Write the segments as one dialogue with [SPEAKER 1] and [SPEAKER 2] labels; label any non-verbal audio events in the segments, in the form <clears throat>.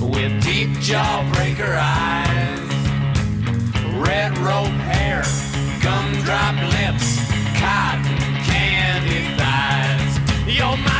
[SPEAKER 1] with deep jawbreaker eyes, red rope hair, gumdrop lips, cotton candy thighs. You're my.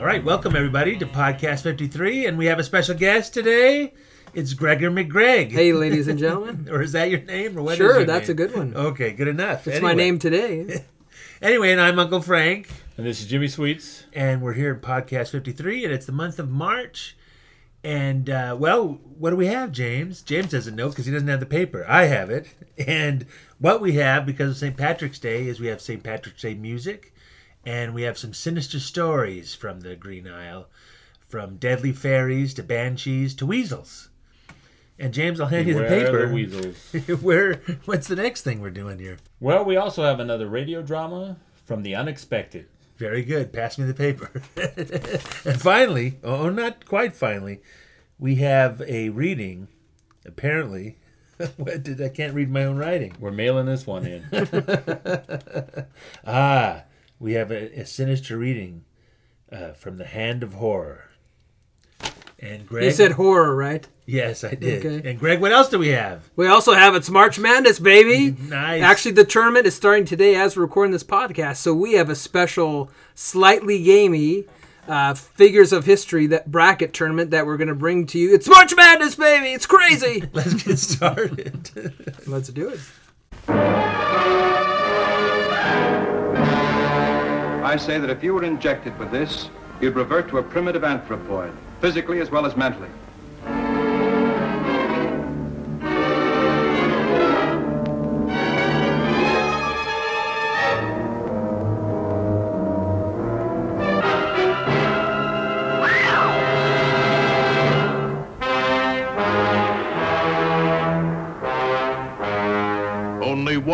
[SPEAKER 2] All right, welcome everybody to Podcast 53, and we have a special guest today. It's Gregor McGreg.
[SPEAKER 3] Hey, ladies and gentlemen. <laughs>
[SPEAKER 2] or is that your name, or what
[SPEAKER 3] Sure,
[SPEAKER 2] your
[SPEAKER 3] that's
[SPEAKER 2] name?
[SPEAKER 3] a good one.
[SPEAKER 2] Okay, good enough.
[SPEAKER 3] It's my name today. <laughs>
[SPEAKER 2] Anyway, and I'm Uncle Frank,
[SPEAKER 4] And this is Jimmy Sweets.
[SPEAKER 2] and we're here at Podcast 53, and it's the month of March. And uh, well, what do we have, James? James doesn't know because he doesn't have the paper. I have it, and what we have because of St. Patrick's Day is we have St. Patrick's Day music, and we have some sinister stories from the Green Isle, from deadly fairies to banshees to weasels. And James, I'll hand you the
[SPEAKER 4] Beware
[SPEAKER 2] paper.
[SPEAKER 4] the weasels. <laughs>
[SPEAKER 2] Where? What's the next thing we're doing here?
[SPEAKER 4] well, we also have another radio drama from the unexpected.
[SPEAKER 2] Very good. Pass me the paper. <laughs> and finally, oh, not quite finally, we have a reading. Apparently, <laughs> what did I can't read my own writing.
[SPEAKER 4] We're mailing this one in.
[SPEAKER 2] Ah, we have a, a sinister reading uh, from the Hand of Horror. And Greg,
[SPEAKER 3] You said horror, right?
[SPEAKER 2] Yes, I did.
[SPEAKER 3] Okay.
[SPEAKER 2] And Greg, what else do we have?
[SPEAKER 3] We also have it's March Madness, baby.
[SPEAKER 2] Nice.
[SPEAKER 3] Actually, the tournament is starting today as we're recording this podcast. So we have a special, slightly gamey uh, figures of history that bracket tournament that we're going to bring to you. It's March Madness, baby. It's crazy. <laughs>
[SPEAKER 2] Let's get started. <laughs>
[SPEAKER 3] Let's do it.
[SPEAKER 5] I say that if you were injected with this, you'd revert to a primitive anthropoid, physically as well as mentally.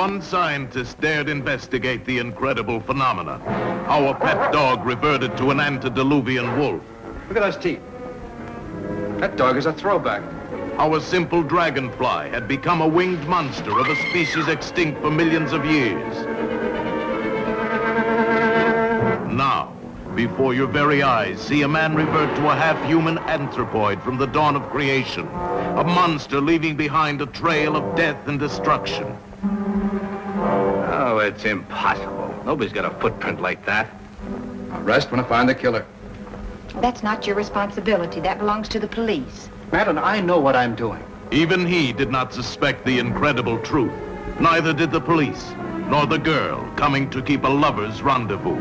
[SPEAKER 6] One scientist dared investigate the incredible phenomena. Our pet dog reverted to an antediluvian wolf.
[SPEAKER 5] Look at those teeth. That dog is a throwback.
[SPEAKER 6] Our simple dragonfly had become a winged monster of a species extinct for millions of years. Now, before your very eyes, see a man revert to a half-human anthropoid from the dawn of creation. A monster leaving behind a trail of death and destruction.
[SPEAKER 5] It's impossible. Nobody's got a footprint like that. I'll rest when I find the killer.
[SPEAKER 7] That's not your responsibility. That belongs to the police.
[SPEAKER 5] Madeline, I know what I'm doing.
[SPEAKER 6] Even he did not suspect the incredible truth. Neither did the police, nor the girl coming to keep a lover's rendezvous.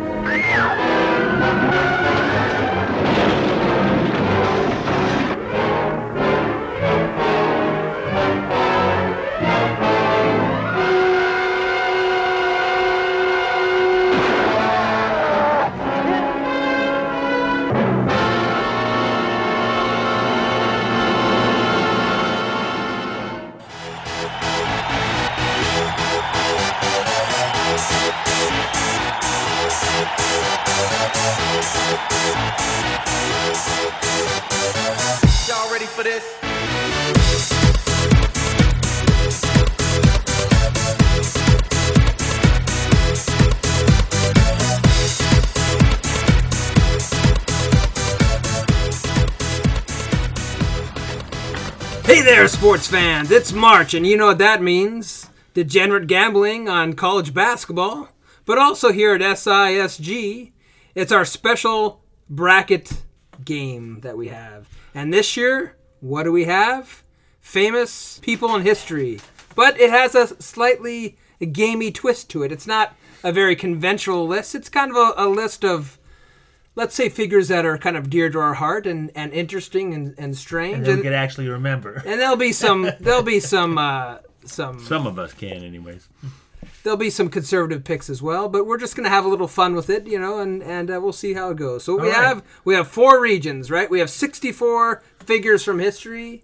[SPEAKER 3] Sports fans! It's March, and you know what that means. degenerate gambling on college basketball, but also here at SISG, it's our special bracket game that we have. And this year, what do we have? Famous people in history. But it has a slightly gamey twist to it. It's not a very conventional list. It's kind of a, a list of, let's say, figures that are kind of dear to our heart and, and interesting and, and strange.
[SPEAKER 2] And
[SPEAKER 3] And,
[SPEAKER 2] could actually remember. <laughs>
[SPEAKER 3] and there'll be some there'll be some uh, some
[SPEAKER 4] Some of us can, anyways.
[SPEAKER 3] there'll be some conservative picks as well, but we're just gonna have a little fun with it, you know, and and uh, we'll see how it goes. So we
[SPEAKER 2] All right.
[SPEAKER 3] have we have four regions, right? We have 64 figures from history,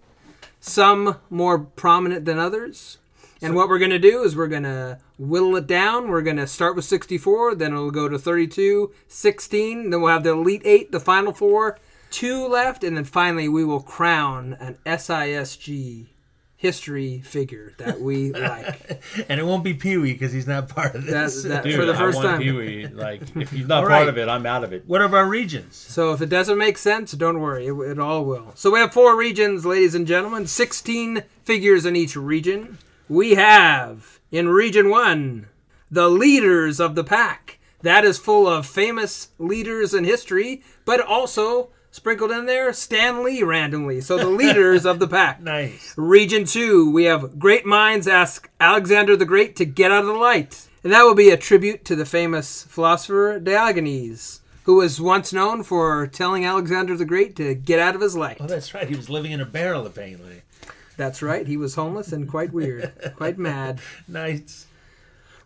[SPEAKER 3] some more prominent than others. And what we're gonna do is we're gonna whittle it down. We're gonna start with 64, then it'll go to 32, 16, then we'll have the elite eight, the final four, two left, and then finally we will crown an SISG history figure that we <laughs> like.
[SPEAKER 2] And it won't be Pee Wee because he's not part of this.
[SPEAKER 3] That- that-
[SPEAKER 4] Dude,
[SPEAKER 3] For the first
[SPEAKER 4] I
[SPEAKER 3] time.
[SPEAKER 4] Pee-wee. Like, if he's not <laughs>
[SPEAKER 2] All
[SPEAKER 4] part
[SPEAKER 2] right.
[SPEAKER 4] of it, I'm out of it.
[SPEAKER 2] what are our regions?
[SPEAKER 3] So if it doesn't make sense, don't worry, it, it all will. So we have four regions, ladies and gentlemen, 16 figures in each region. We have in region 1 the leaders of the pack. That is full of famous leaders in history, but also sprinkled in there Stan Lee randomly. So the <laughs> leaders of the pack.
[SPEAKER 2] Nice.
[SPEAKER 3] Region 2, we have Great Minds Ask Alexander the Great to Get Out of the Light. And that will be a tribute to the famous philosopher Diogenes, who was once known for telling Alexander the Great to get out of his light.
[SPEAKER 2] Oh, that's right. He was living in a barrel, apparently.
[SPEAKER 3] That's right, he was homeless and quite weird, quite mad. <laughs>
[SPEAKER 2] Nice.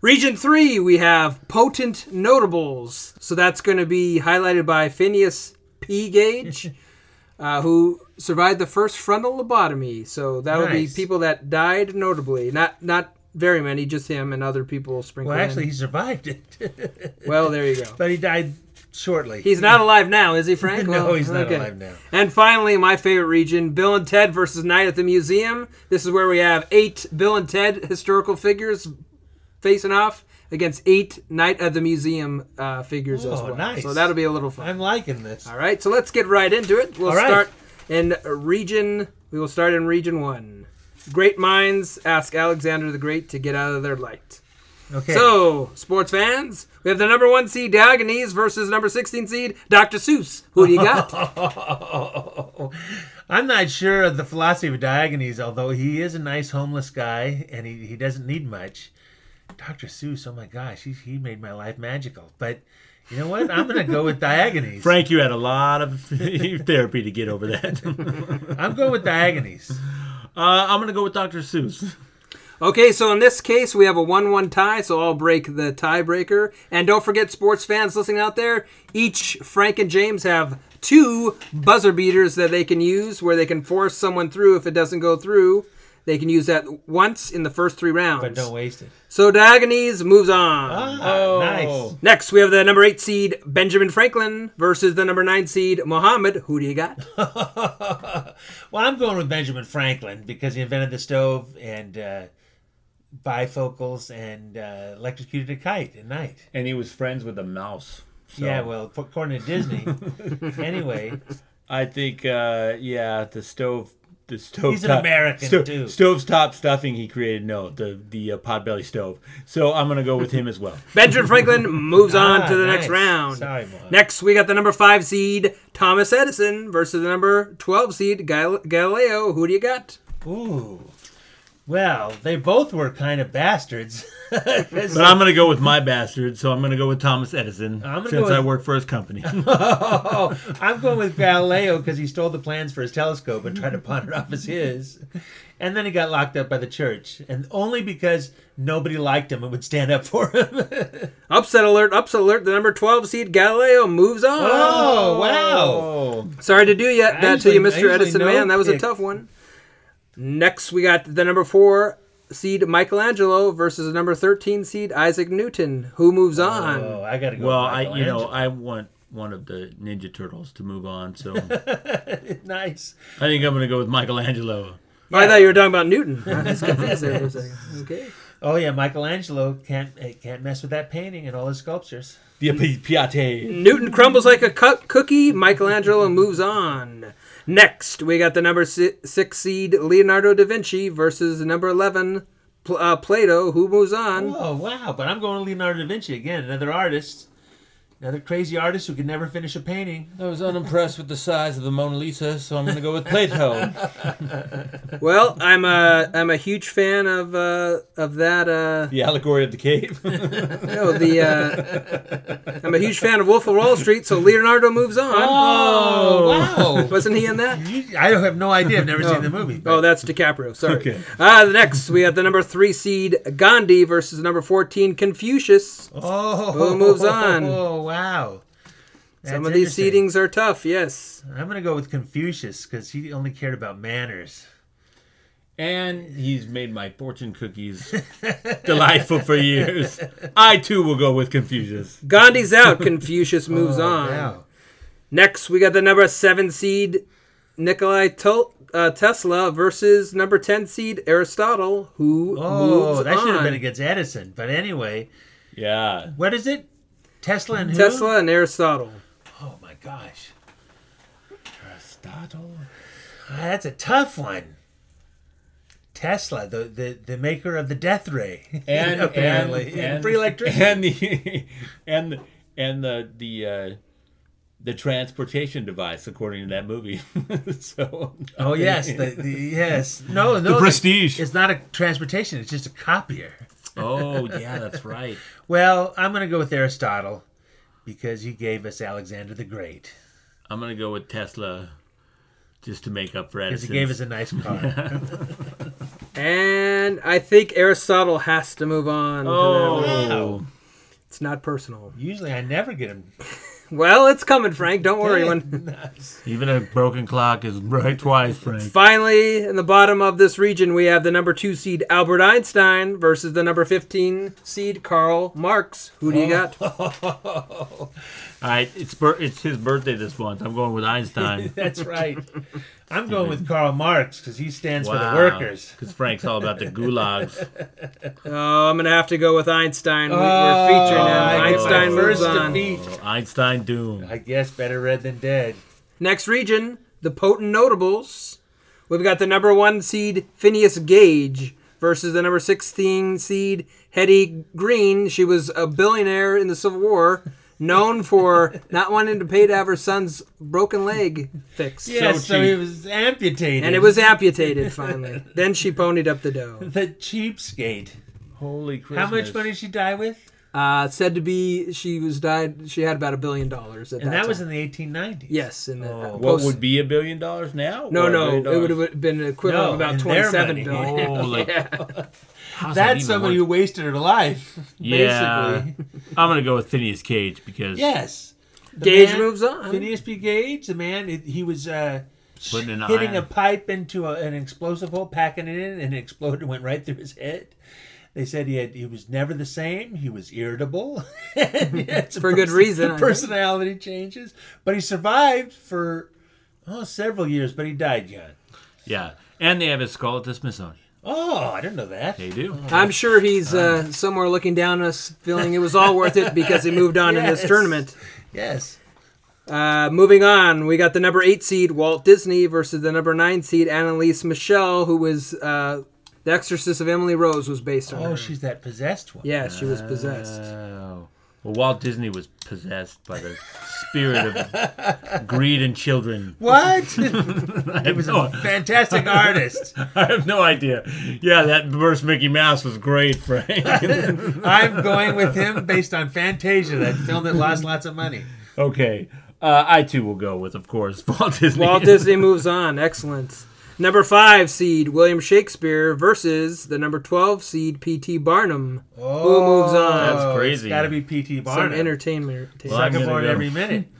[SPEAKER 3] Region 3, we have Potent Notables. So that's going to be highlighted by Phineas P. Gage, <laughs> uh, who survived the first frontal lobotomy. So that would be people that died notably. Not not very many, just him and other people sprinkled
[SPEAKER 2] Well, actually,
[SPEAKER 3] in.
[SPEAKER 2] he survived it. <laughs>
[SPEAKER 3] Well, there you go.
[SPEAKER 2] but he died shortly.
[SPEAKER 3] He's not alive now, is he, Frank? <laughs>
[SPEAKER 2] No,
[SPEAKER 3] Well,
[SPEAKER 2] he's not alive now.
[SPEAKER 3] And finally, my favorite region, Bill and Ted versus Night at the Museum. This is where we have eight Bill and Ted historical figures facing off against eight Night at the Museum uh, figures as
[SPEAKER 2] Oh,
[SPEAKER 3] well.
[SPEAKER 2] nice.
[SPEAKER 3] So that'll be a little fun.
[SPEAKER 2] I'm liking this.
[SPEAKER 3] All right, so let's get right into it. We'll
[SPEAKER 2] right.
[SPEAKER 3] start in region. We will start in region one. Great minds ask Alexander the Great to get out of their light.
[SPEAKER 2] Okay.
[SPEAKER 3] So, sports fans, we have the number one seed Diogenes versus number 16 seed Dr. Seuss. Who do you got? <laughs>
[SPEAKER 2] I'm not sure of the philosophy of Diogenes, although he is a nice homeless guy and he, he doesn't need much. Dr. Seuss, oh my gosh, he, he made my life magical. But you know what? I'm going to go with Diogenes.
[SPEAKER 4] Frank, you had a lot of <laughs> therapy to get over that.
[SPEAKER 2] I'm going with Diogenes.
[SPEAKER 4] Uh, I'm going to go with Dr. Seuss.
[SPEAKER 3] Okay, so in this case, we have a 1 1 tie, so I'll break the tiebreaker. And don't forget, sports fans listening out there, each Frank and James have two buzzer beaters that they can use where they can force someone through if it doesn't go through. They can use that once in the first three rounds.
[SPEAKER 2] But don't waste it.
[SPEAKER 3] So Diogenes moves on.
[SPEAKER 2] Ah, nice.
[SPEAKER 3] Next, we have the number eight seed Benjamin Franklin versus the number nine seed Mohammed. Who do you got? <laughs>
[SPEAKER 2] well, I'm going with Benjamin Franklin because he invented the stove and uh, bifocals and uh, electrocuted a kite at night.
[SPEAKER 4] And he was friends with a mouse. So
[SPEAKER 2] Yeah, well, according to Disney. <laughs> anyway,
[SPEAKER 4] I think, uh, yeah, the stove. The stove.
[SPEAKER 2] He's an American, too.
[SPEAKER 4] Stove's top stuffing he created. No, the the uh, potbelly stove. So I'm gonna go with him as well.
[SPEAKER 3] Benjamin Franklin moves <laughs> on
[SPEAKER 2] Ah,
[SPEAKER 3] to the
[SPEAKER 2] nice.
[SPEAKER 3] next round.
[SPEAKER 2] Sorry, Mohammed.
[SPEAKER 3] Next, we got the number five seed Thomas Edison versus the number 12 seed Gal- Galileo. Who do you got?
[SPEAKER 2] Ooh. Well, they both were kind of bastards. <laughs>
[SPEAKER 4] But I'm gonna go with my bastard. So I'm gonna go with Thomas Edison
[SPEAKER 2] I'm
[SPEAKER 4] since
[SPEAKER 2] go
[SPEAKER 4] I
[SPEAKER 2] with-
[SPEAKER 4] work for his company. <laughs> <laughs>
[SPEAKER 2] oh, I'm going with Galileo because he stole the plans for his telescope and tried to pawn it off as his. And then he got locked up by the church, and only because nobody liked him and would stand up for him.
[SPEAKER 3] Upset alert, upset alert. The number 12 seed Galileo moves on.
[SPEAKER 2] oh, wow.
[SPEAKER 3] Sorry to do yet,
[SPEAKER 2] I
[SPEAKER 3] that to you, Mr. Edison
[SPEAKER 2] know
[SPEAKER 3] man. That was a tough one. Next, we got the number four seed Michelangelo versus the number 13 seed Isaac Newton. Who moves on?
[SPEAKER 2] Oh, I got to go.
[SPEAKER 4] well,
[SPEAKER 2] with
[SPEAKER 4] I you know I want one of the Ninja Turtles to move on. So <laughs>
[SPEAKER 2] nice.
[SPEAKER 4] I think I'm gonna go with Michelangelo.
[SPEAKER 3] Oh, I thought you were talking about Newton. <laughs> I was confused there for a second. <laughs> Okay.
[SPEAKER 2] Oh yeah, Michelangelo can't eh, can't mess with that painting and all his sculptures.
[SPEAKER 4] The Pi- Pietà.
[SPEAKER 3] Newton crumbles like a cu- cookie. Michelangelo moves on. Next, we got the number six seed Leonardo da Vinci versus number 11 uh, Plato, who moves on.
[SPEAKER 2] Oh wow! But I'm going to Leonardo da Vinci again, another artist, another crazy artist who could never finish a painting.
[SPEAKER 4] I was unimpressed with the size of the Mona Lisa, so I'm going to go with Plato. <laughs>
[SPEAKER 3] Well, I'm a I'm a huge fan of uh, of that. Uh,
[SPEAKER 4] the allegory of the cave. <laughs>
[SPEAKER 3] no, the uh, I'm a huge fan of Wolf of Wall Street, so Leonardo moves on.
[SPEAKER 2] Oh wow!
[SPEAKER 3] Wasn't he in that?
[SPEAKER 2] You- I have no idea. I've never seen the movie.
[SPEAKER 3] Oh, that's DiCaprio. Sorry.
[SPEAKER 4] Okay.
[SPEAKER 3] Uh, the next, we have the number three seed Gandhi versus number 14 Confucius.
[SPEAKER 2] Oh,
[SPEAKER 3] Who moves on?
[SPEAKER 2] Oh wow!
[SPEAKER 3] Some of these
[SPEAKER 2] interesting.
[SPEAKER 3] seedings are tough, yes.
[SPEAKER 2] I'm gonna go with Confucius because he only cared about manners.
[SPEAKER 4] and he's made my fortune cookies <laughs> delightful for years. I too will go with Confucius.
[SPEAKER 3] Gandhi's out. <laughs> Confucius moves
[SPEAKER 2] Oh,
[SPEAKER 3] on.
[SPEAKER 2] wow.
[SPEAKER 3] Next, we got the number seven seed Nikolai Tel- uh, Tesla versus number 10 seed Aristotle, who
[SPEAKER 2] Oh,
[SPEAKER 3] moves
[SPEAKER 2] that should have been against Edison. But anyway,
[SPEAKER 4] Yeah.
[SPEAKER 2] what is it? Tesla and who?
[SPEAKER 3] Tesla and Aristotle.
[SPEAKER 2] Oh my gosh,
[SPEAKER 4] Aristotle.
[SPEAKER 2] Ah, that's a tough one. Tesla, the, the, the maker of the death ray, <laughs>
[SPEAKER 4] And
[SPEAKER 2] apparently,
[SPEAKER 4] and,
[SPEAKER 2] and
[SPEAKER 4] and
[SPEAKER 2] free electricity. <laughs>
[SPEAKER 4] and the and and the the uh, the transportation device, according to that movie. <laughs> so
[SPEAKER 2] oh yes, the, the yes, no, no,
[SPEAKER 4] The Prestige.
[SPEAKER 2] It's not a transportation; it's just a copier.
[SPEAKER 4] oh yeah, that's right.
[SPEAKER 2] Well, I'm going to go with Aristotle because he gave us Alexander the Great
[SPEAKER 4] I'm gonna go with Tesla, just to make up for
[SPEAKER 2] because he gave us a nice car. <laughs>
[SPEAKER 3] And I think Aristotle has to move on. to that oh, one.
[SPEAKER 4] Oh,
[SPEAKER 3] It's not personal.
[SPEAKER 2] Usually, I never get him.
[SPEAKER 3] Well, it's coming, Frank. Don't worry. When <laughs>
[SPEAKER 4] even a broken clock is right twice, Frank.
[SPEAKER 3] finally in the bottom of this region, we have the number two seed Albert Einstein versus the number fifteen seed Karl Marx. Who do you got? <laughs>
[SPEAKER 4] All right, it's bir- it's his birthday this month. I'm going with Einstein. <laughs>
[SPEAKER 2] That's right. I'm going with Karl Marx because he stands for the workers.
[SPEAKER 4] Because Frank's all about the gulags. <laughs>
[SPEAKER 3] Oh, I'm gonna have to go with Einstein. We- We're
[SPEAKER 2] Oh,
[SPEAKER 3] featuring him.
[SPEAKER 2] I get my
[SPEAKER 3] Einstein moves on.
[SPEAKER 2] defeat.
[SPEAKER 4] Oh, Einstein Doom.
[SPEAKER 2] I guess better read than dead.
[SPEAKER 3] Next region, the potent notables. We've got the number one seed Phineas Gage versus the number 16 seed Hetty Green. She was a billionaire in the Civil War, known for not wanting to pay to have her son's broken leg fixed.
[SPEAKER 2] Yes, so,
[SPEAKER 4] cheap.
[SPEAKER 2] he was amputated.
[SPEAKER 3] And it was amputated finally. then she ponied up the dough.
[SPEAKER 2] the cheapskate.
[SPEAKER 4] Holy Christmas.
[SPEAKER 2] How much money did she die with?
[SPEAKER 3] Uh, said to be she was died. She had about a billion dollars at
[SPEAKER 2] And
[SPEAKER 3] that,
[SPEAKER 2] that was in the 1890s.
[SPEAKER 3] yes. In the uh,
[SPEAKER 4] What would be a billion dollars now?
[SPEAKER 3] no no it would have been equivalent
[SPEAKER 2] No,
[SPEAKER 3] of about
[SPEAKER 2] in
[SPEAKER 3] twenty
[SPEAKER 2] their
[SPEAKER 3] seven
[SPEAKER 2] money.
[SPEAKER 3] billion.
[SPEAKER 4] Oh, like, how's that
[SPEAKER 2] That's
[SPEAKER 4] even
[SPEAKER 2] somebody
[SPEAKER 4] work?
[SPEAKER 2] who wasted her life. <laughs>
[SPEAKER 4] Yeah.
[SPEAKER 2] Basically. <laughs>
[SPEAKER 4] I'm going to go with Phineas Gage because
[SPEAKER 2] Yes. The
[SPEAKER 3] Gage
[SPEAKER 2] man-
[SPEAKER 3] moves on.
[SPEAKER 2] Phineas P. Gage, the man, it- he was uh,
[SPEAKER 4] Putting in a
[SPEAKER 2] hitting
[SPEAKER 4] iron.
[SPEAKER 2] a pipe into a, an explosive hole, packing it in, and it exploded and went right through his head. They said he had he was never the same. He was irritable <laughs>
[SPEAKER 3] For good reason, I think.
[SPEAKER 2] Personality changes, but he survived for oh several years. But he died young.
[SPEAKER 4] Yeah. And they have his skull at the Smithsonian.
[SPEAKER 2] Oh, I didn't know that.
[SPEAKER 4] They do.
[SPEAKER 3] I'm sure he's uh, somewhere looking down on us, feeling it was all worth it because he moved on in this <laughs> tournament.
[SPEAKER 2] Yes.
[SPEAKER 3] Uh, moving on, we got the number eight seed Walt Disney versus the number nine seed Anneliese Michel, who was uh, the Exorcist of Emily Rose was based on.
[SPEAKER 2] Oh,
[SPEAKER 3] her.
[SPEAKER 2] she's that possessed one.
[SPEAKER 3] yeah, she was possessed.
[SPEAKER 4] Oh. Well, Walt Disney was possessed by the spirit of greed and children.
[SPEAKER 2] What? <laughs>
[SPEAKER 4] I
[SPEAKER 2] he was
[SPEAKER 4] no,
[SPEAKER 2] a fantastic artist. <laughs>
[SPEAKER 4] I have no idea. Yeah, that first Mickey Mouse was great, Frank. <laughs>
[SPEAKER 2] I'm going with him based on Fantasia, that film that lost lots of money.
[SPEAKER 4] okay. Uh, I too will go with, of course, Walt Disney.
[SPEAKER 3] Walt Disney moves on. Excellent. Number five seed William Shakespeare versus the number twelve seed P.T. Barnum. Who moves on?
[SPEAKER 4] That's crazy.
[SPEAKER 2] Got to be P.T. Barnum.
[SPEAKER 3] Some entertainment.
[SPEAKER 4] Well, I'm
[SPEAKER 2] Sucker
[SPEAKER 4] gonna go-
[SPEAKER 2] every minute. <laughs>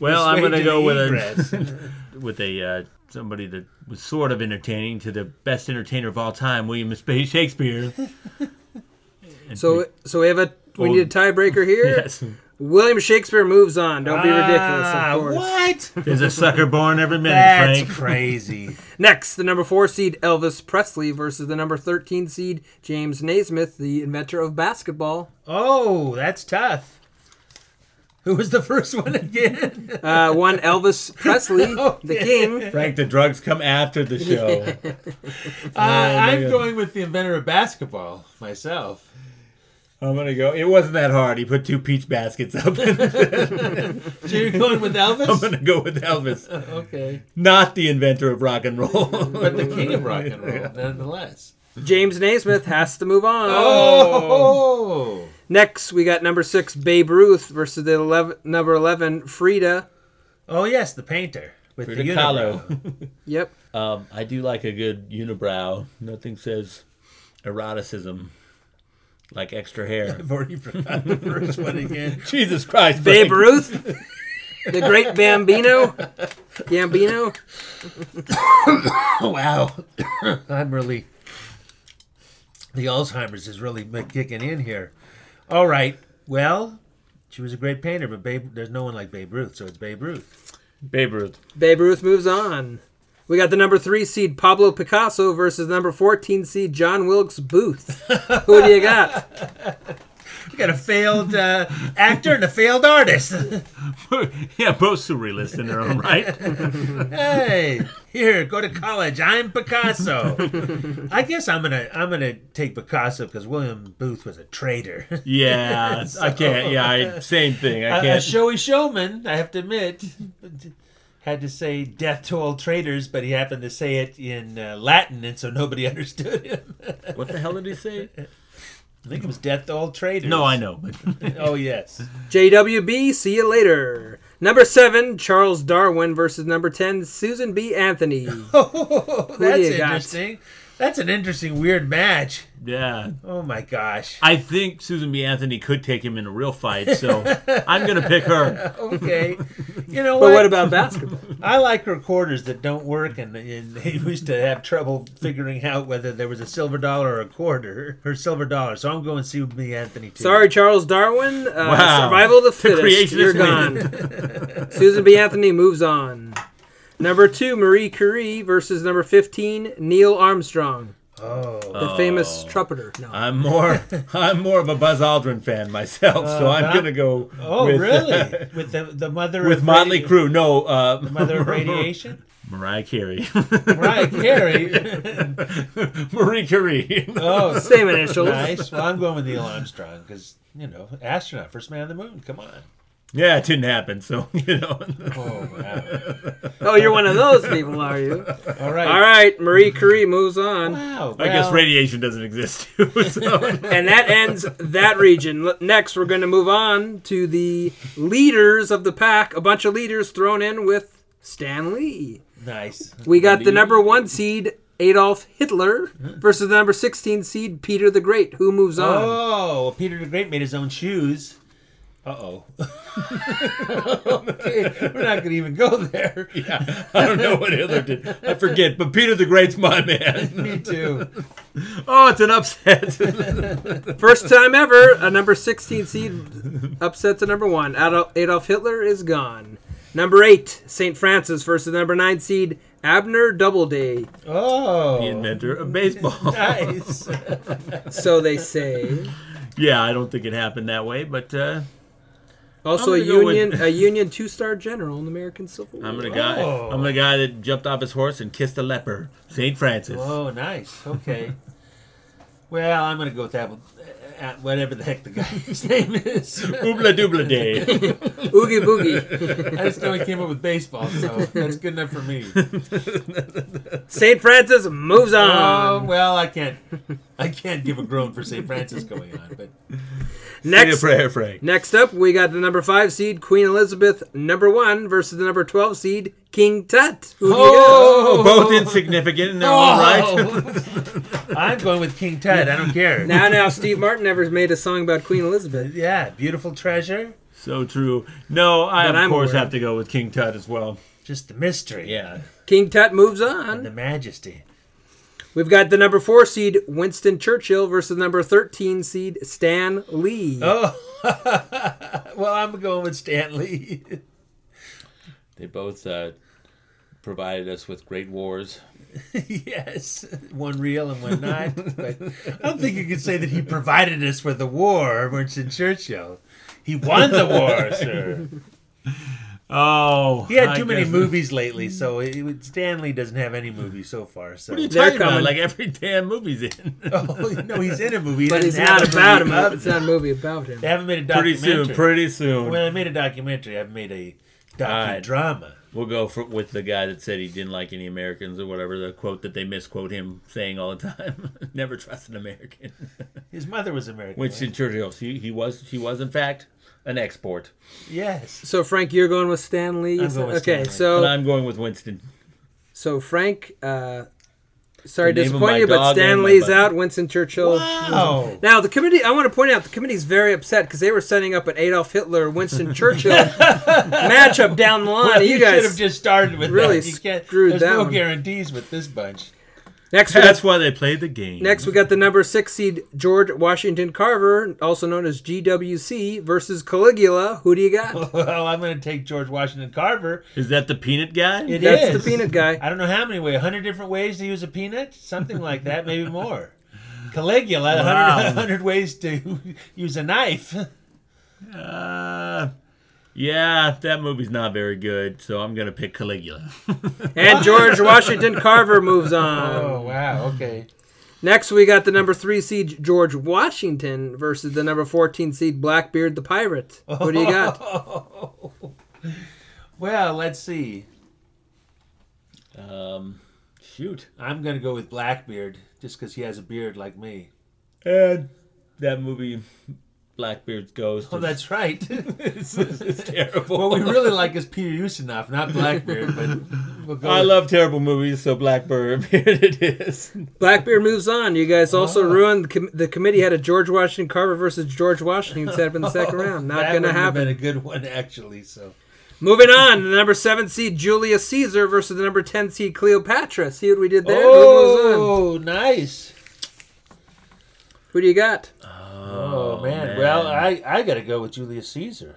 [SPEAKER 4] Well, I'm going to go with a <laughs> with a uh, somebody that was sort of entertaining to the best entertainer of all time, William <laughs> Shakespeare. And
[SPEAKER 3] So, so we have a we
[SPEAKER 4] Oh.
[SPEAKER 3] need a tiebreaker here.
[SPEAKER 4] yes,
[SPEAKER 3] William Shakespeare moves on. Don't be ridiculous,
[SPEAKER 2] Ah,
[SPEAKER 3] of course.
[SPEAKER 2] What?
[SPEAKER 4] there's a sucker born every minute,
[SPEAKER 2] That's
[SPEAKER 4] Frank.
[SPEAKER 2] crazy. <laughs>
[SPEAKER 3] Next, the number four seed Elvis Presley versus the number thirteen seed James Naismith, the inventor of basketball.
[SPEAKER 2] Oh, that's tough. Who was the first one again?
[SPEAKER 3] Uh, one Elvis Presley, <laughs> the king.
[SPEAKER 4] Frank, the drugs come after the show. <laughs>
[SPEAKER 2] Uh, I'm
[SPEAKER 4] God.
[SPEAKER 2] going with the inventor of basketball myself.
[SPEAKER 4] I'm gonna go. It wasn't that hard. He put two peach baskets up. <laughs>
[SPEAKER 2] So you're going with Elvis?
[SPEAKER 4] I'm gonna go with Elvis, <laughs>
[SPEAKER 2] okay.
[SPEAKER 4] not the inventor of rock and roll.
[SPEAKER 2] But the king of rock and roll, <laughs> nonetheless.
[SPEAKER 3] James Naismith has to move on.
[SPEAKER 2] Oh!
[SPEAKER 3] Next, we got number six, Babe Ruth versus the 11, number 11, Frida.
[SPEAKER 2] Oh, yes, the painter. With
[SPEAKER 4] Frida
[SPEAKER 2] the
[SPEAKER 4] Kahlo.
[SPEAKER 2] unibrow.
[SPEAKER 3] Yep.
[SPEAKER 4] Um, I do like a good unibrow. Nothing says eroticism like extra hair. <laughs>
[SPEAKER 2] I've already forgot the first one again. <laughs>
[SPEAKER 4] Jesus Christ,
[SPEAKER 3] Babe
[SPEAKER 4] Frank.
[SPEAKER 3] Ruth, the great Bambino. Gambino. <coughs>
[SPEAKER 2] wow. <coughs> I'm really. The Alzheimer's is really ma- kicking in here. All right. Well, she was a great painter, but Babe, there's no one like Babe Ruth, so it's Babe Ruth.
[SPEAKER 4] Babe Ruth.
[SPEAKER 3] Babe Ruth moves on. We got the number three seed Pablo Picasso versus number 14 seed John Wilkes Booth. <laughs> Who do you got?
[SPEAKER 2] You got a failed uh, actor and a failed artist. <laughs>
[SPEAKER 4] yeah, both surrealists in their own right. <laughs>
[SPEAKER 2] hey, here, go to college. I'm Picasso. I guess I'm gonna I'm gonna take Picasso because William Booth was a traitor.
[SPEAKER 4] Yeah, I can't. Yeah, I, same thing. I
[SPEAKER 2] can't. A showy showman, I have to admit. Had to say "death to all traitors," but he happened to say it in uh, Latin, and so nobody <laughs> understood him.
[SPEAKER 4] What the hell did he say?
[SPEAKER 2] I think it was "death to all traitors."
[SPEAKER 4] No, I know, but <laughs>
[SPEAKER 2] oh yes.
[SPEAKER 3] JWB, see you later. Number seven, Charles Darwin versus number 10, Susan B. Anthony. <laughs>
[SPEAKER 2] Oh, that's
[SPEAKER 3] interesting. got?
[SPEAKER 2] Interesting. That's an interesting, weird match.
[SPEAKER 4] yeah.
[SPEAKER 2] Oh my gosh.
[SPEAKER 4] I think Susan B. Anthony could take him in a real fight, so I'm gonna pick her. <laughs>
[SPEAKER 2] Okay. You know what <laughs>
[SPEAKER 3] But
[SPEAKER 2] what?
[SPEAKER 3] what about basketball? <laughs>
[SPEAKER 2] I like recorders that don't work, and, and they used to have trouble figuring out whether there was a silver dollar or a quarter or silver dollar. So I'm going to see me Anthony too.
[SPEAKER 3] Sorry, Charles Darwin. Uh,
[SPEAKER 4] Wow.
[SPEAKER 3] Survival of the
[SPEAKER 4] The
[SPEAKER 3] fittest.
[SPEAKER 4] creationist
[SPEAKER 3] You're gone. Susan B. Anthony moves on. Number two, Marie Curie versus number 15, Neil Armstrong,
[SPEAKER 2] Oh.
[SPEAKER 3] the famous trumpeter. No.
[SPEAKER 4] I'm more. <laughs> I'm more of a Buzz Aldrin fan myself, so I'm gonna go.
[SPEAKER 2] Oh,
[SPEAKER 4] with,
[SPEAKER 2] really? <laughs> with the the mother
[SPEAKER 4] with
[SPEAKER 2] of
[SPEAKER 4] Motley
[SPEAKER 2] radi-
[SPEAKER 4] Crue. No, uh,
[SPEAKER 2] Mother of <laughs> radiation.
[SPEAKER 4] Mariah Carey.
[SPEAKER 2] Mariah Carey.
[SPEAKER 4] Marie Curie.
[SPEAKER 2] Oh,
[SPEAKER 3] Same initials.
[SPEAKER 2] nice. Well, I'm going with Neil Armstrong because you know, astronaut, first man on the moon. Come on.
[SPEAKER 4] Yeah, it didn't happen. So <laughs> you know.
[SPEAKER 2] Oh wow. <laughs>
[SPEAKER 3] Oh, you're one of those people, are you?
[SPEAKER 2] All right.
[SPEAKER 3] All right, Marie Curie moves on.
[SPEAKER 2] Wow.
[SPEAKER 4] I guess radiation doesn't exist <laughs> too. So.
[SPEAKER 3] And that ends that region. Next, we're going to move on to the leaders of the pack. A bunch of leaders thrown in with Stan Lee.
[SPEAKER 2] Nice.
[SPEAKER 3] We got the number one seed, Adolf Hitler, versus the number 16 seed, Peter the Great. Who moves on?
[SPEAKER 2] Oh, Peter the Great made his own shoes. Uh oh. okay, we're not going to even go there. <laughs>
[SPEAKER 4] Yeah, I don't know what Hitler did. I forget, but Peter the Great's my man. <laughs>
[SPEAKER 2] Me too.
[SPEAKER 4] Oh, it's an upset. <laughs>
[SPEAKER 3] First time ever, a number 16 seed upsets a number one. Adolf, Adolf Hitler is gone. Number eight, St. Francis versus number nine seed, Abner Doubleday.
[SPEAKER 2] Oh,
[SPEAKER 4] the inventor of baseball.
[SPEAKER 2] nice.
[SPEAKER 3] So they say.
[SPEAKER 4] Yeah, I don't think it happened that way, but uh,
[SPEAKER 3] Also, a
[SPEAKER 4] I'm with-
[SPEAKER 3] Union, a Union two-star general in the American Civil War.
[SPEAKER 4] I'm the guy.
[SPEAKER 2] Oh.
[SPEAKER 4] I'm the guy that jumped off his horse and kissed a leper, Saint Francis.
[SPEAKER 2] Oh, nice. Okay. <laughs> Well, I'm going to go with that one. Uh, whatever the heck the guy's <laughs> name is.
[SPEAKER 4] Oobla doobla day. <laughs>
[SPEAKER 3] Oogie boogie.
[SPEAKER 2] I just know he came up with baseball, so that's good enough for me.
[SPEAKER 3] St. Francis moves
[SPEAKER 2] Oh
[SPEAKER 3] on.
[SPEAKER 2] well, I can't. I can't give a groan for St. Francis going on, but <laughs>
[SPEAKER 4] Say a
[SPEAKER 3] Next,
[SPEAKER 4] prayer, Frank.
[SPEAKER 3] next up, we got the number five seed Queen Elizabeth, number one versus the number twelve seed King Tut. Who do you
[SPEAKER 4] Oh, both insignificant in their own right.
[SPEAKER 2] Oh. <laughs> I'm going with King Tut. I don't care.
[SPEAKER 3] Now, now, Steve Martin never made a song about Queen Elizabeth.
[SPEAKER 2] Yeah, beautiful treasure.
[SPEAKER 4] So true. No, I
[SPEAKER 3] But
[SPEAKER 4] of
[SPEAKER 3] I'm
[SPEAKER 4] course
[SPEAKER 3] aware.
[SPEAKER 4] have to go with King Tut as well.
[SPEAKER 2] Just the mystery.
[SPEAKER 4] Yeah.
[SPEAKER 3] King Tut moves
[SPEAKER 2] And the majesty.
[SPEAKER 3] We've got the number four seed Winston Churchill versus number thirteen seed Stan Lee.
[SPEAKER 2] Oh, <laughs> well, I'm going with Stan Lee.
[SPEAKER 4] They both uh, provided us with great wars. <laughs>
[SPEAKER 2] yes, one real and one not. But I don't think you could say that he provided us with a war, Winston Churchill. He won the war, <laughs> sir.
[SPEAKER 4] Oh,
[SPEAKER 2] He had
[SPEAKER 4] I
[SPEAKER 2] too many
[SPEAKER 4] guess-
[SPEAKER 2] movies lately, so it, it- Stan Lee doesn't have any movies so far. So
[SPEAKER 4] What are you
[SPEAKER 3] They're
[SPEAKER 4] talking about?
[SPEAKER 3] coming.
[SPEAKER 4] Like every damn movie's in. <laughs>
[SPEAKER 2] oh, no, he's in a movie.
[SPEAKER 3] But he's
[SPEAKER 2] doesn't have
[SPEAKER 3] not
[SPEAKER 2] a
[SPEAKER 3] about him.
[SPEAKER 2] of
[SPEAKER 3] It's not a movie about him.
[SPEAKER 2] They haven't made a documentary.
[SPEAKER 4] pretty
[SPEAKER 2] documentary.
[SPEAKER 4] soon. Pretty soon.
[SPEAKER 2] Well, they made a documentary. I've made a
[SPEAKER 4] right.
[SPEAKER 2] Docudrama.
[SPEAKER 4] We'll go for, with the guy that said he didn't like any Americans or whatever. The quote that they misquote him saying all the time: <laughs> "Never trust an American." <laughs>
[SPEAKER 2] His mother was American.
[SPEAKER 4] Winston
[SPEAKER 2] right?
[SPEAKER 4] Churchill. He, he was he was in fact an export.
[SPEAKER 2] Yes.
[SPEAKER 3] So Frank, you're going with Stan Lee.
[SPEAKER 2] I'm going with
[SPEAKER 3] okay,
[SPEAKER 2] Stan Lee.
[SPEAKER 4] But
[SPEAKER 3] so
[SPEAKER 4] I'm going with Winston.
[SPEAKER 3] so Frank. Uh, sorry,
[SPEAKER 4] of
[SPEAKER 3] disappoint you, but
[SPEAKER 4] dog
[SPEAKER 3] Stan
[SPEAKER 4] and
[SPEAKER 3] Lee's out. Winston Churchill.
[SPEAKER 2] Wow.
[SPEAKER 3] Now the committee. I want to point out the committee's very upset because they were setting up an Adolf Hitler, Winston Churchill <laughs> matchup down the line.
[SPEAKER 2] Well,
[SPEAKER 3] you
[SPEAKER 2] you
[SPEAKER 3] guys
[SPEAKER 2] should have just started with
[SPEAKER 3] really
[SPEAKER 2] that. You can't,
[SPEAKER 3] screwed
[SPEAKER 2] there's
[SPEAKER 3] that
[SPEAKER 2] no
[SPEAKER 3] one.
[SPEAKER 2] guarantees with this bunch.
[SPEAKER 3] Next
[SPEAKER 4] That's
[SPEAKER 3] got,
[SPEAKER 4] why they played the game.
[SPEAKER 3] next we got the number six seed George Washington Carver, also known as GWC, versus Caligula. Who do you got? <laughs>
[SPEAKER 2] Well, I'm going to take George Washington Carver.
[SPEAKER 4] is that the peanut guy?
[SPEAKER 2] It
[SPEAKER 3] That's
[SPEAKER 2] is.
[SPEAKER 3] the peanut guy.
[SPEAKER 2] I don't know how many ways. 100 different ways to use a peanut? Something like that, maybe more. Caligula, 100, 100 ways to <laughs> use a knife.
[SPEAKER 4] Uh, yeah, that movie's not very good, so I'm gonna pick Caligula. <laughs>
[SPEAKER 3] And George Washington Carver moves on.
[SPEAKER 2] Oh, wow. Okay.
[SPEAKER 3] Next, we got the number three seed George Washington versus the number 14 seed Blackbeard the Pirate. What do you got? <laughs>
[SPEAKER 2] Well, let's see.
[SPEAKER 4] Um, shoot,
[SPEAKER 2] I'm going to go with Blackbeard just because he has a beard like me.
[SPEAKER 4] and that movie, Blackbeard's Ghost.
[SPEAKER 2] Oh,
[SPEAKER 4] is-
[SPEAKER 2] that's right. <laughs> <laughs>
[SPEAKER 4] it's, it's terrible.
[SPEAKER 2] what we really like is Peter Ustinov, not Blackbeard. But we'll
[SPEAKER 4] I
[SPEAKER 2] with-
[SPEAKER 4] love terrible movies, so Blackbeard <laughs> it is.
[SPEAKER 3] Blackbeard moves on. You guys also oh. ruined the, com- the committee had a George Washington Carver versus George Washington set up in the second round. Not going to
[SPEAKER 2] would have been
[SPEAKER 3] happen.
[SPEAKER 2] a good one, actually. So
[SPEAKER 3] Moving on, the number seven seed Julius Caesar versus the number 10 seed Cleopatra. See what we did there? Who moves on?
[SPEAKER 2] Oh, nice.
[SPEAKER 3] Who do you got?
[SPEAKER 2] Oh, man. Well, I, I got to go with Julius Caesar.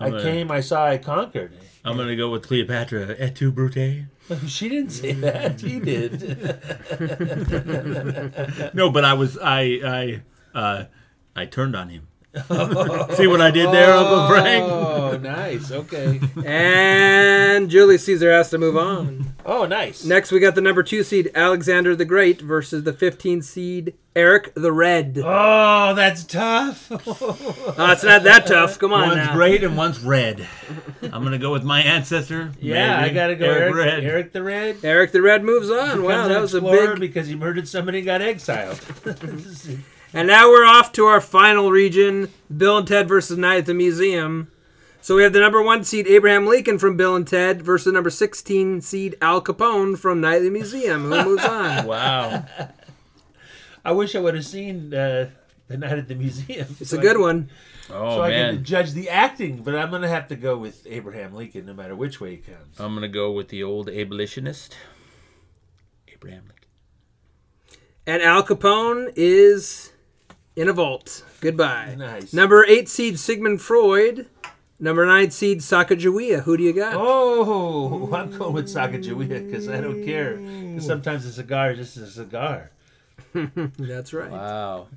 [SPEAKER 2] I
[SPEAKER 4] gonna-
[SPEAKER 2] came, I saw, I conquered.
[SPEAKER 4] I'm gonna go with Cleopatra. Et tu, Brute? <laughs>
[SPEAKER 2] She didn't say that. He did. <laughs>
[SPEAKER 4] No, but I was I I uh, I turned on him. <laughs> See what I did there, Uncle oh, Frank?
[SPEAKER 2] Oh, nice. Okay.
[SPEAKER 3] And Julius Caesar has to move on.
[SPEAKER 2] Oh, nice.
[SPEAKER 3] Next, we got the number two seed Alexander the Great versus the 15 seed Eric the Red.
[SPEAKER 2] Oh, that's tough.
[SPEAKER 3] Oh, <laughs> it's not that tough. Come on
[SPEAKER 4] One's
[SPEAKER 3] now.
[SPEAKER 4] great and one's red. I'm gonna go with my ancestor.
[SPEAKER 2] yeah,
[SPEAKER 4] maybe
[SPEAKER 2] I got to go
[SPEAKER 4] Eric
[SPEAKER 2] Eric,
[SPEAKER 4] Red.
[SPEAKER 2] Eric the Red.
[SPEAKER 3] Eric the Red moves on. Wow, that was a
[SPEAKER 2] explorer
[SPEAKER 3] big.
[SPEAKER 2] because he murdered somebody and got exiled. <laughs>
[SPEAKER 3] And now we're off to our final region Bill and Ted versus Night at the Museum. So we have the number one seed Abraham Lincoln from Bill and Ted versus the number 16 seed Al Capone from Night at the Museum. Who moves on? <laughs>
[SPEAKER 4] Wow.
[SPEAKER 2] I wish I would have seen uh, the night at the museum.
[SPEAKER 3] It's a good one.
[SPEAKER 4] Oh
[SPEAKER 2] So I
[SPEAKER 4] man.
[SPEAKER 2] can judge the acting, but I'm gonna have to go with Abraham Lincoln, no matter which way he comes.
[SPEAKER 4] I'm gonna go with the old abolitionist, Abraham Lincoln.
[SPEAKER 3] And Al Capone is in a vault. Goodbye.
[SPEAKER 2] Nice.
[SPEAKER 3] Number eight seed Sigmund Freud. Number nine seed Sacagawea. Who do you got?
[SPEAKER 2] Oh, <laughs> I'm going with Sacagawea because I don't care. 'Cause sometimes a cigar is just a cigar. <laughs>
[SPEAKER 3] That's right.
[SPEAKER 4] Wow.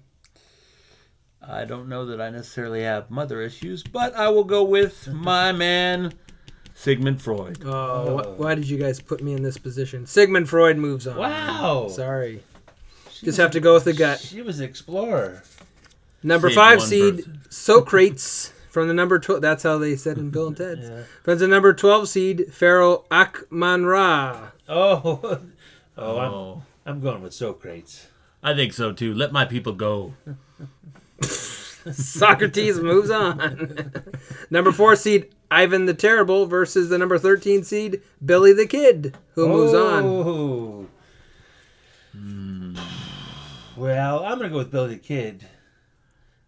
[SPEAKER 4] I don't know that I necessarily have mother issues, but I will go with my man, Sigmund Freud.
[SPEAKER 3] Oh, wh- why did you guys put me in this position? Sigmund Freud moves on.
[SPEAKER 2] Wow.
[SPEAKER 3] Sorry. Just have to go with the gut.
[SPEAKER 2] She was an explorer.
[SPEAKER 3] Number
[SPEAKER 4] Save
[SPEAKER 3] five
[SPEAKER 4] one
[SPEAKER 3] seed
[SPEAKER 4] person.
[SPEAKER 3] Socrates from the number twelve. That's how they said in Bill and Ted's. From the number twelve seed Pharaoh Ahkmenrah.
[SPEAKER 2] Oh, <laughs> oh, I'm,
[SPEAKER 4] Oh,
[SPEAKER 2] I'm going with Socrates.
[SPEAKER 4] I think so too. Let my people go. <laughs>
[SPEAKER 3] Socrates moves on. <laughs> number four seed Ivan the Terrible versus the number thirteen seed Billy the Kid, who moves on.
[SPEAKER 2] Oh. Hmm. Well, I'm going to go with Billy the Kid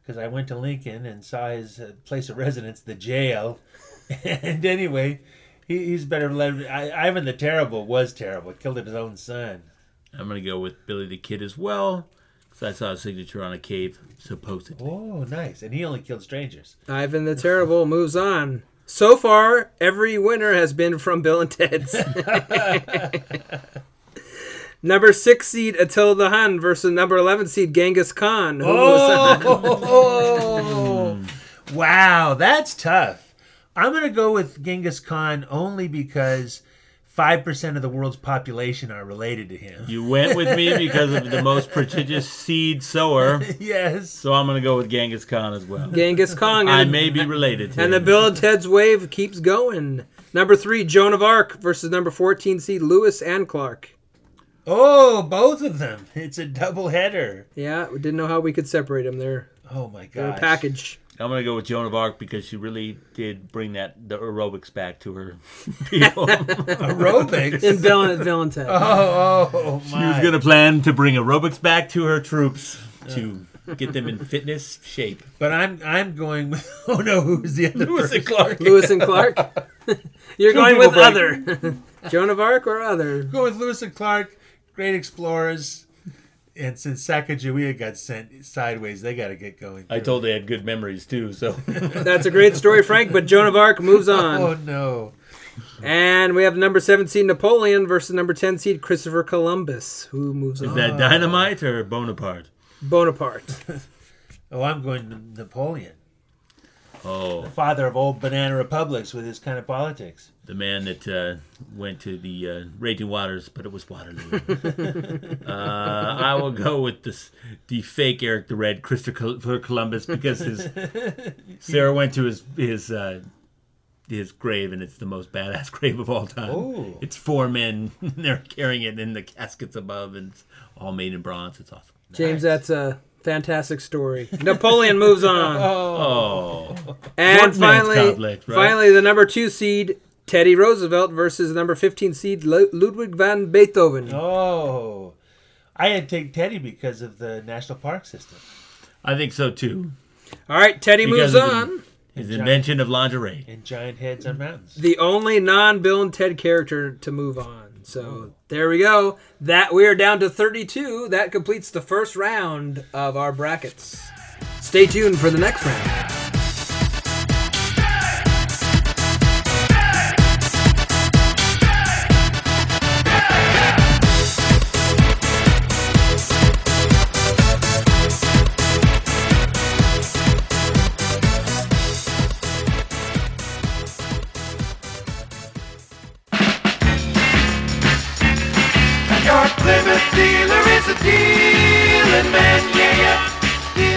[SPEAKER 2] because I went to Lincoln and saw his uh, place of residence, the jail. <laughs> and anyway, he, he's better. Led, I, Ivan the Terrible was terrible. Killed his own son.
[SPEAKER 4] I'm gonna go with Billy the Kid as well, because I saw a signature on a cave, supposedly.
[SPEAKER 2] Oh, nice. And he only killed strangers.
[SPEAKER 3] Ivan the Terrible moves on. So far, every winner has been from Bill and Ted's. <laughs> <laughs> number six seed Attila the Hun versus number eleven seed Genghis Khan. Who moves on?
[SPEAKER 2] Oh, <laughs> Wow, that's tough. I'm going to go with Genghis Khan only because 5% of the world's population are related to him.
[SPEAKER 4] You went with me because of the most prodigious seed sower, <laughs>
[SPEAKER 2] yes.
[SPEAKER 4] so I'm going to go with Genghis Khan as well.
[SPEAKER 3] Genghis Khan.
[SPEAKER 4] I may be related to him.
[SPEAKER 3] And the. Bill and Ted's Wave keeps going. Number three, Joan of Arc versus number 14 seed Lewis and Clark.
[SPEAKER 2] Oh, both of them. It's a double header.
[SPEAKER 3] Yeah, we didn't know how we could separate them. They're,
[SPEAKER 2] Oh my
[SPEAKER 3] they're a
[SPEAKER 2] god.
[SPEAKER 3] package.
[SPEAKER 4] I'm going to go with Joan of Arc because she really did bring that the aerobics back to her people. <laughs> <laughs>
[SPEAKER 2] Aerobics.
[SPEAKER 3] And Bill and, Bill and Ted.
[SPEAKER 2] oh, oh
[SPEAKER 4] She was going to plan to bring aerobics back to her troops to uh. get them in fitness shape.
[SPEAKER 2] But I'm I'm going with <laughs> oh no, who's the other
[SPEAKER 4] Lewis
[SPEAKER 2] person?
[SPEAKER 4] and Clark.
[SPEAKER 3] Lewis and Clark. You're
[SPEAKER 4] Two
[SPEAKER 3] going with
[SPEAKER 4] break.
[SPEAKER 3] other. Joan of Arc or other?
[SPEAKER 2] Go with Lewis and Clark, great explorers. And since Sacagawea got sent sideways, they got to get going.
[SPEAKER 4] I told they had good memories too, so <laughs>
[SPEAKER 3] That's a great story, Frank, but Joan of Arc moves <laughs> oh, on.
[SPEAKER 2] Oh no.
[SPEAKER 3] And we have number 7 seed Napoleon versus number 10 seed Christopher Columbus, who moves
[SPEAKER 4] is
[SPEAKER 3] on.
[SPEAKER 4] that dynamite or Bonaparte?
[SPEAKER 3] Bonaparte. <laughs>
[SPEAKER 2] Oh, I'm going to Napoleon,
[SPEAKER 4] Oh, the
[SPEAKER 2] father of old banana republics with his kind of politics.
[SPEAKER 4] the man that uh, went to the uh, raging waters, but it was Waterloo. <laughs> uh, I will go with this, the fake Eric the Red, Christopher Columbus, because his <laughs> Sarah went to his his uh, his grave, and it's the most badass <laughs> grave of all time.
[SPEAKER 2] Oh.
[SPEAKER 4] It's four men; they're carrying it in the caskets above, and it's all made in bronze. It's awesome.
[SPEAKER 3] James, that's a fantastic story. Napoleon moves on. <laughs>
[SPEAKER 4] Oh.
[SPEAKER 3] oh, And
[SPEAKER 4] One man's
[SPEAKER 3] finally,
[SPEAKER 4] conflict, right?
[SPEAKER 3] finally, the number two seed Teddy Roosevelt versus the number 15 seed Lu- Ludwig van Beethoven.
[SPEAKER 2] Oh, I had to take Teddy because of the national park system.
[SPEAKER 4] I think so too.
[SPEAKER 3] All right, Teddy
[SPEAKER 4] Because
[SPEAKER 3] moves
[SPEAKER 4] of the-
[SPEAKER 3] on.
[SPEAKER 4] His invention of lingerie.
[SPEAKER 2] And giant heads on mountains.
[SPEAKER 3] The only non-Bill and Ted character to move on. So there we go. That we are down to 32. That completes the first round of our brackets. Stay tuned for the next round.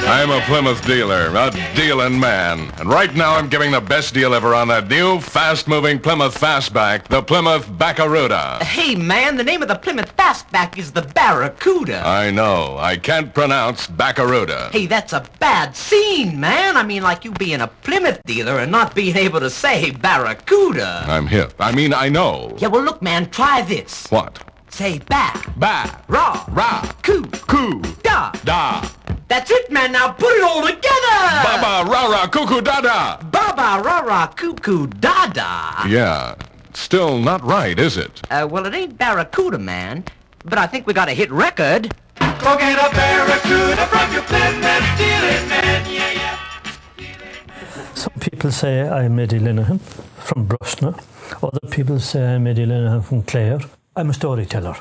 [SPEAKER 8] I'm a Plymouth dealer, a dealing man. And right now I'm giving the best deal ever on that new, fast-moving Plymouth Fastback, the Plymouth Barracuda.
[SPEAKER 9] Hey, man, the name of the Plymouth Fastback is the Barracuda.
[SPEAKER 8] I know, I can't pronounce Barracuda.
[SPEAKER 9] Hey, that's a bad scene, man. I mean, like you being a Plymouth dealer and not being able to say Barracuda.
[SPEAKER 8] I'm hip. I mean, I know.
[SPEAKER 9] Yeah, well, look, man, try this.
[SPEAKER 8] What?
[SPEAKER 9] Say ba.
[SPEAKER 8] Ba,
[SPEAKER 9] Ra.
[SPEAKER 8] ra,
[SPEAKER 9] coo,
[SPEAKER 8] coo,
[SPEAKER 9] da.
[SPEAKER 8] da,
[SPEAKER 9] That's it, man. Now put it all together.
[SPEAKER 8] baba, ra, ra, cuckoo, da, da.
[SPEAKER 9] Baba, ra rah, cuckoo, da, da.
[SPEAKER 8] Yeah, still not right, is it?
[SPEAKER 9] Uh, well, it ain't Barracuda, man. But I think we got a hit record.
[SPEAKER 1] Go get a Barracuda from your Plymouth dealing man, yeah, yeah.
[SPEAKER 10] Some people say I'm Eddie Lenihan from Brusna. Other people say I'm Eddie Lenihan from Clare. I'm a storyteller.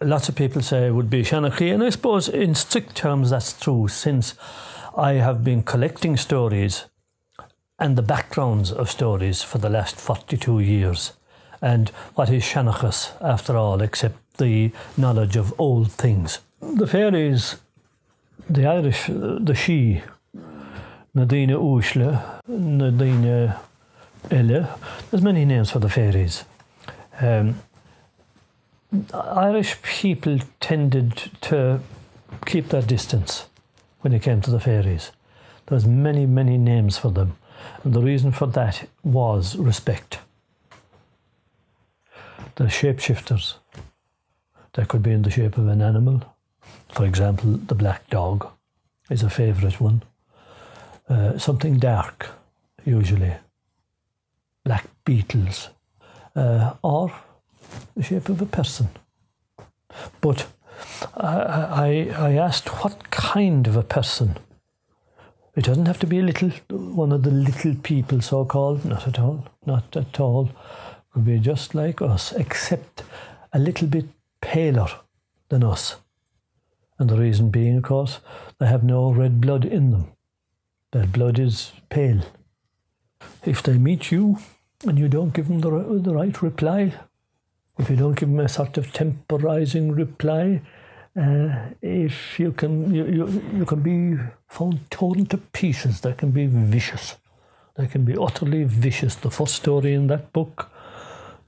[SPEAKER 10] Lots of people say I would be Shanachie, and I suppose in strict terms that's true since I have been collecting stories and the backgrounds of stories for the last 42 years. And what is Shanachas, after all, except the knowledge of old things? The fairies, the Irish, the she, na daoine uaisle, Nadine Elle. There's many names for the fairies. Um, Irish people tended to keep their distance when it came to the fairies. There's many, many names for them. And the reason for that was respect. The shapeshifters. They could be in the shape of an animal. For example, the black dog is a favourite one. Uh, something dark, usually. Black beetles. Uh, or the shape of a person. But I, I, I asked what kind of a person. It doesn't have to be a little, one of the little people, so called. Not at all. Not at all. Could be just like us, except a little bit paler than us. And the reason being, of course, they have no red blood in them. Their blood is pale. If they meet you and you don't give them the, the right reply, if you don't give them a sort of temporizing reply, uh, if you can, you, you, you can be found torn to pieces. They can be vicious. They can be utterly vicious. The first story in that book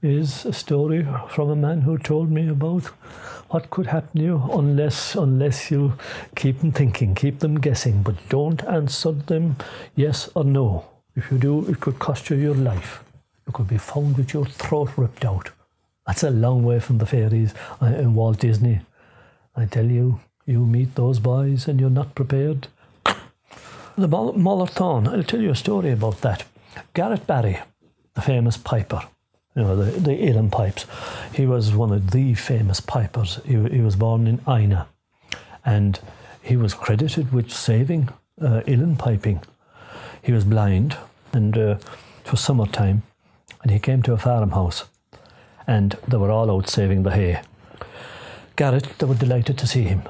[SPEAKER 10] is a story from a man who told me about what could happen to you unless unless you keep them thinking, keep them guessing, but don't answer them yes or no. If you do, it could cost you your life. You could be found with your throat ripped out. That's a long way from the fairies uh, in Walt Disney. I tell you, you meet those boys and you're not prepared. The Mol- Mollerthorn, I'll tell you a story about that. Garrett Barry, the famous piper, you know, the, the Uilleann pipes, he was one of the famous pipers. He, he was born in Inagh and he was credited with saving uh, piping. He was blind and uh, it was summertime and he came to a farmhouse and they were all out saving the hay. Garrett, they were delighted to see him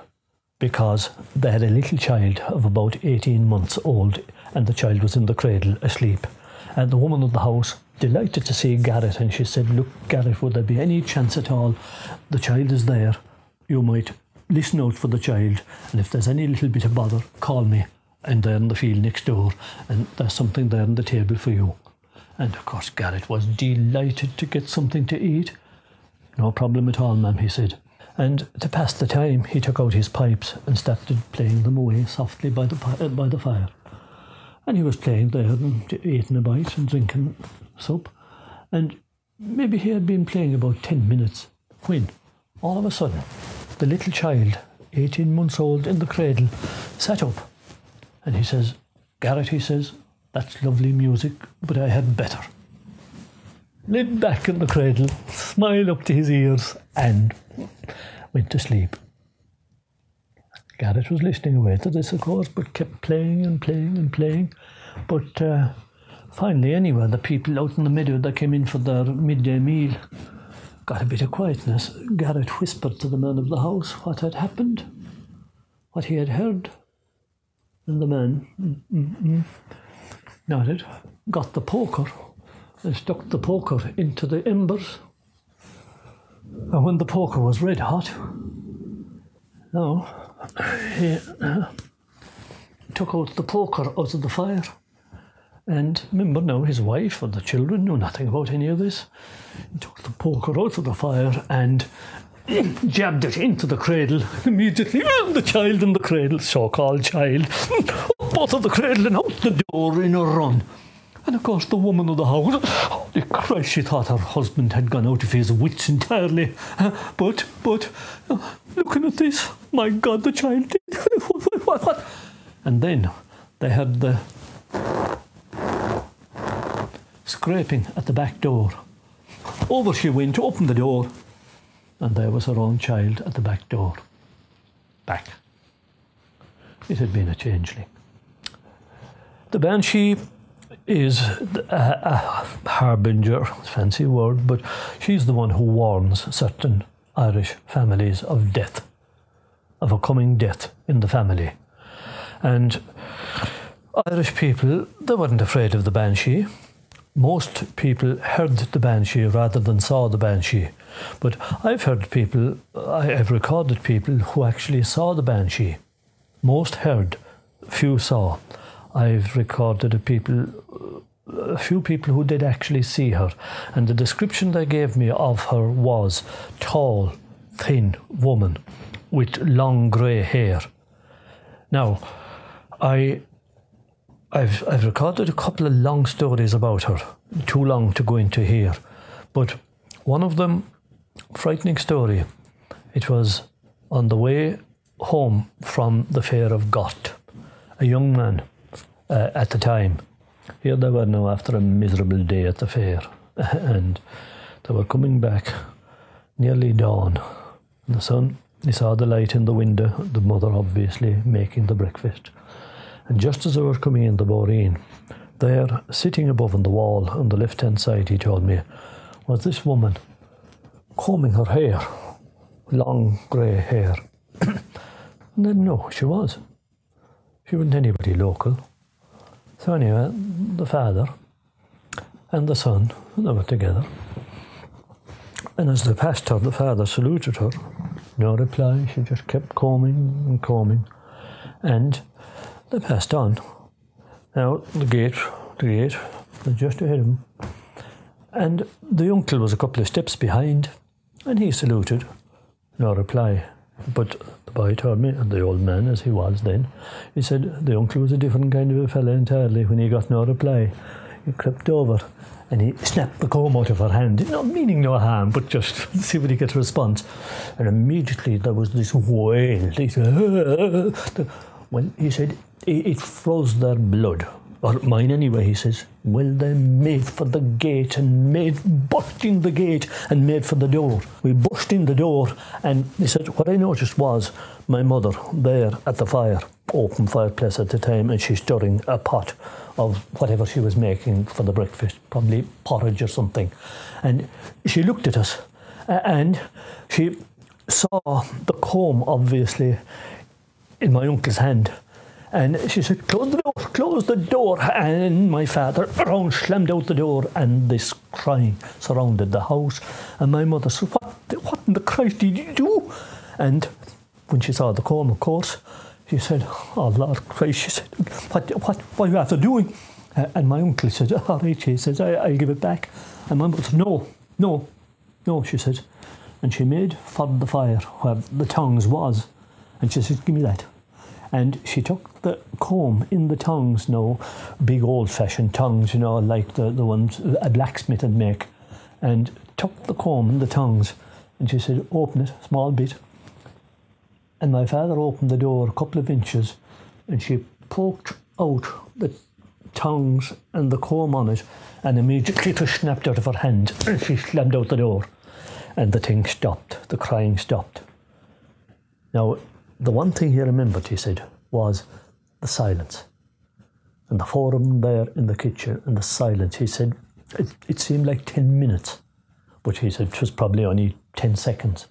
[SPEAKER 10] because they had a little child of about 18 months old and the child was in the cradle asleep. And the woman of the house, delighted to see Garrett, and she said, Look, Garrett, would there be any chance at all? The child is there. You might listen out for the child, and if there's any little bit of bother, call me. And they're in the field next door, and there's something there on the table for you. And of course, Garrett was delighted to get something to eat. No problem at all, ma'am, he said. And to pass the time, he took out his pipes and started playing them away softly by the, by the fire. And he was playing there and eating a bite and drinking soup. And maybe he had been playing about 10 minutes when, all of a sudden, the little child, 18 months old in the cradle, sat up. And he says, Garrett, he says, that's lovely music, but I had better. Laid back in the cradle, smiled up to his ears, and went to sleep. Garrett was listening away to this, of course, but kept playing and playing and playing. But uh, finally, anyway, the people out in the meadow that came in for their midday meal got a bit of quietness. Garrett whispered to the man of the house what had happened, what he had heard. And the man mm, mm, mm, nodded, got the poker, and stuck the poker into the embers. And when the poker was red hot, now he uh, took out the poker out of the fire. And remember now, his wife and the children knew nothing about any of this. He took the poker out of the fire and <clears throat> jabbed it into the cradle immediately. The child in the cradle, so called child, <laughs> both of the cradle and out the door in a run. And of course, the woman of the house, holy oh, Christ, she thought her husband had gone out of his wits entirely. But, but, looking at this, my God, the child did. <laughs> what, what? And then they had the scraping at the back door. Over she went to open the door, and there was her own child at the back door. Back. It had been a changeling. The banshee is a, a harbinger, fancy word, but she's the one who warns certain Irish families of death, of a coming death in the family. And Irish people, they weren't afraid of the banshee. Most people heard the banshee rather than saw the banshee. But I've heard people, I've recorded people who actually saw the banshee. Most heard, few saw. I've recorded a people, a few people who did actually see her, and the description they gave me of her was tall, thin woman with long grey hair. Now, I I've I've recorded a couple of long stories about her, too long to go into here, but one of them, frightening story. It was on the way home from the fair of Gort, a young man uh, at the time. Here they were now after a miserable day at the fair, <laughs> and they were coming back nearly dawn. And the son, he saw the light in the window, the mother obviously making the breakfast. And just as they were coming in the Boreen, there, sitting above on the wall on the left hand side, he told me, was this woman combing her hair, long grey hair. <coughs> and then, no, she was. She wasn't anybody local. So anyway, the father and the son, they were together. And as they passed her, the father saluted her. No reply, she just kept combing and combing. And they passed on. Now, the gate, the gate was just ahead of them. And the uncle was a couple of steps behind, and he saluted. No reply. But the boy told me, and the old man as he was then, he said the uncle was a different kind of a fellow entirely when he got no reply. He crept over and he snapped the comb out of her hand, not meaning no harm, but just <laughs> see what he gets a response. And immediately there was this wail. Said, <laughs> well, he said, it froze their blood. Or mine anyway, he says. Well, they made for the gate and made, busted in the gate and made for the door. We busted in the door and he said, what I noticed was my mother there at the fire, open fireplace at the time, and she's stirring a pot of whatever she was making for the breakfast, probably porridge or something. And she looked at us and she saw the comb, obviously, in my uncle's hand. And she said, Close the door, close the door. And my father around slammed out the door, and this crying surrounded the house. And my mother said, What, what in the Christ did you do? And when she saw the comb, of course, she said, Oh Lord Christ, she said, What, what, what are you after doing? Uh, and my uncle said, All right, she says, I, I'll give it back. And my mother said, No, no, no, she said. And she made for the fire where the tongs was. And she said, Give me that. And she took the comb in the tongs, no big old fashioned tongs, you know, like the, the ones a blacksmith would make, and took the comb in the tongs. And she said, Open it, small bit. And my father opened the door a couple of inches and she poked out the tongs and the comb on it, and immediately it snapped out of her hand and she slammed out the door. And the thing stopped, the crying stopped. Now, the one thing he remembered, he said, was the silence. And the forum there in the kitchen and the silence. He said it, it seemed like 10 minutes, but he said it was probably only 10 seconds.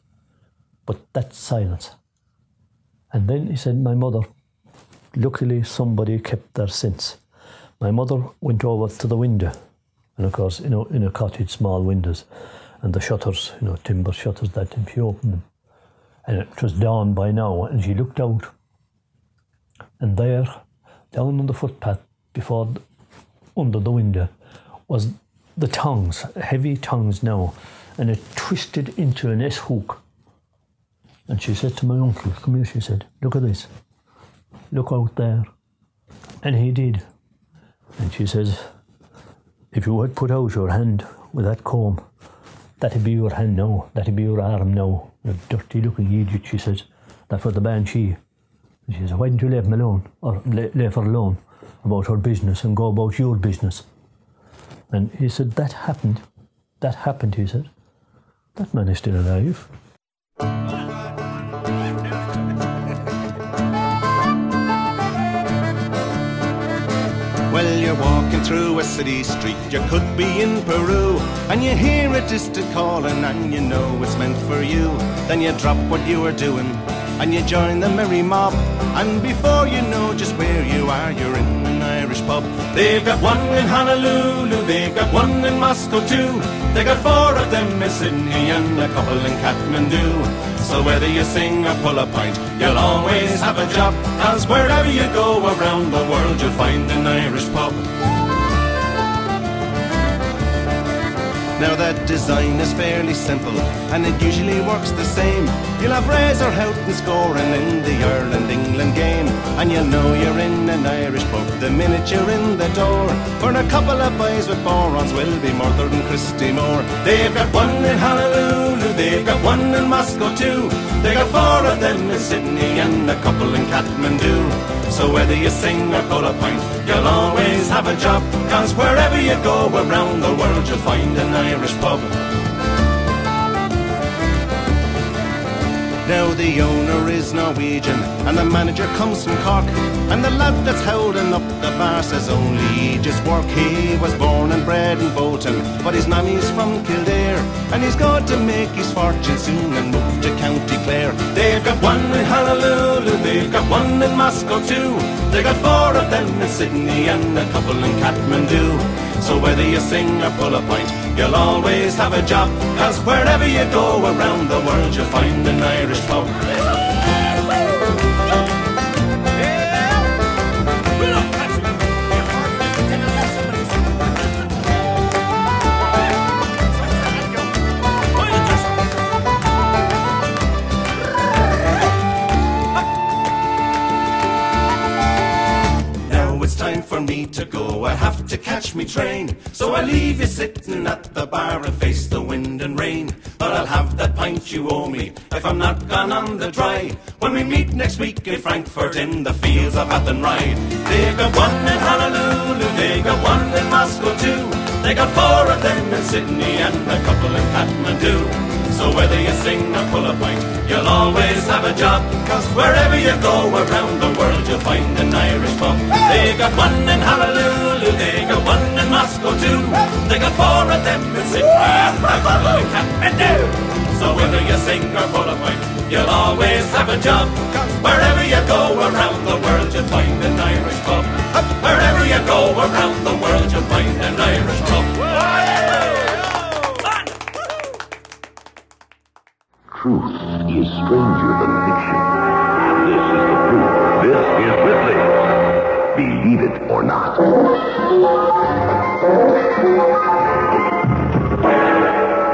[SPEAKER 10] But that silence. And then he said, My mother, luckily somebody kept their sense. My mother went over to the window, and of course, you know, in a cottage, small windows, and the shutters, you know, timber shutters, that time she opened them. And it was dawn by now, and she looked out. And there, down on the footpath before, under the window, was the tongues, heavy tongues now, and it twisted into an S hook. And she said to my uncle, Come here, she said, Look at this. Look out there. And he did. And she says, If you had put out your hand with that comb, that'd be your hand now, that'd be your arm now. You dirty looking idiot, she says. That for the banshee. She says, Why didn't you leave him alone? Or leave her alone about her business and go about your business? And he said, That happened. That happened, he said. That man is still alive.
[SPEAKER 11] Through a city street, you could be in Peru, and you hear a distant calling, and you know it's meant for you. Then you drop what you were doing, and you join the merry mob, and before you know just where you are, you're in an Irish pub. They've got one in Honolulu, they've got one in Moscow too. They got four of them in Sydney and a couple in Kathmandu. So whether you sing or pull a pint, you'll always have a job. Cause wherever you go around the world, you'll find an Irish pub. Now that design is fairly simple, and it usually works the same. You'll have Razor Houghton scoring in the Ireland-England game, and you'll know you're in an Irish pub the minute you're in the door. For a couple of boys with bodhráns will be Murther and Christy Moore. They've got one in Honolulu, they've got one in Moscow too. They got four of them in Sydney and a couple in Kathmandu. So whether you sing or pull a pint, you'll always have a job. Cause wherever you go around the world, you'll find an Irish pub. The owner is Norwegian and the manager comes from Cork. And the lad that's holding up the bar says only he just work. He was born and bred in Bolton, but his mammy's from Kildare. And he's got to make his fortune soon and move to County Clare. They've got one in Honolulu, they've got one in Moscow too. They got four of them in Sydney and a couple in Kathmandu. So whether you sing or pull a pint, you'll always have a job. Cause wherever you go around the world, you'll find an Irish pub. To go. I have to catch me train. So I leave you sitting at the bar and face the wind and rain. But I'll have that pint you owe me if I'm not gone on the dry. When we meet next week in Frankfurt in the fields of Athenry. They got one in Honolulu, they got one in Moscow too. They got four of them in Sydney and a couple in Kathmandu. So whether you sing or pull a pint, you'll always have a job. Cause wherever you go around the world, you'll find an Irish pub. They got one in Honolulu, they got one in Moscow too. They got four of them in Sydney and Kathmandu. So whether you sing or pull a pint, you'll always have a job. Wherever you go around the world, you'll find an Irish pub. Wherever you go around the world, you'll find an Irish pub.
[SPEAKER 6] Truth is stranger than fiction. This is the proof. This is Ripley. Believe it or not.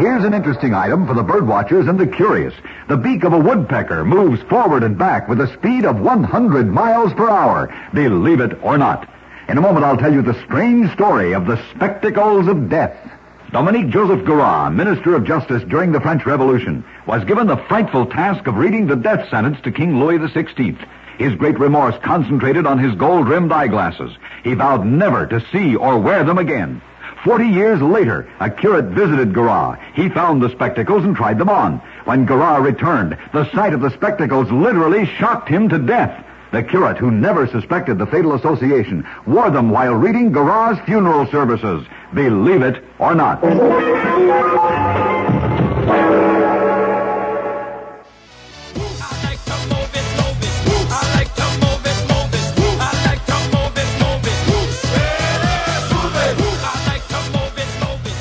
[SPEAKER 12] Here's an interesting item for the bird watchers and the curious. The beak of a woodpecker moves forward and back with a speed of 100 miles per hour. Believe it or not. In a moment, I'll tell you the strange story of the spectacles of death. Dominique Joseph Garat, Minister of Justice during the French Revolution, was given the frightful task of reading the death sentence to King Louis XVI. His great remorse concentrated on his gold-rimmed eyeglasses. He vowed never to see or wear them again. Forty years later, a curate visited Garat. He found the spectacles and tried them on. When Garat returned, the sight of the spectacles literally shocked him to death. The curate, who never suspected the fatal association, wore them while reading Garat's funeral services. Believe it or not.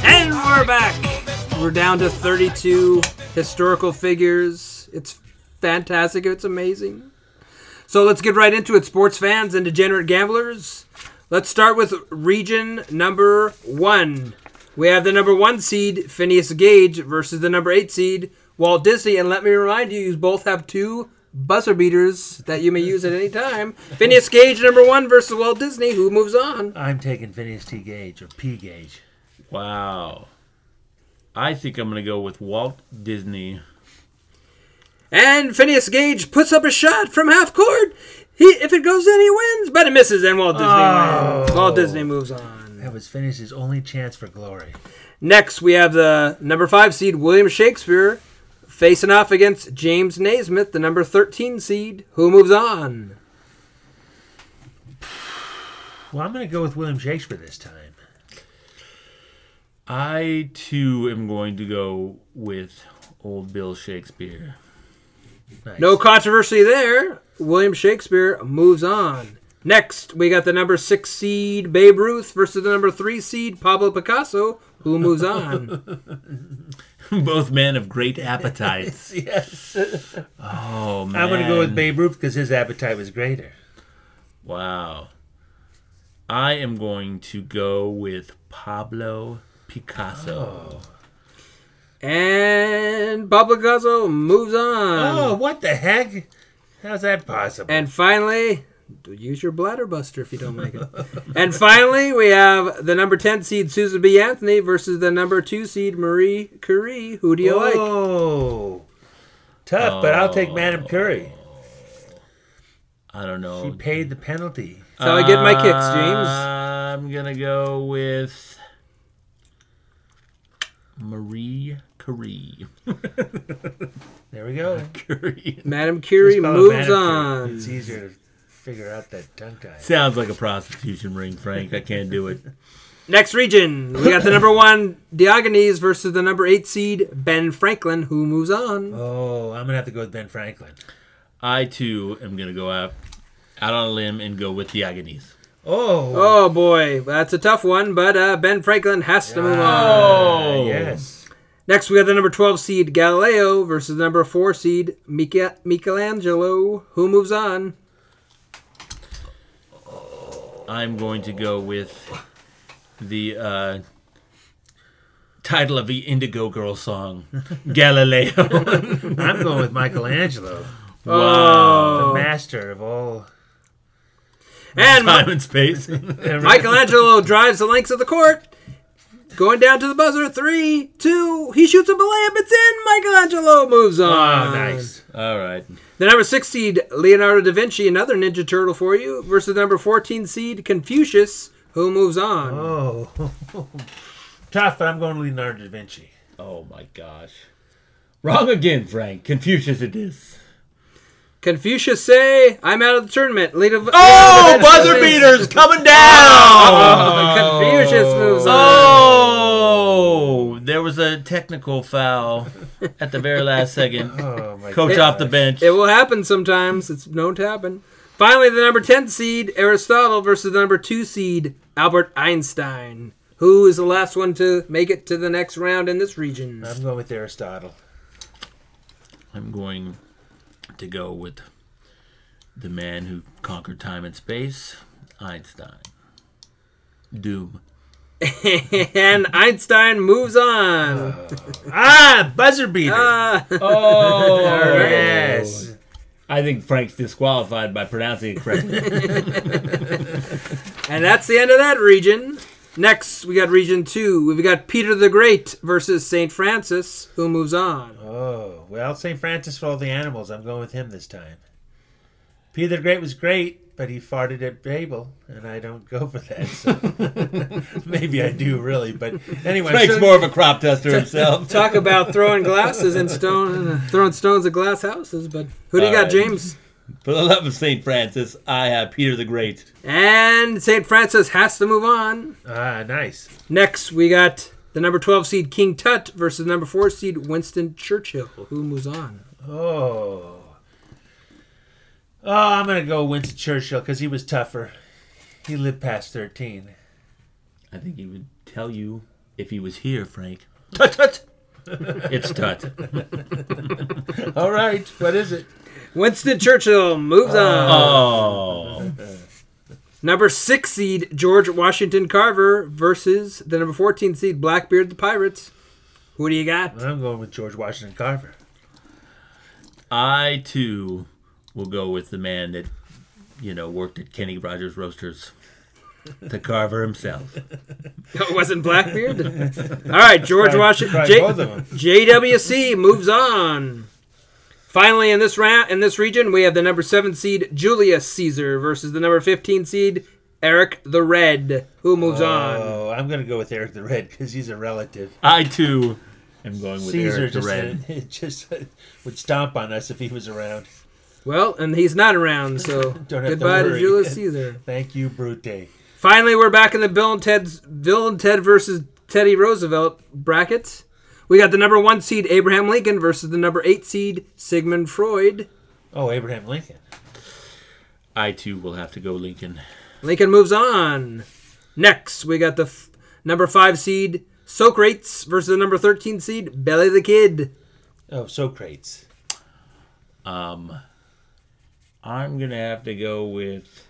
[SPEAKER 3] And we're back. We're down to 32 historical figures. It's fantastic. It's amazing. So let's get right into it, sports fans and degenerate gamblers. Let's start with region number one. We have the number one seed, Phineas Gage, versus the number eight seed, Walt Disney. And let me remind you, you both have two buzzer beaters that you may use at any time. Phineas Gage, number one, versus Walt Disney. Who moves on?
[SPEAKER 2] I'm taking Phineas T. Gage or P. Gage.
[SPEAKER 4] Wow. I think I'm going to go with Walt Disney.
[SPEAKER 3] And Phineas Gage puts up a shot from half court. He, if it goes in, he wins, but it misses, and Walt Disney oh. wins. Walt Disney moves on.
[SPEAKER 2] That was Phineas's only chance for glory.
[SPEAKER 3] Next, we have the number five seed William Shakespeare facing off against James Naismith, the number thirteen seed. Who moves on?
[SPEAKER 2] Well, I'm going to go with William Shakespeare this time.
[SPEAKER 4] I too am going to go with old Bill Shakespeare.
[SPEAKER 3] No controversy there. William Shakespeare moves on. Next, we got the number six seed Babe Ruth versus the number three seed Pablo Picasso. Who moves on? <laughs>
[SPEAKER 4] Both men of great appetites. <laughs>
[SPEAKER 2] yes.
[SPEAKER 4] Oh man.
[SPEAKER 2] I'm going to go with Babe Ruth because his appetite was greater.
[SPEAKER 4] Wow. I am going to go with Pablo Picasso. Oh.
[SPEAKER 3] And Pablo Picasso moves on.
[SPEAKER 2] Oh, what the heck? How's that possible?
[SPEAKER 3] And finally, use your bladder buster if you don't make it. <laughs> and finally, we have the number 10 seed Susan B. Anthony versus the number 2 seed Marie Curie. Who do you like?
[SPEAKER 2] Oh, tough, but I'll take Madame oh. Curie.
[SPEAKER 4] I don't know.
[SPEAKER 2] She paid the penalty.
[SPEAKER 3] That's how I get my kicks, James.
[SPEAKER 4] I'm gonna go with. Marie Curie. <laughs>
[SPEAKER 2] There we go.
[SPEAKER 4] Curie.
[SPEAKER 3] Madame Curie
[SPEAKER 2] Just call it
[SPEAKER 3] moves on.
[SPEAKER 2] It's easier to figure out that tongue tie.
[SPEAKER 4] Sounds like a prostitution ring, Frank. I can't do it. <laughs>
[SPEAKER 3] Next region, we got the number one Diogenes versus the number eight seed Ben Franklin, who moves on.
[SPEAKER 2] Oh, I'm gonna have to go with Ben Franklin.
[SPEAKER 4] I too am gonna go out out on a limb and go with Diogenes.
[SPEAKER 2] Oh,
[SPEAKER 3] Oh boy, that's a tough one, but uh, Ben Franklin has to move on.
[SPEAKER 4] Oh
[SPEAKER 2] yes.
[SPEAKER 3] Next, we have the number 12 seed Galileo versus the number 4 seed Micha- Michelangelo, who moves on.
[SPEAKER 4] I'm going to go with the uh, title of the Indigo Girl song, <laughs> Galileo.
[SPEAKER 2] I'm going with Michelangelo,
[SPEAKER 3] Oh.
[SPEAKER 2] the master of all.
[SPEAKER 3] And
[SPEAKER 4] Time and space. <laughs>
[SPEAKER 3] Michelangelo drives the lengths of the court. Going down to the buzzer. Three, two. He shoots a lamp. It's in. Michelangelo moves ah, on.
[SPEAKER 2] Oh, nice.
[SPEAKER 4] All right.
[SPEAKER 3] The number six seed Leonardo da Vinci, another Ninja Turtle for you, versus the number 14 seed Confucius, who moves on.
[SPEAKER 2] Oh, <laughs> tough, but I'm going Leonardo da Vinci.
[SPEAKER 4] Oh my gosh. Wrong again, Frank. Confucius it is.
[SPEAKER 3] Confucius say, "I'm out of the tournament." Leonardo-
[SPEAKER 4] Oh,
[SPEAKER 3] Leonardo da
[SPEAKER 4] buzzer
[SPEAKER 3] Vinci-
[SPEAKER 4] beaters coming <laughs> oh, down!
[SPEAKER 3] Oh, Confucius moves on.
[SPEAKER 4] Oh, there was a technical foul <laughs> at the very last second.
[SPEAKER 2] Oh my
[SPEAKER 4] Coach off the bench.
[SPEAKER 3] It will happen sometimes. It's known to happen. Finally, the number 10 seed, Aristotle, versus the number 2 seed, Albert Einstein. Who is the last one to make it to the next round in this region?
[SPEAKER 2] I'm going with Aristotle.
[SPEAKER 4] I'm going to go with the man who conquered time and space, Einstein. Doom. <laughs>
[SPEAKER 3] and Einstein moves on.
[SPEAKER 2] Ah, buzzer beater.
[SPEAKER 3] Ah.
[SPEAKER 4] Oh, <laughs>
[SPEAKER 2] yes.
[SPEAKER 4] I think Frank's disqualified by pronouncing it correctly. <laughs>
[SPEAKER 3] and that's the end of that region. Next, we got Region 2. We've got Peter the Great versus St. Francis, who moves on.
[SPEAKER 2] Oh, well, St. Francis for all the animals. I'm going with him this time. Peter the Great was great, but he farted at Babel, and I don't go for that. So <laughs> maybe I do, really. But anyway,
[SPEAKER 4] Frank's
[SPEAKER 2] so-
[SPEAKER 4] more of a crop duster himself.
[SPEAKER 3] Talk about throwing glasses and <laughs> stone, uh, throwing stones at glass houses. But who do you
[SPEAKER 4] All
[SPEAKER 3] got,
[SPEAKER 4] right.
[SPEAKER 3] James?
[SPEAKER 4] For the love of St. Francis, I have Peter the Great.
[SPEAKER 3] And St. Francis has to move on.
[SPEAKER 2] Ah, nice.
[SPEAKER 3] Next, we got the number 12 seed King Tut versus the number 4 seed Winston Churchill, who moves on.
[SPEAKER 2] Oh. Oh, I'm going to go Winston Churchill because he was tougher. He lived past 13.
[SPEAKER 4] I think he would tell you if he was here, Frank. Tut tut. It's Tut. <laughs>
[SPEAKER 2] All right. What is it?
[SPEAKER 3] Winston Churchill moves oh. on.
[SPEAKER 4] Oh.
[SPEAKER 3] Number 6 seed George Washington Carver versus the number 14 seed Blackbeard the Pirates. Who do you got?
[SPEAKER 2] I'm going with George Washington Carver.
[SPEAKER 4] I too will go with the man that, you know, worked at Kenny Rogers Roasters, <laughs> the carver himself.
[SPEAKER 3] it <laughs> oh, wasn't Blackbeard? All right, George
[SPEAKER 4] Tried-
[SPEAKER 3] Washington.
[SPEAKER 4] tried
[SPEAKER 3] J-
[SPEAKER 4] both of 'em.
[SPEAKER 3] JWC moves on. Finally, in this round, in this region, we have the number seven seed Julius Caesar versus the number fifteen seed Eric the Red, who moves oh, on.
[SPEAKER 2] Oh, I'm going to go with Eric the Red because he's a relative.
[SPEAKER 4] I too am going with
[SPEAKER 2] Caesar
[SPEAKER 4] Eric the
[SPEAKER 2] just,
[SPEAKER 4] Red. <laughs>
[SPEAKER 2] It just would stomp on us if he was around.
[SPEAKER 3] Well, and he's not around, so
[SPEAKER 2] Don't have
[SPEAKER 3] goodbye
[SPEAKER 2] to
[SPEAKER 3] to,
[SPEAKER 2] worry.
[SPEAKER 3] Julius Caesar.
[SPEAKER 2] Thank you, Brute.
[SPEAKER 3] Finally, we're back in the Bill and Ted's Bill and Ted versus Teddy Roosevelt bracket. We got the number one seed Abraham Lincoln versus the number eight seed Sigmund Freud.
[SPEAKER 2] Oh, Abraham Lincoln.
[SPEAKER 4] I too will have to go Lincoln.
[SPEAKER 3] Lincoln moves on. Next, we got the f- number five seed Socrates versus the number thirteen seed Billy the Kid.
[SPEAKER 2] Oh, Socrates.
[SPEAKER 4] Um, I'm gonna have to go with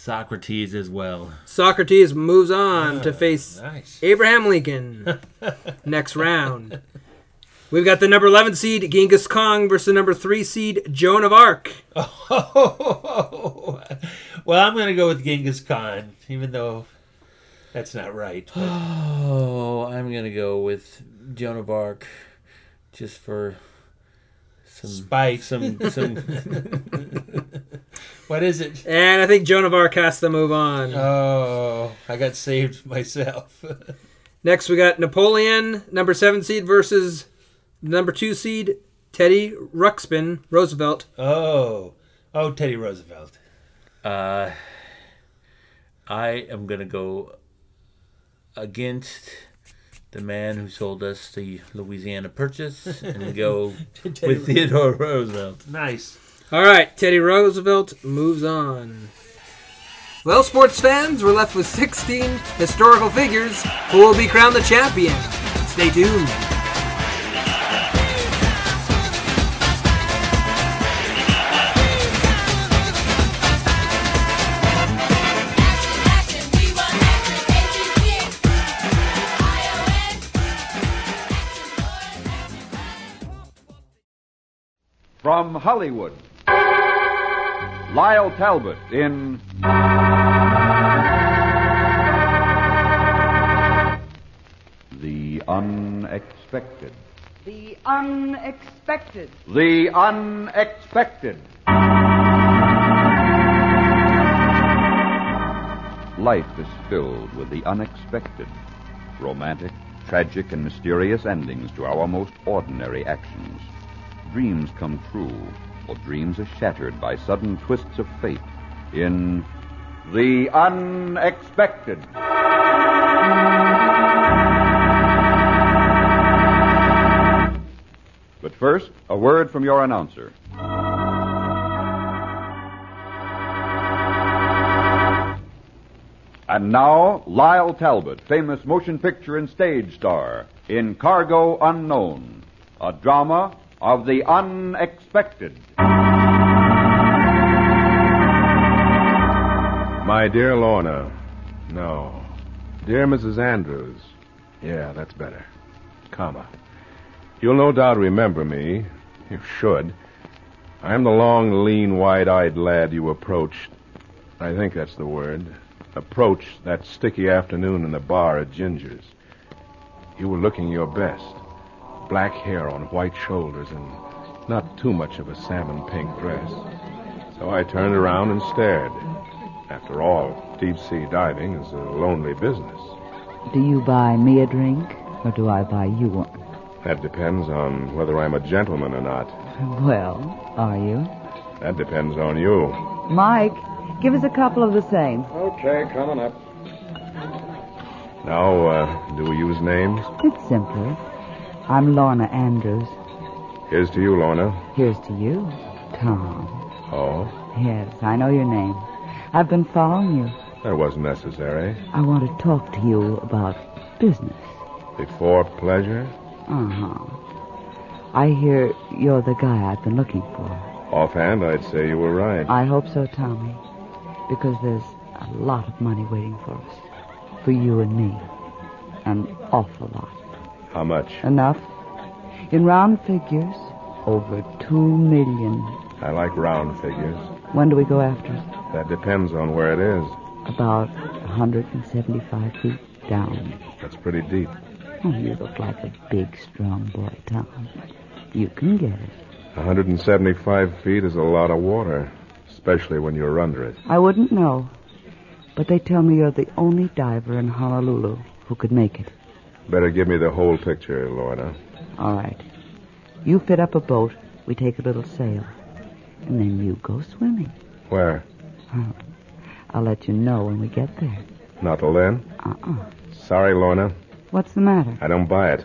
[SPEAKER 4] Socrates as well.
[SPEAKER 3] Socrates moves on to ah, face
[SPEAKER 2] nice.
[SPEAKER 3] Abraham Lincoln. <laughs> Next round. We've got the number 11 seed Genghis Khan versus the number 3 seed Joan of Arc.
[SPEAKER 2] Oh, <laughs> well, I'm going to go with Genghis Khan, even though that's not right. but- <sighs>
[SPEAKER 4] Oh, I'm gonna go with Joan of Arc, just for some
[SPEAKER 2] Spite.
[SPEAKER 4] Some <laughs> some.
[SPEAKER 2] what is it?
[SPEAKER 3] And I think Joan of Arc has to move on.
[SPEAKER 2] Oh, I got saved myself. <laughs>
[SPEAKER 3] Next, we got Napoleon, number seven seed, versus number two seed, Teddy Ruxpin Roosevelt.
[SPEAKER 2] Oh, oh, Teddy Roosevelt.
[SPEAKER 4] Uh, I am gonna go against the man who sold us the Louisiana Purchase and go <laughs> with Theodore Roosevelt.
[SPEAKER 2] Nice.
[SPEAKER 3] All right, Teddy Roosevelt moves on. Well, sports fans, we're left with 16 historical figures who will be crowned the champion. Stay tuned.
[SPEAKER 13] From Hollywood, Lyle Talbot in The Unexpected.
[SPEAKER 14] The unexpected.
[SPEAKER 13] The Unexpected. Life is filled with the unexpected. Romantic, tragic, and mysterious endings to our most ordinary actions. Dreams come true, or dreams are shattered by sudden twists of fate in The Unexpected. But first, a word from your announcer. And now, Lyle Talbot, famous motion picture and stage star, in Cargo Unknown, a drama of the unexpected.
[SPEAKER 15] My dear Lorna. No. Dear Mrs. Andrews. Yeah, that's better. Comma. You'll no doubt remember me. You should. I'm the long, lean, wide eyed lad you approached. I think that's the word. Approached that sticky afternoon in the bar at Ginger's. You were looking your best. Black hair on white shoulders and not too much of a salmon pink dress. So I turned around and stared. After all, deep sea diving is a lonely business.
[SPEAKER 16] Do you buy me a drink, or do I buy you one?
[SPEAKER 15] That depends on whether I'm a gentleman or not.
[SPEAKER 16] Well, are you?
[SPEAKER 15] That depends on you.
[SPEAKER 16] Mike, give us a couple of the same.
[SPEAKER 15] Okay, coming up. Now, uh, do we use names?
[SPEAKER 16] It's simpler. I'm Lorna Andrews.
[SPEAKER 15] Here's to you, Lorna.
[SPEAKER 16] Here's to you, Tom.
[SPEAKER 15] Oh,
[SPEAKER 16] Yes, I know your name. I've been following you.
[SPEAKER 15] that wasn't necessary.
[SPEAKER 16] I want to talk to you about business.
[SPEAKER 15] Before pleasure?
[SPEAKER 16] Uh huh. I hear you're the guy I've been looking for.
[SPEAKER 15] Offhand, I'd say you were right.
[SPEAKER 16] I hope so, Tommy. Because there's a lot of money waiting for us. For you and me. An awful lot.
[SPEAKER 15] How much?
[SPEAKER 16] Enough? In round figures, over two million.
[SPEAKER 15] I like round figures.
[SPEAKER 16] When do we go after it?
[SPEAKER 15] That depends on where it is.
[SPEAKER 16] About 175 feet down.
[SPEAKER 15] That's pretty deep.
[SPEAKER 16] Oh, you look like a big, strong boy, Tom. You can get it.
[SPEAKER 15] 175 feet is a lot of water, especially when you're under it.
[SPEAKER 16] I wouldn't know. But they tell me you're the only diver in Honolulu who could make it.
[SPEAKER 15] Better give me the whole picture, Lorna.
[SPEAKER 16] All right. You fit up a boat, we take a little sail. And then you go swimming.
[SPEAKER 15] Where?
[SPEAKER 16] I'll let you know when we get there.
[SPEAKER 15] Not till then?
[SPEAKER 16] Uh-uh.
[SPEAKER 15] Sorry, Lorna.
[SPEAKER 16] What's the matter?
[SPEAKER 15] I don't buy it.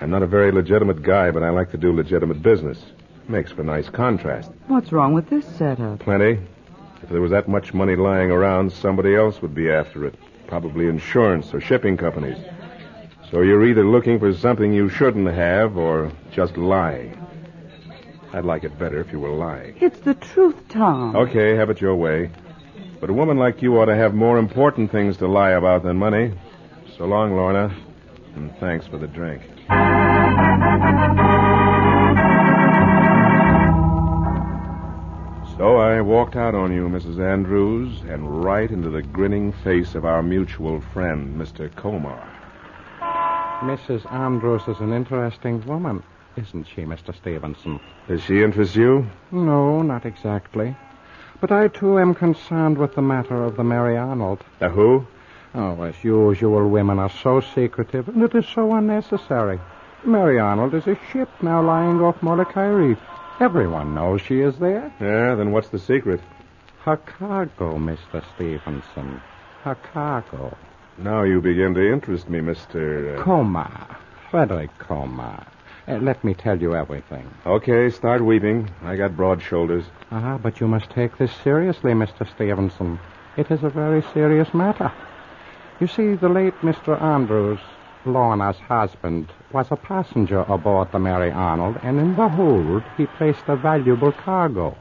[SPEAKER 15] I'm not a very legitimate guy, but I like to do legitimate business. Makes for nice contrast.
[SPEAKER 16] What's wrong with this setup?
[SPEAKER 15] Plenty. If there was that much money lying around, somebody else would be after it. Probably insurance or shipping companies. So you're either looking for something you shouldn't have or just lying. I'd like it better if you were lying.
[SPEAKER 16] It's the truth, Tom.
[SPEAKER 15] Okay, have it your way. But a woman like you ought to have more important things to lie about than money. So long, Lorna. And thanks for the drink. So I walked out on you, Mrs. Andrews, and right into the grinning face of our mutual friend, Mr. Comar.
[SPEAKER 17] Mrs. Andrews is an interesting woman, isn't she, Mr. Stevenson?
[SPEAKER 15] Does she interest you?
[SPEAKER 17] No, not exactly. But I, too, am concerned with the matter of the Mary Arnold.
[SPEAKER 15] The who?
[SPEAKER 17] Oh, as usual, women are so secretive, and it is so unnecessary. Mary Arnold is a ship now lying off Molokai Reef. Everyone knows she is there.
[SPEAKER 15] Yeah, then what's the secret?
[SPEAKER 17] Her cargo, Mr. Stevenson. Her cargo.
[SPEAKER 15] Now you begin to interest me, Mr. Uh...
[SPEAKER 17] Comar. Frederick Comar. Uh, let me tell you everything.
[SPEAKER 15] Okay, start weeping. I got broad shoulders.
[SPEAKER 17] Ah, but you must take this seriously, Mr. Stevenson. It is a very serious matter. You see, the late Mr. Andrews, Lorna's husband, was a passenger aboard the Mary Arnold, and in the hold he placed a valuable cargo.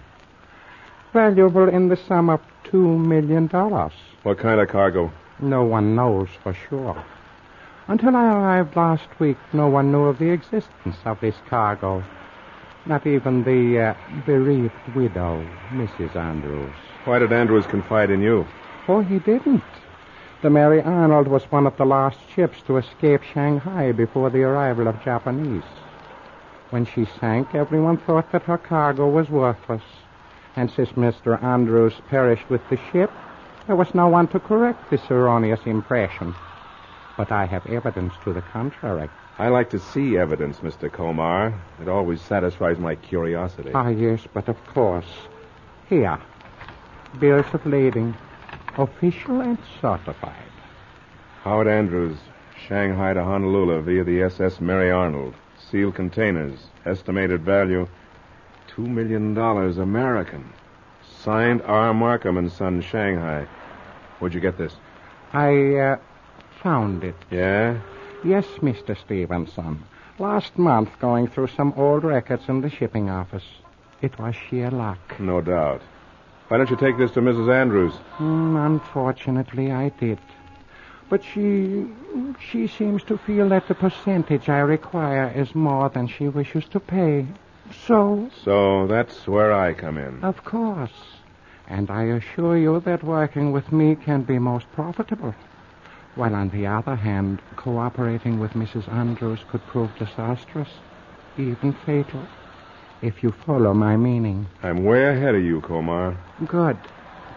[SPEAKER 17] Valuable in the sum of two million dollars.
[SPEAKER 15] What kind of cargo?
[SPEAKER 17] No one knows for sure. Until I arrived last week, no one knew of the existence of this cargo. Not even the uh, bereaved widow, Mrs. Andrews.
[SPEAKER 15] Why did Andrews confide in you?
[SPEAKER 17] Oh, he didn't. The Mary Arnold was one of the last ships to escape Shanghai before the arrival of Japanese. When she sank, everyone thought that her cargo was worthless. And since Mr. Andrews perished with the ship, there was no one to correct this erroneous impression. But I have evidence to the contrary.
[SPEAKER 15] I like to see evidence, Mr. Comar. It always satisfies my curiosity.
[SPEAKER 17] Ah, yes, but of course. Here. Bills of lading. Official and certified.
[SPEAKER 15] Howard Andrews, Shanghai to Honolulu via the SS Mary Arnold. Sealed containers. Estimated value $2 million American. Signed R. Markham and Son, Shanghai. Where'd you get this?
[SPEAKER 17] I, uh, found it.
[SPEAKER 15] Yeah?
[SPEAKER 17] Yes, Mr. Stevenson. Last month, going through some old records in the shipping office. It was sheer luck.
[SPEAKER 15] No doubt. Why don't you take this to Mrs. Andrews?
[SPEAKER 17] Mm, unfortunately, I did. But she. she seems to feel that the percentage I require is more than she wishes to pay. So.
[SPEAKER 15] So that's where I come in.
[SPEAKER 17] Of course. And I assure you that working with me can be most profitable. While on the other hand, cooperating with Mrs. Andrews could prove disastrous, even fatal, if you follow my meaning.
[SPEAKER 15] I'm way ahead of you, Komar.
[SPEAKER 17] Good.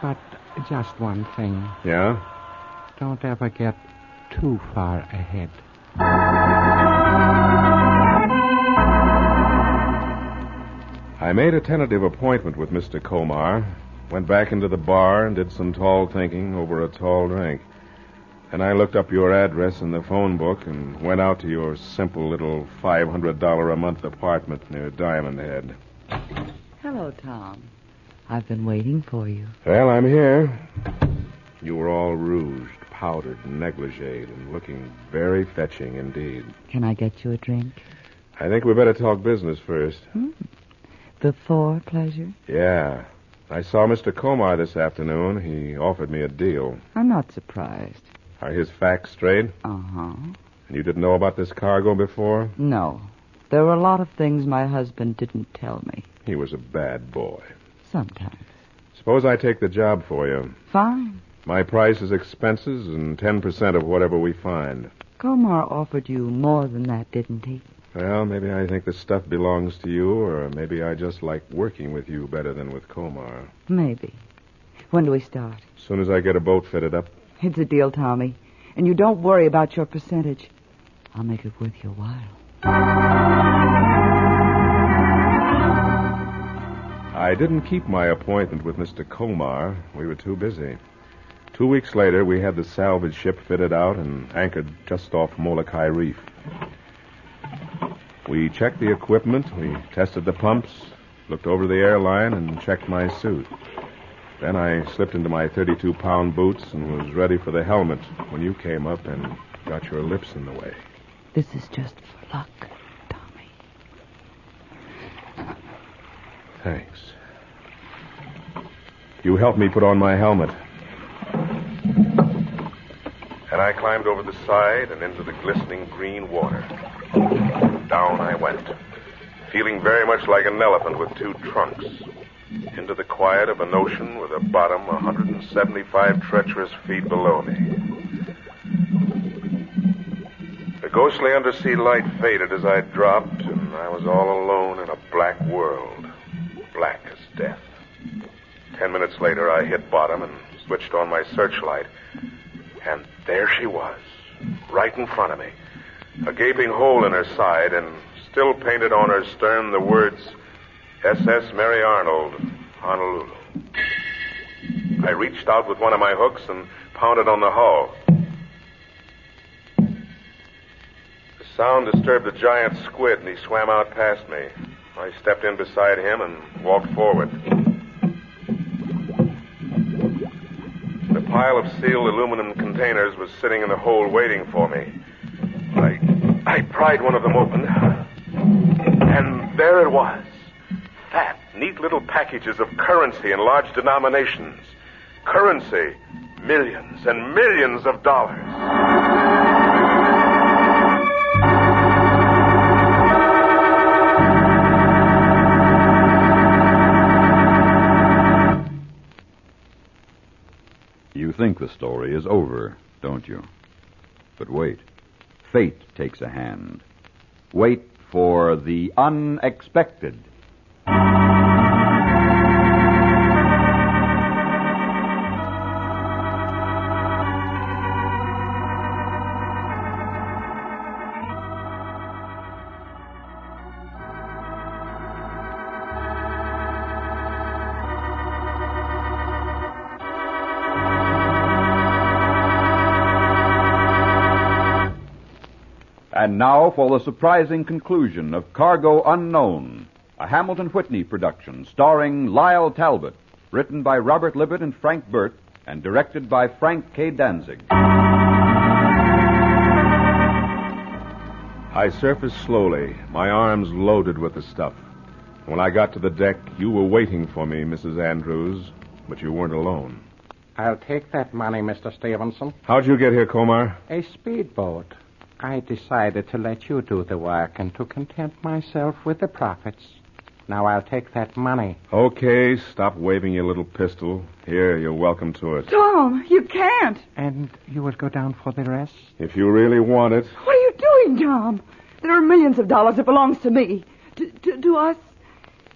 [SPEAKER 17] But just one thing.
[SPEAKER 15] Yeah?
[SPEAKER 17] Don't ever get too far ahead.
[SPEAKER 15] I made a tentative appointment with Mr. Komar, went back into the bar and did some tall thinking over a tall drink. Then I looked up your address in the phone book and went out to your simple little $500 a month apartment near Diamond Head.
[SPEAKER 16] Hello, Tom. I've been waiting for you.
[SPEAKER 15] Well, I'm here. You were all rouged, powdered, and negligee, and looking very fetching indeed.
[SPEAKER 16] Can I get you a drink?
[SPEAKER 15] I think we better talk business first.
[SPEAKER 16] Hmm. Before pleasure?
[SPEAKER 15] Yeah. I saw Mr. Komar this afternoon. He offered me a deal.
[SPEAKER 16] I'm not surprised.
[SPEAKER 15] Are his facts straight?
[SPEAKER 16] Uh huh.
[SPEAKER 15] And you didn't know about this cargo before?
[SPEAKER 16] No. There were a lot of things my husband didn't tell me.
[SPEAKER 15] He was a bad boy.
[SPEAKER 16] Sometimes.
[SPEAKER 15] Suppose I take the job for you.
[SPEAKER 16] Fine.
[SPEAKER 15] My price is expenses and 10% of whatever we find.
[SPEAKER 16] Komar offered you more than that, didn't he?
[SPEAKER 15] Well, maybe I think the stuff belongs to you, or maybe I just like working with you better than with Komar.
[SPEAKER 16] Maybe. When do we start?
[SPEAKER 15] As soon as I get a boat fitted up.
[SPEAKER 16] It's a deal, Tommy. And you don't worry about your percentage. I'll make it worth your while.
[SPEAKER 15] I didn't keep my appointment with Mr. Komar. We were too busy. Two weeks later, we had the salvage ship fitted out and anchored just off Molokai Reef. We checked the equipment, we tested the pumps, looked over the airline, and checked my suit. Then I slipped into my 32 pound boots and was ready for the helmet when you came up and got your lips in the way.
[SPEAKER 16] This is just for luck. Tommy.
[SPEAKER 15] Thanks. You helped me put on my helmet. And I climbed over the side and into the glistening green water. Down I went, feeling very much like an elephant with two trunks. Into the quiet of an ocean with a bottom 175 treacherous feet below me. The ghostly undersea light faded as I dropped, and I was all alone in a black world. Black as death. Ten minutes later, I hit bottom and switched on my searchlight. And there she was, right in front of me. A gaping hole in her side, and still painted on her stern the words SS Mary Arnold, Honolulu. I reached out with one of my hooks and pounded on the hull. The sound disturbed the giant squid, and he swam out past me. I stepped in beside him and walked forward. Pile of sealed aluminum containers was sitting in the hole waiting for me. I, I pried one of them open, and there it was. Fat, neat little packages of currency in large denominations. Currency, millions and millions of dollars.
[SPEAKER 13] Think the story is over, don't you? But wait. Fate takes a hand. Wait for the unexpected. Now for the surprising conclusion of Cargo Unknown, a Hamilton Whitney production starring Lyle Talbot, written by Robert Libott and Frank Burt, and directed by Frank K. Danzig.
[SPEAKER 15] I surfaced slowly, my arms loaded with the stuff. When I got to the deck, you were waiting for me, Mrs. Andrews, but you weren't alone.
[SPEAKER 17] I'll take that money, Mr. Stevenson.
[SPEAKER 15] How'd you get here, Komar?
[SPEAKER 17] A speedboat. I decided to let you do the work and to content myself with the profits. Now I'll take that money.
[SPEAKER 15] Okay, stop waving your little pistol. Here, you're welcome to it.
[SPEAKER 14] Tom, you can't.
[SPEAKER 17] And you will go down for the rest?
[SPEAKER 15] If you really want it.
[SPEAKER 14] What are you doing, Tom? There are millions of dollars that belongs to me. To, to, to us.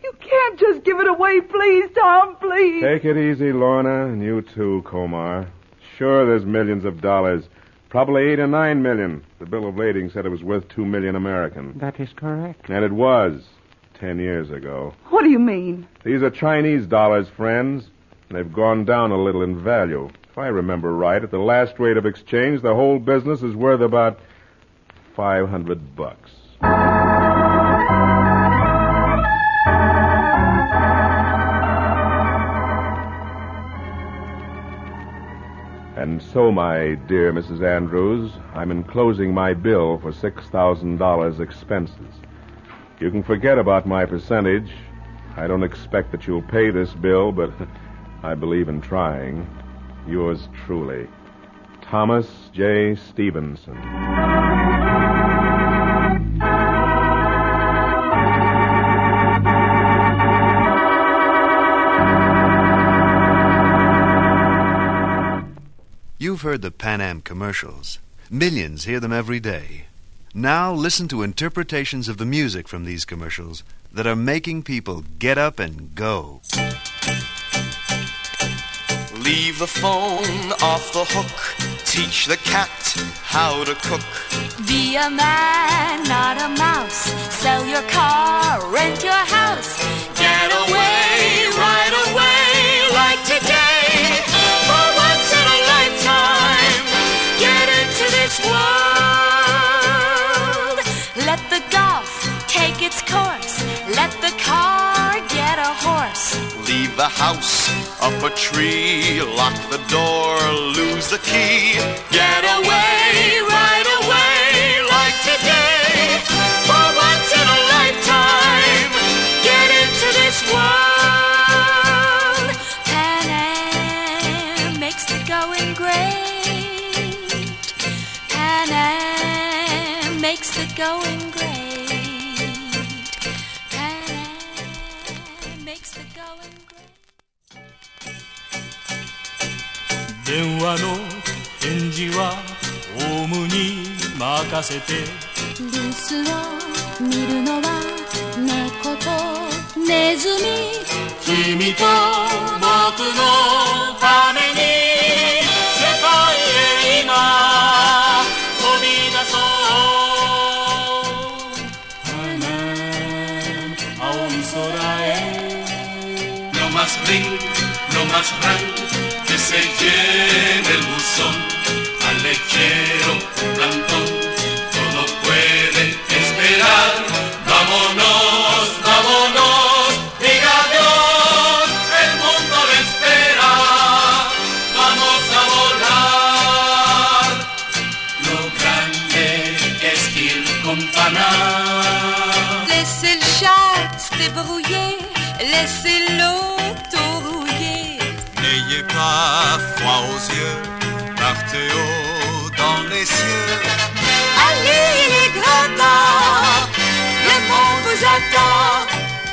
[SPEAKER 14] You can't just give it away, please, Tom, please.
[SPEAKER 15] Take it easy, Lorna, and you too, Komar. Sure, there's millions of dollars. Probably eight or nine million. The bill of lading said it was worth two million American.
[SPEAKER 17] That is correct.
[SPEAKER 15] And it was ten years ago.
[SPEAKER 14] What do you mean?
[SPEAKER 15] These are Chinese dollars, friends. And they've gone down a little in value. If I remember right, at the last rate of exchange, the whole business is worth about five hundred bucks. And so, my dear Mrs. Andrews, I'm enclosing my bill for $6,000 expenses. You can forget about my percentage. I don't expect that you'll pay this bill, but <laughs> I believe in trying. Yours truly, Thomas J. Stevenson.
[SPEAKER 18] You've heard the Pan Am commercials. Millions hear them every day. Now listen to interpretations of the music from these commercials that are making people get up and go.
[SPEAKER 19] Leave the phone off the hook. Teach the cat how to cook.
[SPEAKER 20] Be a man, not a mouse. Sell your car, rent your house.
[SPEAKER 19] Get away right away
[SPEAKER 20] world. Let the golf take its course. Let the car get a horse.
[SPEAKER 19] Leave the house up a tree. Lock the door, lose the key. Get away
[SPEAKER 21] 電話の返事はオウムに任せて」「
[SPEAKER 20] 留守を見るのは猫とネズミ」「
[SPEAKER 21] 君と僕のために」
[SPEAKER 19] más que se llene el buzón. Al lechero, plantón,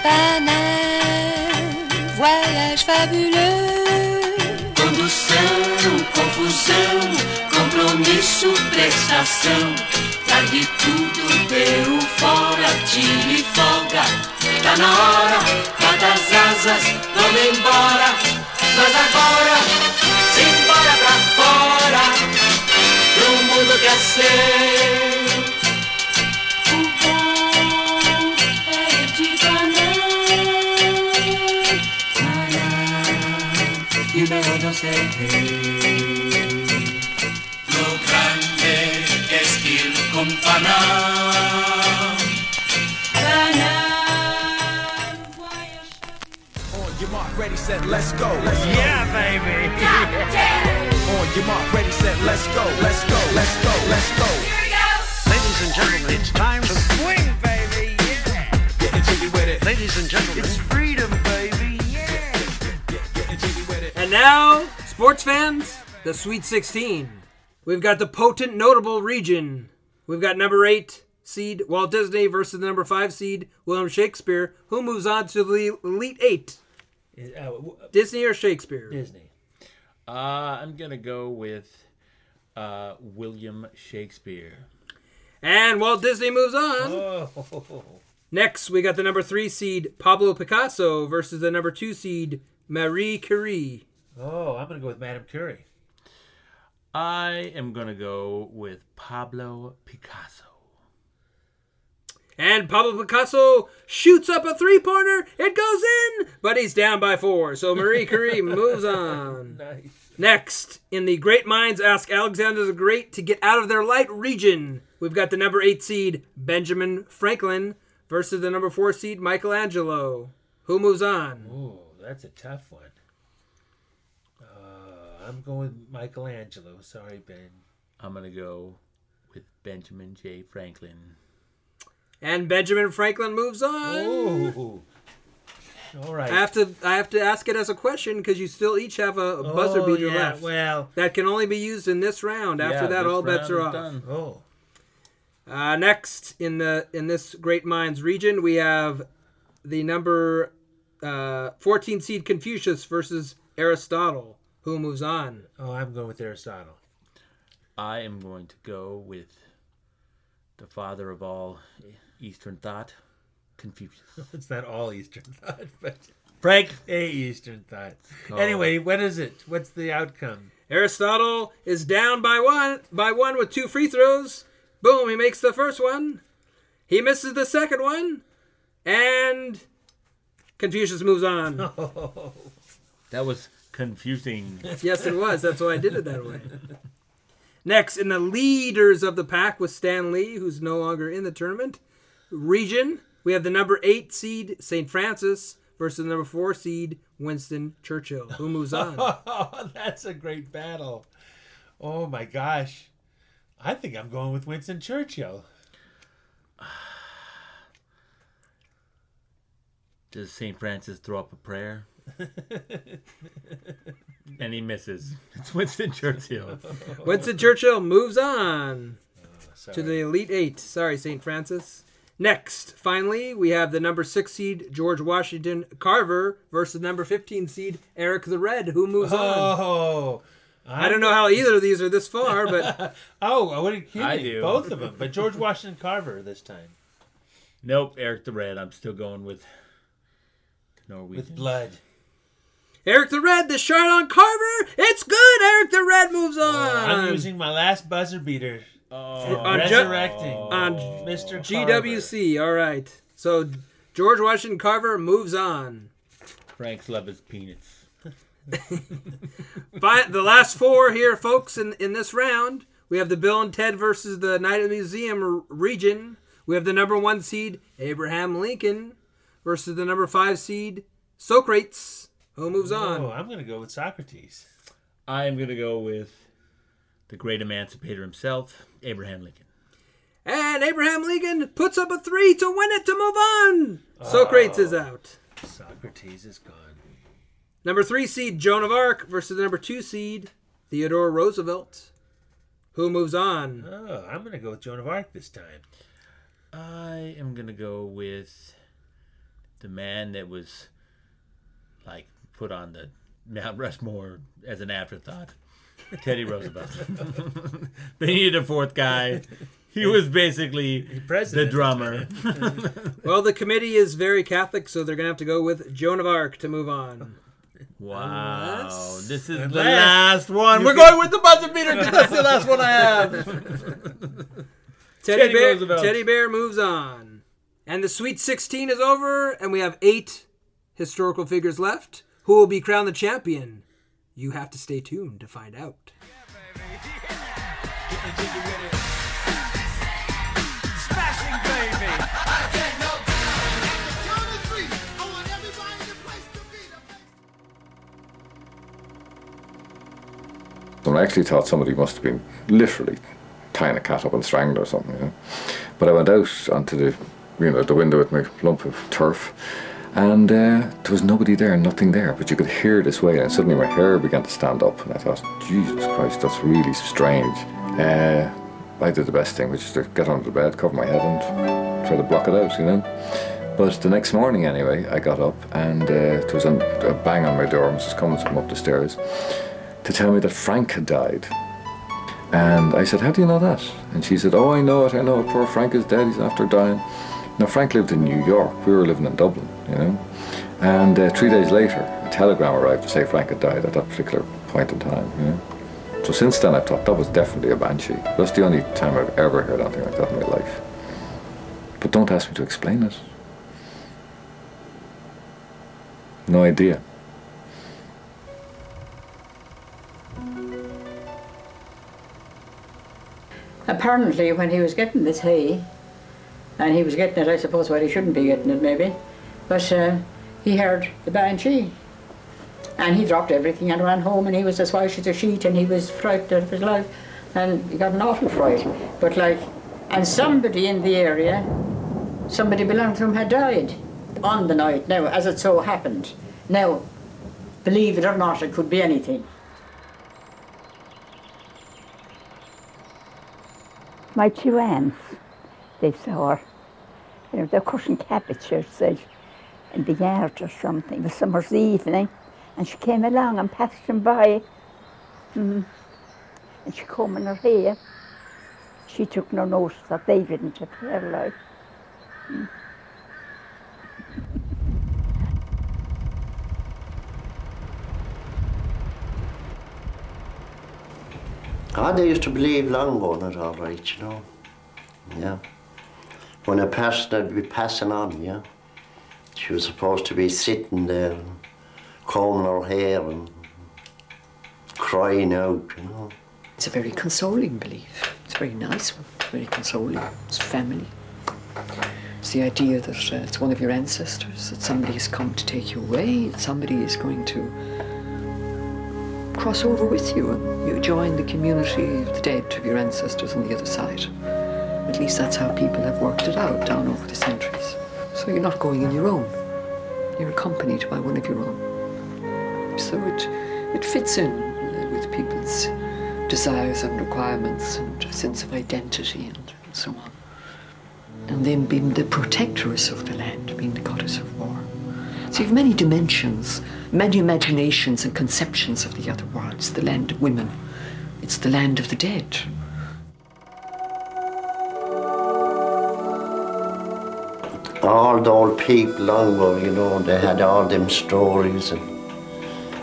[SPEAKER 22] Paname, voyage fabuleux.
[SPEAKER 19] Douceur, confusão, compromisso, prestação. Largue tudo, o fora, tire folga. Tá na hora, bata as asas, vamos embora. Mas agora, simbora pra fora, pro mundo que é seu. Panam, you know don't Lo grande es ir con Pan Am.
[SPEAKER 23] On your mark, ready, set, let's go. Let's go.
[SPEAKER 2] Yeah, baby. <laughs>
[SPEAKER 23] On your mark, ready, set, let's go. Let's go. Let's go. Let's go.
[SPEAKER 12] Ladies and gentlemen, it's time to swing, baby. Yeah.
[SPEAKER 23] Getting jiggy with it.
[SPEAKER 12] Ladies and gentlemen, it's
[SPEAKER 3] now, sports fans, the Sweet 16. We've got the potent notable region. We've got number eight seed Walt Disney versus the number five seed William Shakespeare. Who moves on to the Elite Eight?
[SPEAKER 2] Uh,
[SPEAKER 3] Disney or Shakespeare?
[SPEAKER 2] Disney.
[SPEAKER 4] Uh, I'm gonna go with uh, William Shakespeare.
[SPEAKER 3] And Walt Disney moves on.
[SPEAKER 2] Oh. <laughs>
[SPEAKER 3] Next, we got the number three seed Pablo Picasso versus the number two seed Marie Curie.
[SPEAKER 2] Oh, I'm gonna go with Madame Curie.
[SPEAKER 4] I am gonna go with Pablo Picasso.
[SPEAKER 3] And Pablo Picasso shoots up a three pointer. It goes in, but he's down by four. So Marie Curie <laughs> moves on.
[SPEAKER 2] Nice.
[SPEAKER 3] Next, in the Great Minds Ask Alexander the Great to get out of their light region, we've got the number eight seed Benjamin Franklin versus the number four seed Michelangelo. Who moves on?
[SPEAKER 2] Ooh, that's a tough one. I'm going with Michelangelo. Sorry, Ben.
[SPEAKER 4] I'm gonna go with Benjamin J. Franklin.
[SPEAKER 3] And Benjamin Franklin moves on.
[SPEAKER 2] Ooh. All right.
[SPEAKER 3] I have to I have to ask it as a question because you still each have a, a buzzer
[SPEAKER 2] Oh,
[SPEAKER 3] beater
[SPEAKER 2] yeah,
[SPEAKER 3] left.
[SPEAKER 2] well-
[SPEAKER 3] that can only be used in this round. After
[SPEAKER 4] Yeah,
[SPEAKER 3] that, all bets are off.
[SPEAKER 4] done.
[SPEAKER 2] Oh.
[SPEAKER 3] Uh, next in the in this Great Minds region, we have the number uh, 14 seed Confucius versus Aristotle. Who moves on?
[SPEAKER 2] Oh, I'm going with Aristotle.
[SPEAKER 4] I am going to go with the father of all Eastern thought, Confucius. <laughs>
[SPEAKER 2] it's not all Eastern thought, <laughs> but Frank A. Eastern thought.
[SPEAKER 4] Oh.
[SPEAKER 2] Anyway, what is it? What's the outcome?
[SPEAKER 3] Aristotle is down by one by one with two free throws. Boom! He makes the first one. He misses the second one, and Confucius moves on. <laughs> Oh.
[SPEAKER 4] That was confusing. <laughs>
[SPEAKER 3] yes, it was. That's why I did it that way. <laughs> Next, in the leaders of the pack with Stan Lee, who's no longer in the tournament region, we have the number eight seed St. Francis versus the number four seed Winston Churchill. Who moves <laughs> on?
[SPEAKER 2] Oh, that's a great battle. Oh my gosh. I think I'm going with Winston Churchill. <sighs>
[SPEAKER 4] Does St. Francis throw up a prayer? <laughs> and he misses. It's Winston Churchill. <laughs>
[SPEAKER 3] Winston Churchill moves on uh,
[SPEAKER 2] sorry.
[SPEAKER 3] to the Elite Eight. Sorry, St. Francis. Next, finally, we have the number six seed George Washington Carver versus number 15 seed Eric the Red, who moves on.
[SPEAKER 2] Oh,
[SPEAKER 3] I don't know how either of these are this far, <laughs> but
[SPEAKER 2] oh, what are you kidding?
[SPEAKER 4] I do.
[SPEAKER 2] Both of them, but George Washington Carver this time
[SPEAKER 4] Nope, Eric the Red. I'm still going with the Norwegian.
[SPEAKER 2] with blood.
[SPEAKER 3] Eric the Red, the shot on Carver. It's good. Eric the Red moves oh, on.
[SPEAKER 2] I'm using my last buzzer beater.
[SPEAKER 4] Oh,
[SPEAKER 3] on Ju-
[SPEAKER 2] resurrecting
[SPEAKER 3] on
[SPEAKER 2] Mr.
[SPEAKER 3] GWC. All right. So George Washington Carver moves on.
[SPEAKER 4] Frank's love his peanuts. <laughs>
[SPEAKER 3] Fi- the last four here, folks, in, in this round. We have the Bill and Ted versus the Night at the Museum region. We have the number one seed, Abraham Lincoln, versus the number five seed, Socrates. Who moves on?
[SPEAKER 2] Oh, I'm going to go with Socrates.
[SPEAKER 4] I'm going to go with the great emancipator himself, Abraham Lincoln.
[SPEAKER 3] And Abraham Lincoln puts up a three to win it to move on. Oh, Socrates is out.
[SPEAKER 2] Socrates is gone.
[SPEAKER 3] Number three seed, Joan of Arc, versus the number two seed, Theodore Roosevelt. Who moves on?
[SPEAKER 2] Oh, I'm going to go with Joan of Arc this time.
[SPEAKER 4] I am going to go with the man that was like put on the Mount Rushmore as an afterthought. Teddy Roosevelt. <laughs> they needed a fourth guy. He was basically the drummer. <laughs>
[SPEAKER 3] well, the committee is very Catholic, so they're going to have to go with Joan of Arc to move on.
[SPEAKER 4] Wow,
[SPEAKER 3] Unless-
[SPEAKER 4] this is the last one. We're
[SPEAKER 3] can-
[SPEAKER 4] going with the buzzer beater because that's the last one I have. <laughs>
[SPEAKER 3] Teddy,
[SPEAKER 4] Teddy
[SPEAKER 3] Bear,
[SPEAKER 4] Roosevelt.
[SPEAKER 3] Teddy Bear moves on. And the Sweet 16 is over, and we have eight historical figures left. Who will be crowned the champion? You have to stay tuned to find out.
[SPEAKER 24] And I actually thought somebody must have been literally tying a cat up and strangling her or something, you know. But I went out onto the, you know, the window with my lump of turf, and uh, there was nobody there, nothing there. But you could hear this way, and suddenly my hair began to stand up, and I thought, Jesus Christ, that's really strange. Uh, I did the best thing, which is to get under the bed, cover my head, and try to block it out, you know. But the next morning, anyway, I got up, and uh, there was a, a bang on my door. Mrs. Cummins came up the stairs to tell me that Frank had died. And I said, How do you know that? And she said, Oh, I know it, I know it. Poor Frank is dead, he's after dying. Now, Frank lived in New York. We were living in Dublin, you know. And uh, three days later, a telegram arrived to say Frank had died at that particular point in time, you know. So since then, I've thought that was definitely a banshee. That's the only time I've ever heard anything like that in my life. But don't ask me to explain it. No idea.
[SPEAKER 25] Apparently, when he was getting this hay, and he was getting it, I suppose, well, he shouldn't be getting it, maybe, but uh, he heard the banshee. And he dropped everything and ran home, and he was as white as a sheet, and he was frightened out of his life, and he got an awful fright. But, like, and somebody in the area, somebody belonging to him, had died on the night, now, as it so happened. Now, believe it or not, it could be anything.
[SPEAKER 26] My two aunts, they saw her. You know, they're cutting cabbages say, in the yard or something, the summer's evening, and she came along and passed them by. Mm. And she come in her hair. She took no notice that they didn't appear hair like. Mm.
[SPEAKER 27] Ah, they used to believe long ago in it all right, you know. Yeah. When a person would be passing on, yeah. She was supposed to be sitting there, combing her hair and crying out, you know.
[SPEAKER 28] It's a very consoling belief. It's a very nice one. It's very consoling. It's family. It's the idea that uh, it's one of your ancestors, that somebody has come to take you away, that somebody is going to cross over with you and you join the community of the dead of your ancestors on the other side. At least that's how people have worked it out down over the centuries. So you're not going on your own. You're accompanied by one of your own. So it, it fits in uh, with people's desires and requirements and sense of identity and, so on. And then being the protectress of the land, being the goddess of war. So you have many dimensions, many imaginations and conceptions of the other world. It's the land of women. It's the land of the dead.
[SPEAKER 27] All the old people long ago, you know, they had all them stories and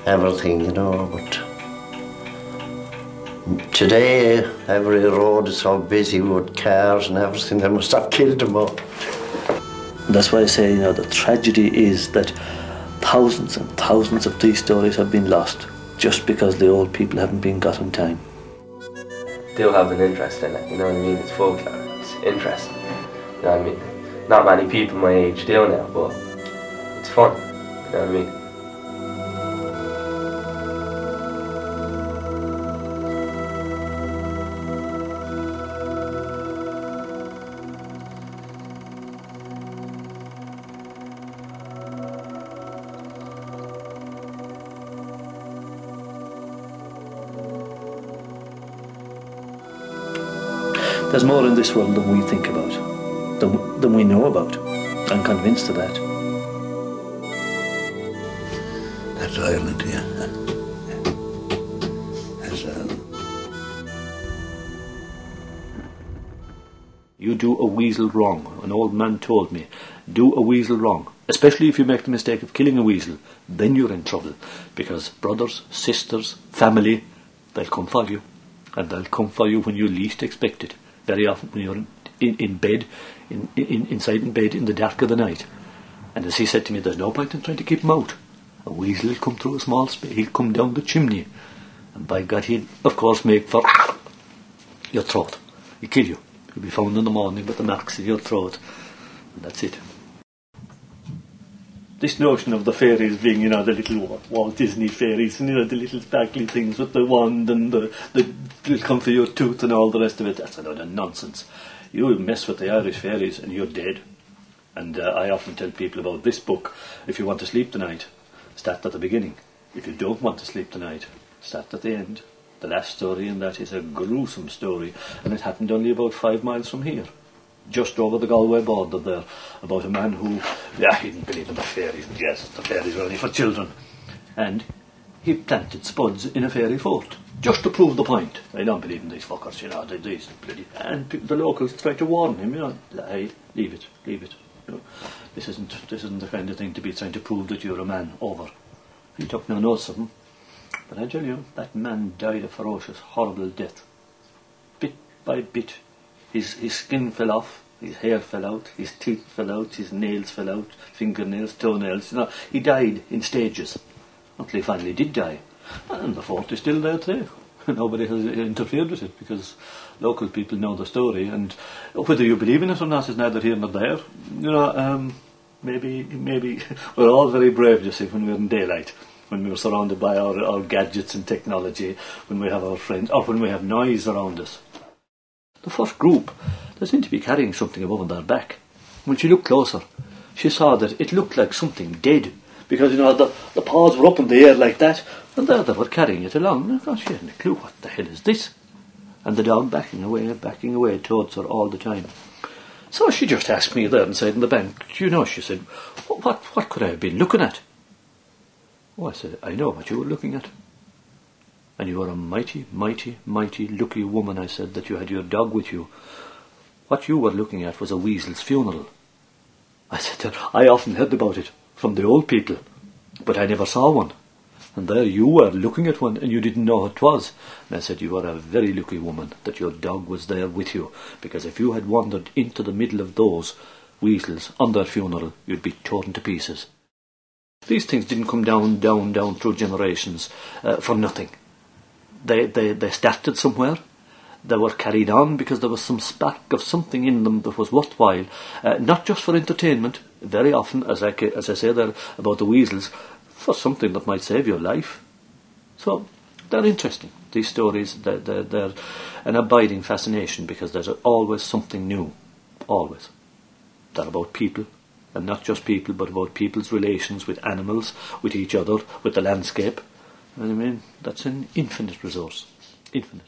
[SPEAKER 27] everything, you know, but today every road is so busy with cars and everything, they must have killed them all.
[SPEAKER 29] That's why I say, you know, the tragedy is that
[SPEAKER 10] thousands and thousands of these stories have been lost just because the old people haven't been got in time.
[SPEAKER 30] They'll have an interest in it, you know what I mean? It's folklore, it's interesting. You know what I mean? Not many people my age do now, but it's fun, you know what I mean?
[SPEAKER 10] There's more in this world than we think about, than, than we know about. I'm convinced of that.
[SPEAKER 31] That's Ireland, yeah. That's Ireland.
[SPEAKER 10] You do a weasel wrong. An old man told me, do a weasel wrong. Especially if you make the mistake of killing a weasel, then you're in trouble. Because brothers, sisters, family, they'll come for you. And they'll come for you when you least expect it. Very often when you're in, in bed, in, in, inside in bed in the dark of the night. And as he said to me, there's no point in trying to keep him out. A weasel will come through a small space, he'll come down the chimney. And by God, he'll of course make for your throat. He'll kill you. You'll be found in the morning with the marks in your throat. And that's it. This notion of the fairies being, you know, the little Walt Disney fairies, and you know, the little sparkly things with the wand and the, the come for your tooth and all the rest of it, that's a load of nonsense. You mess with the Irish fairies and you're dead. And uh, I often tell people about this book. If you want to sleep tonight, start at the beginning. If you don't want to sleep tonight, start at the end. The last story in that is a gruesome story, and it happened only about five miles from here. Just over the Galway border there, about a man who, yeah, he didn't believe in the fairies. Yes, the fairies were only for children. And he planted spuds in a fairy fort, just to prove the point. I don't believe in these fuckers, you know, they, these bloody... And the locals tried to warn him, you know, hey, leave it, leave it. You know, this isn't, this isn't the kind of thing to be trying to prove that you're a man, over. He took no notice of him. But I tell you, that man died a ferocious, horrible death. Bit by bit, his, his skin fell off, his hair fell out, his teeth fell out, his nails fell out, fingernails, toenails. You know, he died in stages until he finally did die. And the fort is still there today. <laughs> Nobody has interfered with it because local people know the story, and whether you believe in it or not is neither here nor there. You know, um, maybe maybe <laughs> we're all very brave, you see, when we're in daylight, when we're surrounded by our, our gadgets and technology, when we have our friends, or when we have noise around us. The first group, they seemed to be carrying something above on their back. When she looked closer, she saw that it looked like something dead, because you know the, the paws were up in the air like that, and there they were carrying it along. And I thought she hadn't a clue what the hell is this, and the dog backing away, backing away towards her all the time. So she just asked me there inside in the bank, "Do you know?" She said, "What what, what could I have been looking at?" Oh, I said, "I know what you were looking at." And you are a mighty, mighty, mighty lucky woman, I said, that you had your dog with you. What you were looking at was a weasel's funeral. I said, I often heard about it from the old people, but I never saw one. And there you were looking at one and you didn't know it was. And I said, You are a very lucky woman that your dog was there with you, because if you had wandered into the middle of those weasels on their funeral, you'd be torn to pieces. These things didn't come down, down, down through generations uh, for nothing. They, they, they started somewhere. They were carried on because there was some spark of something in them that was worthwhile, uh, not just for entertainment. Very often, as I, as I say there about the weasels, for something that might save your life. So they're interesting. These stories, they're, they're, they're an abiding fascination because there's always something new, always. They're about people, and not just people, but about people's relations with animals, with each other, with the landscape. I mean, that's an infinite resource. Infinite.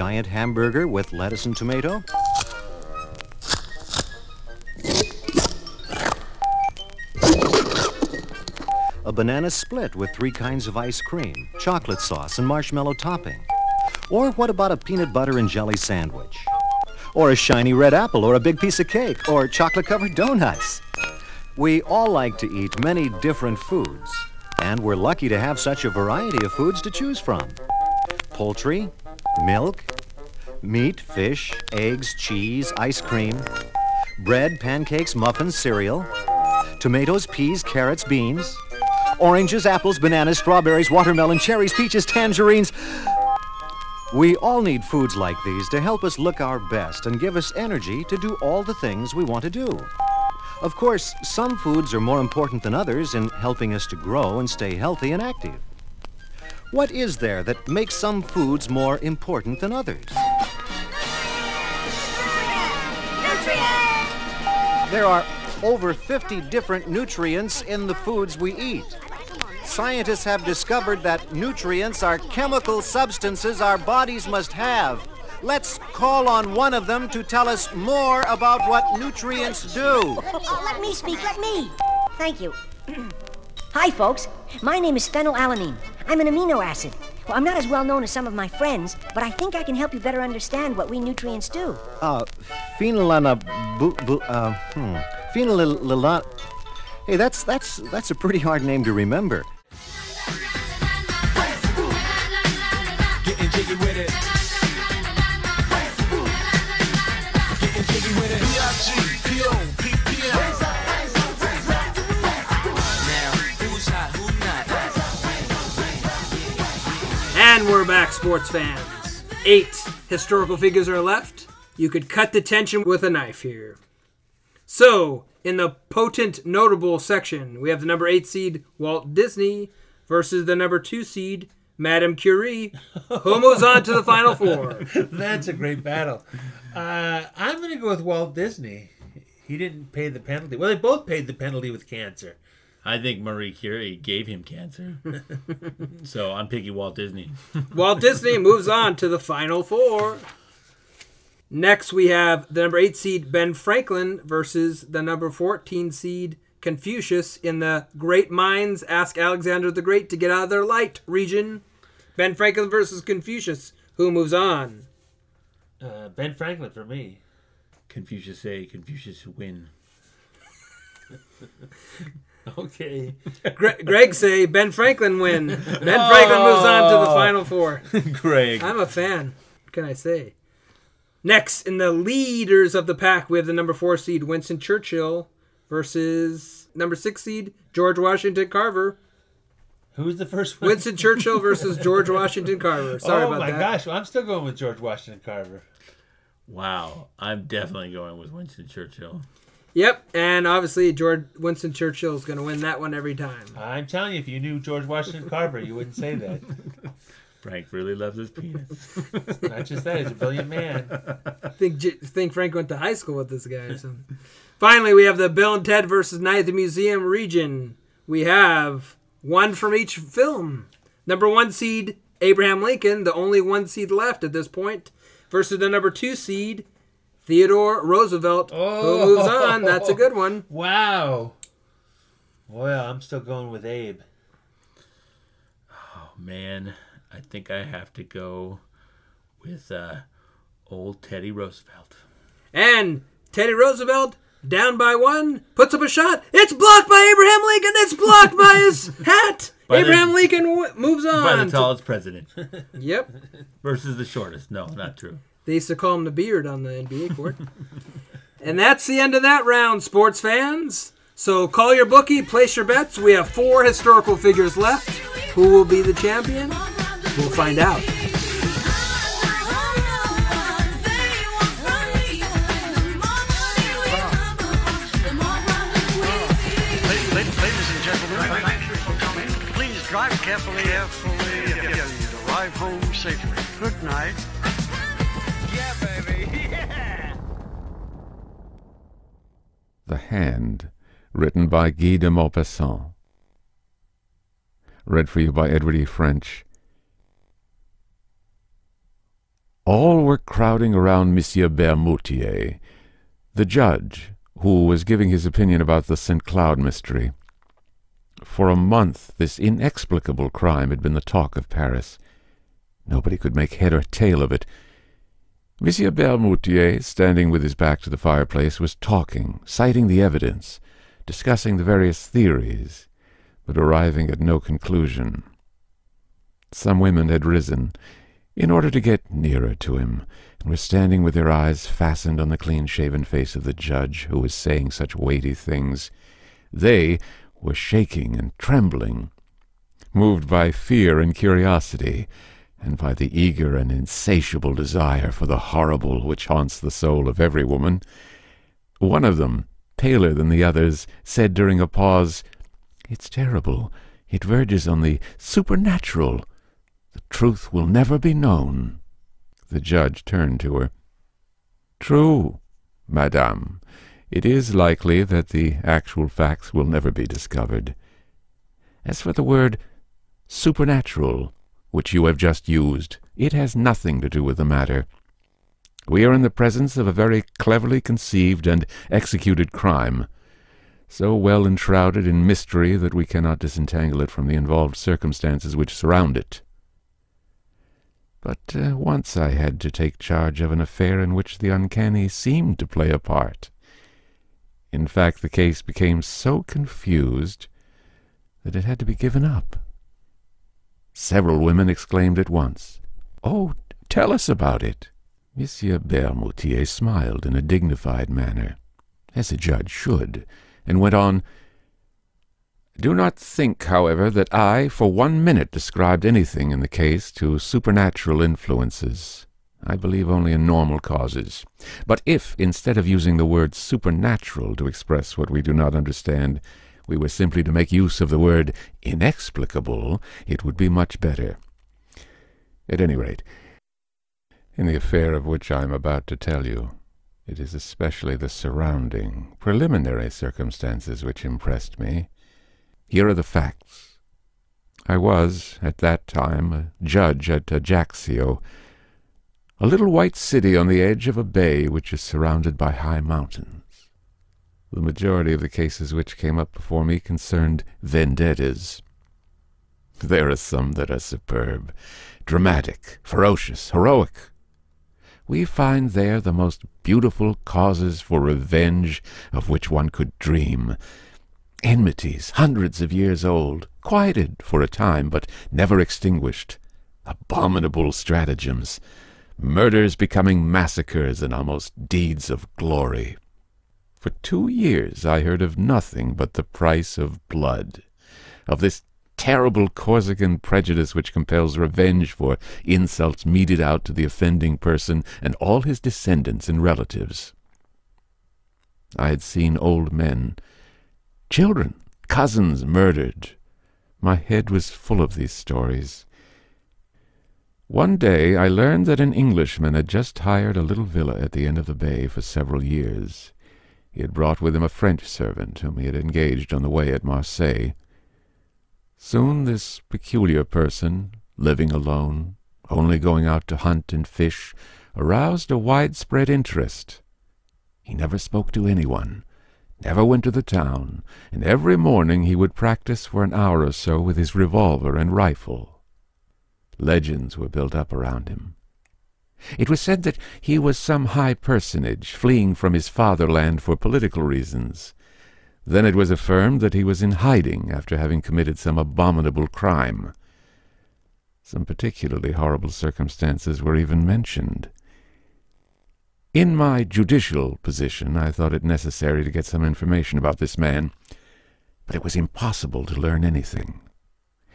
[SPEAKER 32] Giant hamburger with lettuce and tomato? A banana split with three kinds of ice cream, chocolate sauce, and marshmallow topping? Or what about a peanut butter and jelly sandwich? Or a shiny red apple, or a big piece of cake, or chocolate covered donuts? We all like to eat many different foods, and we're lucky to have such a variety of foods to choose from poultry, milk, meat, fish, eggs, cheese, ice cream, bread, pancakes, muffins, cereal, tomatoes, peas, carrots, beans, oranges, apples, bananas, strawberries, watermelon, cherries, peaches, tangerines. We all need foods like these to help us look our best and give us energy to do all the things we want to do. Of course, some foods are more important than others in helping us to grow and stay healthy and active. What is there that makes some foods more important than others? There are over 50 different nutrients in the foods we eat. Scientists have discovered that nutrients are chemical substances our bodies must have. Let's call on one of them to tell us more about what nutrients do.
[SPEAKER 33] Oh, <laughs> let me speak, let me. Thank you. <clears throat> Hi, folks. My name is phenylalanine. I'm an amino acid. Well, I'm not as well known as some of my friends, but I think I can help you better understand what we nutrients do.
[SPEAKER 32] Uh, phenylana, bu, bu, uh, hmm. Hey, that's that's that's a pretty hard name to remember.
[SPEAKER 3] We're back, sports fans. Eight historical figures are left. You could cut the tension with a knife here. So, in the potent notable section, we have the number eight seed Walt Disney versus the number two seed Madame Curie, who moves on to the final four. <laughs>
[SPEAKER 2] That's a great battle. Uh, I'm going to go with Walt Disney. He didn't pay the penalty. Well, they both paid the penalty with cancer.
[SPEAKER 4] I think Marie Curie gave him cancer. <laughs> so I'm picking Walt Disney. <laughs>
[SPEAKER 3] Walt Disney moves on to the final four. Next, we have the number eight seed Ben Franklin versus the number 14 seed Confucius in the Great Minds Ask Alexander the Great to Get Out of Their Light region. Ben Franklin versus Confucius. Who moves on?
[SPEAKER 2] Uh, ben Franklin for me.
[SPEAKER 4] Confucius say, Confucius win. <laughs> <laughs>
[SPEAKER 2] okay.
[SPEAKER 3] Gre- Greg say Ben Franklin win. Ben Franklin moves on to the oh. final four. <laughs>
[SPEAKER 4] Greg.
[SPEAKER 3] I'm a fan. What can I say? Next, in the leaders of the pack, we have the number four seed Winston Churchill versus number six seed George Washington Carver.
[SPEAKER 2] Who's the first one?
[SPEAKER 3] Winston Churchill versus <laughs> George Washington Carver. Sorry
[SPEAKER 2] oh
[SPEAKER 3] about that.
[SPEAKER 2] Oh my gosh, well, I'm still going with George Washington Carver.
[SPEAKER 4] Wow. I'm definitely going with Winston Churchill.
[SPEAKER 3] Yep, and obviously George Winston Churchill is going to win that one every time.
[SPEAKER 2] I'm telling you, if you knew George Washington Carver, you wouldn't say that. <laughs>
[SPEAKER 4] Frank really loves his penis.
[SPEAKER 2] Not just that, he's a brilliant man. <laughs>
[SPEAKER 3] think think Frank went to high school with this guy or something. Finally, we have the Bill and Ted versus Night at the Museum region. We have one from each film. Number one seed Abraham Lincoln, the only one seed left at this point, versus the number two seed Theodore Roosevelt, who moves on. That's a good one. <laughs>
[SPEAKER 2] Wow. Well, I'm still going with Abe.
[SPEAKER 4] Oh, man. I think I have to go with uh, old Teddy Roosevelt.
[SPEAKER 3] And Teddy Roosevelt, down by one, puts up a shot. It's blocked by Abraham Lincoln. It's blocked by his <laughs> hat.
[SPEAKER 4] By the-
[SPEAKER 3] Abraham Lincoln w- moves on.
[SPEAKER 4] By the
[SPEAKER 3] to-
[SPEAKER 4] tallest president.
[SPEAKER 3] Yep. <laughs>
[SPEAKER 4] Versus the shortest. No, not true.
[SPEAKER 3] They used to call him the beard on the NBA court. and that's the end of that round, sports fans. So call your bookie, place your bets. We have four historical figures left. Who will be the champion? We'll find out.
[SPEAKER 34] Drive carefully, carefully, and arrive home safely. Good night. Yeah, baby. <laughs> Yeah.
[SPEAKER 35] The Hand, written by Guy de Maupassant. Read for you by Edward E. French All were crowding around Monsieur Bermutier, the judge, who was giving his opinion about the St. Cloud mystery. For a month, this inexplicable crime had been the talk of Paris. Nobody could make head or tail of it. Monsieur Bermutier, standing with his back to the fireplace, was talking, citing the evidence, discussing the various theories, but arriving at no conclusion. Some women had risen in order to get nearer to him, and were standing with their eyes fastened on the clean-shaven face of the judge who was saying such weighty things. They were shaking and trembling, moved by fear and curiosity, and by the eager and insatiable desire for the horrible which haunts the soul of every woman. One of them, paler than the others, said during a pause, It's terrible. It verges on the supernatural. The truth will never be known. The judge turned to her. True, madame. It is likely that the actual facts will never be discovered. As for the word supernatural, which you have just used, it has nothing to do with the matter. We are in the presence of a very cleverly conceived and executed crime, so well enshrouded in mystery that we cannot disentangle it from the involved circumstances which surround it. But uh, once I had to take charge of an affair in which the uncanny seemed to play a part. In fact, the case became so confused that it had to be given up. Several women exclaimed at once, Oh, tell us about it. Monsieur Bermutier smiled in a dignified manner, as a judge should, and went on, Do not think, however, that I for one minute described anything in the case to supernatural influences. I believe only in normal causes. But if, instead of using the word supernatural to express what we do not understand, we were simply to make use of the word inexplicable, it would be much better. At any rate, in the affair of which I am about to tell you, it is especially the surrounding, preliminary circumstances which impressed me. Here are the facts. I was, at that time, a judge at Ajaccio, a little white city on the edge of a bay which is surrounded by high mountains. The majority of the cases which came up before me concerned vendettas. There are some that are superb, dramatic, ferocious, heroic. We find there the most beautiful causes for revenge of which one could dream. Enmities hundreds of years old, quieted for a time, but never extinguished. Abominable stratagems, murders becoming massacres and almost deeds of glory. For two years I heard of nothing but the price of blood, of this terrible Corsican prejudice which compels revenge for insults meted out to the offending person and all his descendants and relatives. I had seen old men, children, cousins murdered. My head was full of these stories. One day I learned that an Englishman had just hired a little villa at the end of the bay for several years. He had brought with him a French servant whom he had engaged on the way at Marseilles. Soon this peculiar person, living alone, only going out to hunt and fish, aroused a widespread interest. He never spoke to anyone, never went to the town, and every morning he would practice for an hour or so with his revolver and rifle. Legends were built up around him. It was said that he was some high personage fleeing from his fatherland for political reasons. Then it was affirmed that he was in hiding after having committed some abominable crime. Some particularly horrible circumstances were even mentioned. In my judicial position, I thought it necessary to get some information about this man, but it was impossible to learn anything.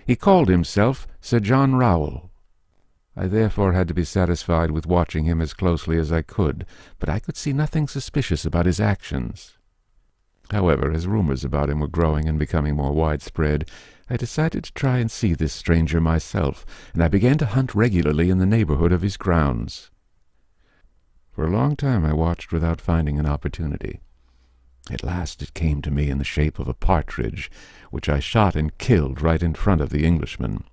[SPEAKER 35] He called himself Sir John Rowell. I therefore had to be satisfied with watching him as closely as I could, but I could see nothing suspicious about his actions. However, as rumors about him were growing and becoming more widespread, I decided to try and see this stranger myself, and I began to hunt regularly in the neighborhood of his grounds. For a long time I watched without finding an opportunity. At last it came to me in the shape of a partridge, which I shot and killed right in front of the Englishman.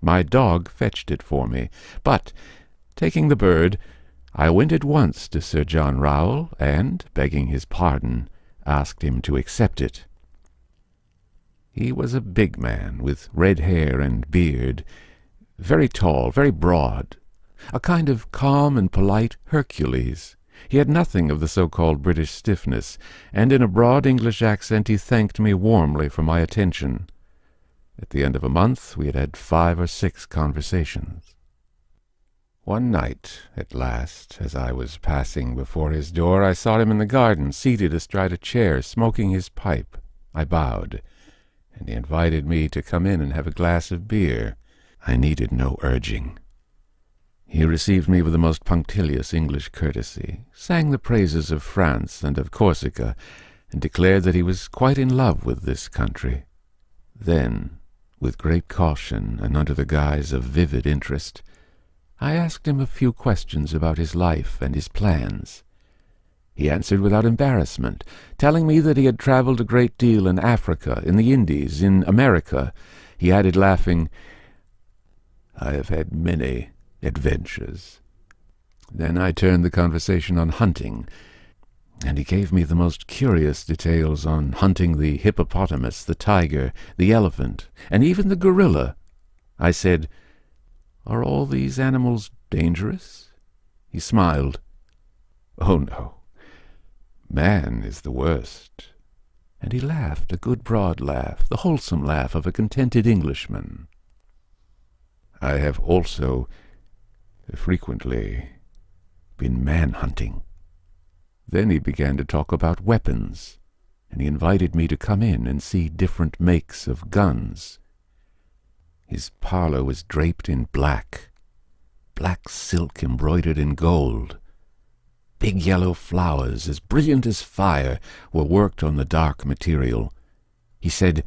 [SPEAKER 35] My dog fetched it for me, but Taking the bird, I went at once to Sir John Rowell, and, begging his pardon, asked him to accept it. He was a big man, with red hair and beard, very tall, very broad, a kind of calm and polite Hercules. He had nothing of the so-called British stiffness, and in a broad English accent he thanked me warmly for my attention. At the end of a month we had had five or six conversations. One night, at last, as I was passing before his door, I saw him in the garden, seated astride a chair, smoking his pipe. I bowed, and he invited me to come in and have a glass of beer. I needed no urging. He received me with the most punctilious English courtesy, sang the praises of France and of Corsica, and declared that he was quite in love with this country. Then, with great caution and under the guise of vivid interest, I asked him a few questions about his life and his plans. He answered without embarrassment, telling me that he had travelled a great deal in Africa, in the Indies, in America. He added, laughing, I have had many adventures. Then I turned the conversation on hunting, and he gave me the most curious details on hunting the hippopotamus, the tiger, the elephant, and even the gorilla. I said, Are all these animals dangerous? He smiled. Oh, no. Man is the worst. And he laughed, a good broad laugh, the wholesome laugh of a contented Englishman. I have also frequently been man-hunting. Then he began to talk about weapons, and he invited me to come in and see different makes of guns. His parlor was draped in black, black silk embroidered in gold. Big yellow flowers, as brilliant as fire, were worked on the dark material. He said,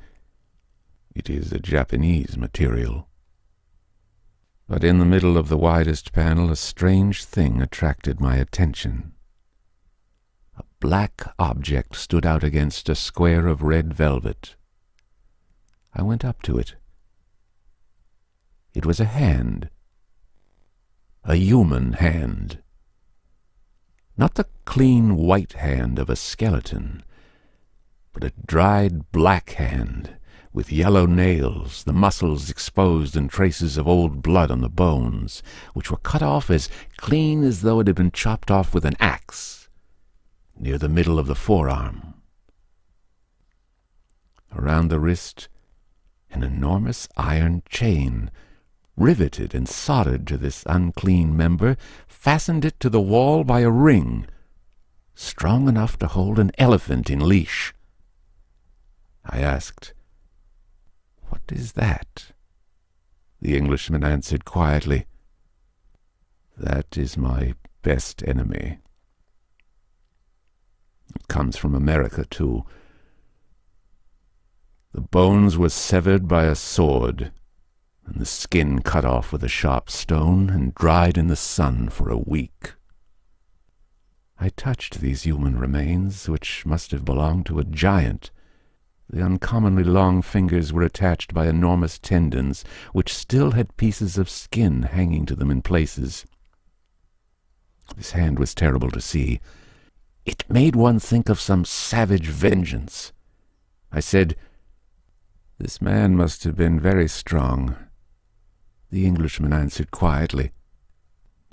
[SPEAKER 35] It is a Japanese material. But in the middle of the widest panel a strange thing attracted my attention. Black object stood out against a square of red velvet. I went up to it. It was a hand. A human hand. Not the clean white hand of a skeleton, but a dried black hand with yellow nails, the muscles exposed and traces of old blood on the bones, which were cut off as clean as though it had been chopped off with an axe, near the middle of the forearm. Around the wrist, an enormous iron chain, riveted and soldered to this unclean member, fastened it to the wall by a ring, strong enough to hold an elephant in leash. I asked, what is that? The Englishman answered quietly, That is my best enemy. It comes from America, too. The bones were severed by a sword, and the skin cut off with a sharp stone and dried in the sun for a week. I touched these human remains, which must have belonged to a giant, the uncommonly long fingers were attached by enormous tendons, which still had pieces of skin hanging to them in places. This hand was terrible to see. It made one think of some savage vengeance. I said, This man must have been very strong. The Englishman answered quietly,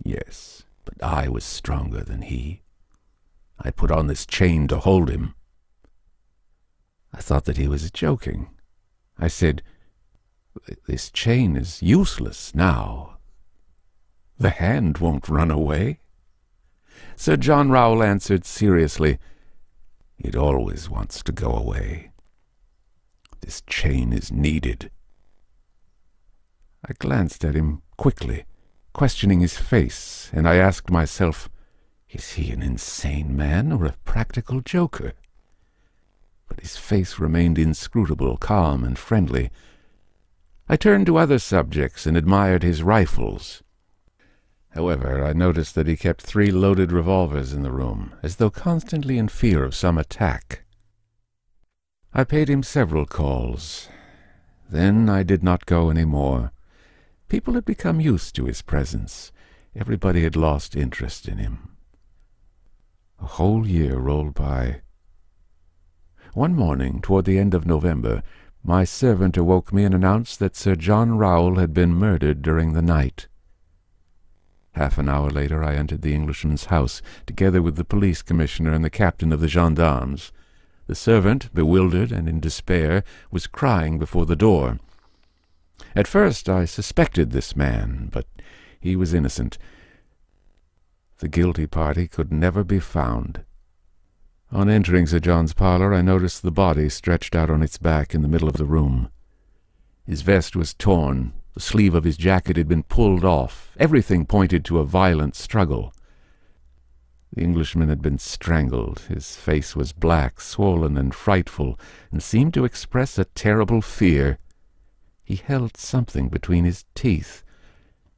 [SPEAKER 35] Yes, but I was stronger than he. I put on this chain to hold him. I thought that he was joking. I said, This chain is useless now. The hand won't run away. Sir John Rowell answered seriously, It always wants to go away. This chain is needed. I glanced at him quickly, questioning his face, and I asked myself, Is he an insane man or a practical joker? but his face remained inscrutable, calm, and friendly. I turned to other subjects and admired his rifles. However, I noticed that he kept three loaded revolvers in the room, as though constantly in fear of some attack. I paid him several calls. Then I did not go any more. People had become used to his presence, everybody had lost interest in him. A whole year rolled by. One morning, toward the end of November, my servant awoke me and announced that Sir John Rowell had been murdered during the night. Half an hour later I entered the Englishman's house, together with the police commissioner and the captain of the gendarmes. The servant, bewildered and in despair, was crying before the door. At first I suspected this man, but he was innocent. The guilty party could never be found. On entering Sir John's parlour, I noticed the body stretched out on its back in the middle of the room. His vest was torn, the sleeve of his jacket had been pulled off. Everything pointed to a violent struggle. The Englishman had been strangled. His face was black, swollen, and frightful, and seemed to express a terrible fear. He held something between his teeth,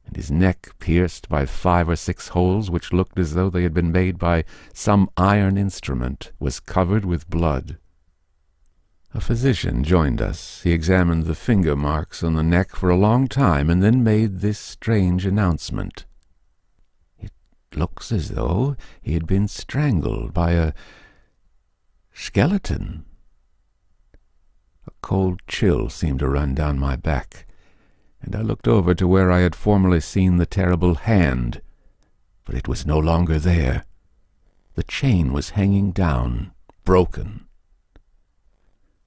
[SPEAKER 35] and his neck, pierced by five or six holes which looked as though they had been made by some iron instrument, was covered with blood. A physician joined us. He examined the finger marks on the neck for a long time, and then made this strange announcement. It looks as though he had been strangled by a skeleton. A cold chill seemed to run down my back, and I looked over to where I had formerly seen the terrible hand, but it was no longer there. The chain was hanging down, broken.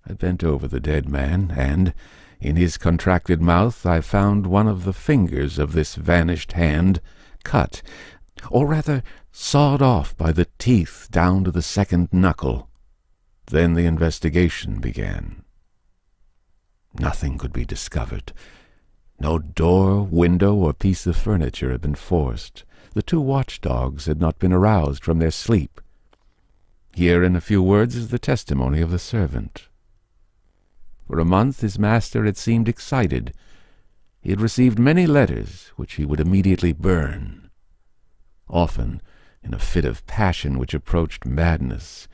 [SPEAKER 35] I bent over the dead man, and, in his contracted mouth, I found one of the fingers of this vanished hand cut, or rather sawed off by the teeth down to the second knuckle. Then the investigation began. Nothing could be discovered. No door, window, or piece of furniture had been forced. The two watchdogs had not been aroused from their sleep. Here, in a few words, is the testimony of the servant. For a month his master had seemed excited. He had received many letters, which he would immediately burn. Often, in a fit of passion which approached madness,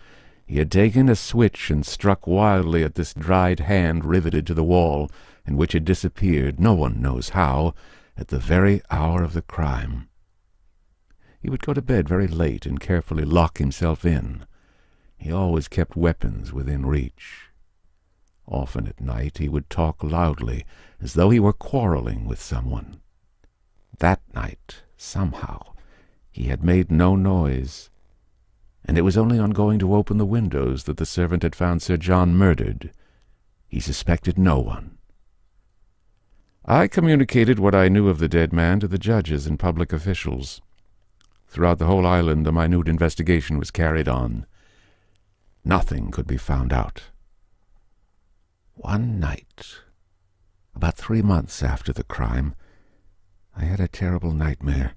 [SPEAKER 35] he had taken a switch and struck wildly at this dried hand riveted to the wall, and which had disappeared, no one knows how, at the very hour of the crime. He would go to bed very late and carefully lock himself in. He always kept weapons within reach. Often at night he would talk loudly, as though he were quarreling with someone. That night, somehow, he had made no noise, and it was only on going to open the windows that the servant had found Sir John murdered. He suspected no one. I communicated what I knew of the dead man to the judges and public officials. Throughout the whole island a minute investigation was carried on. Nothing could be found out. One night, about three months after the crime, I had a terrible nightmare.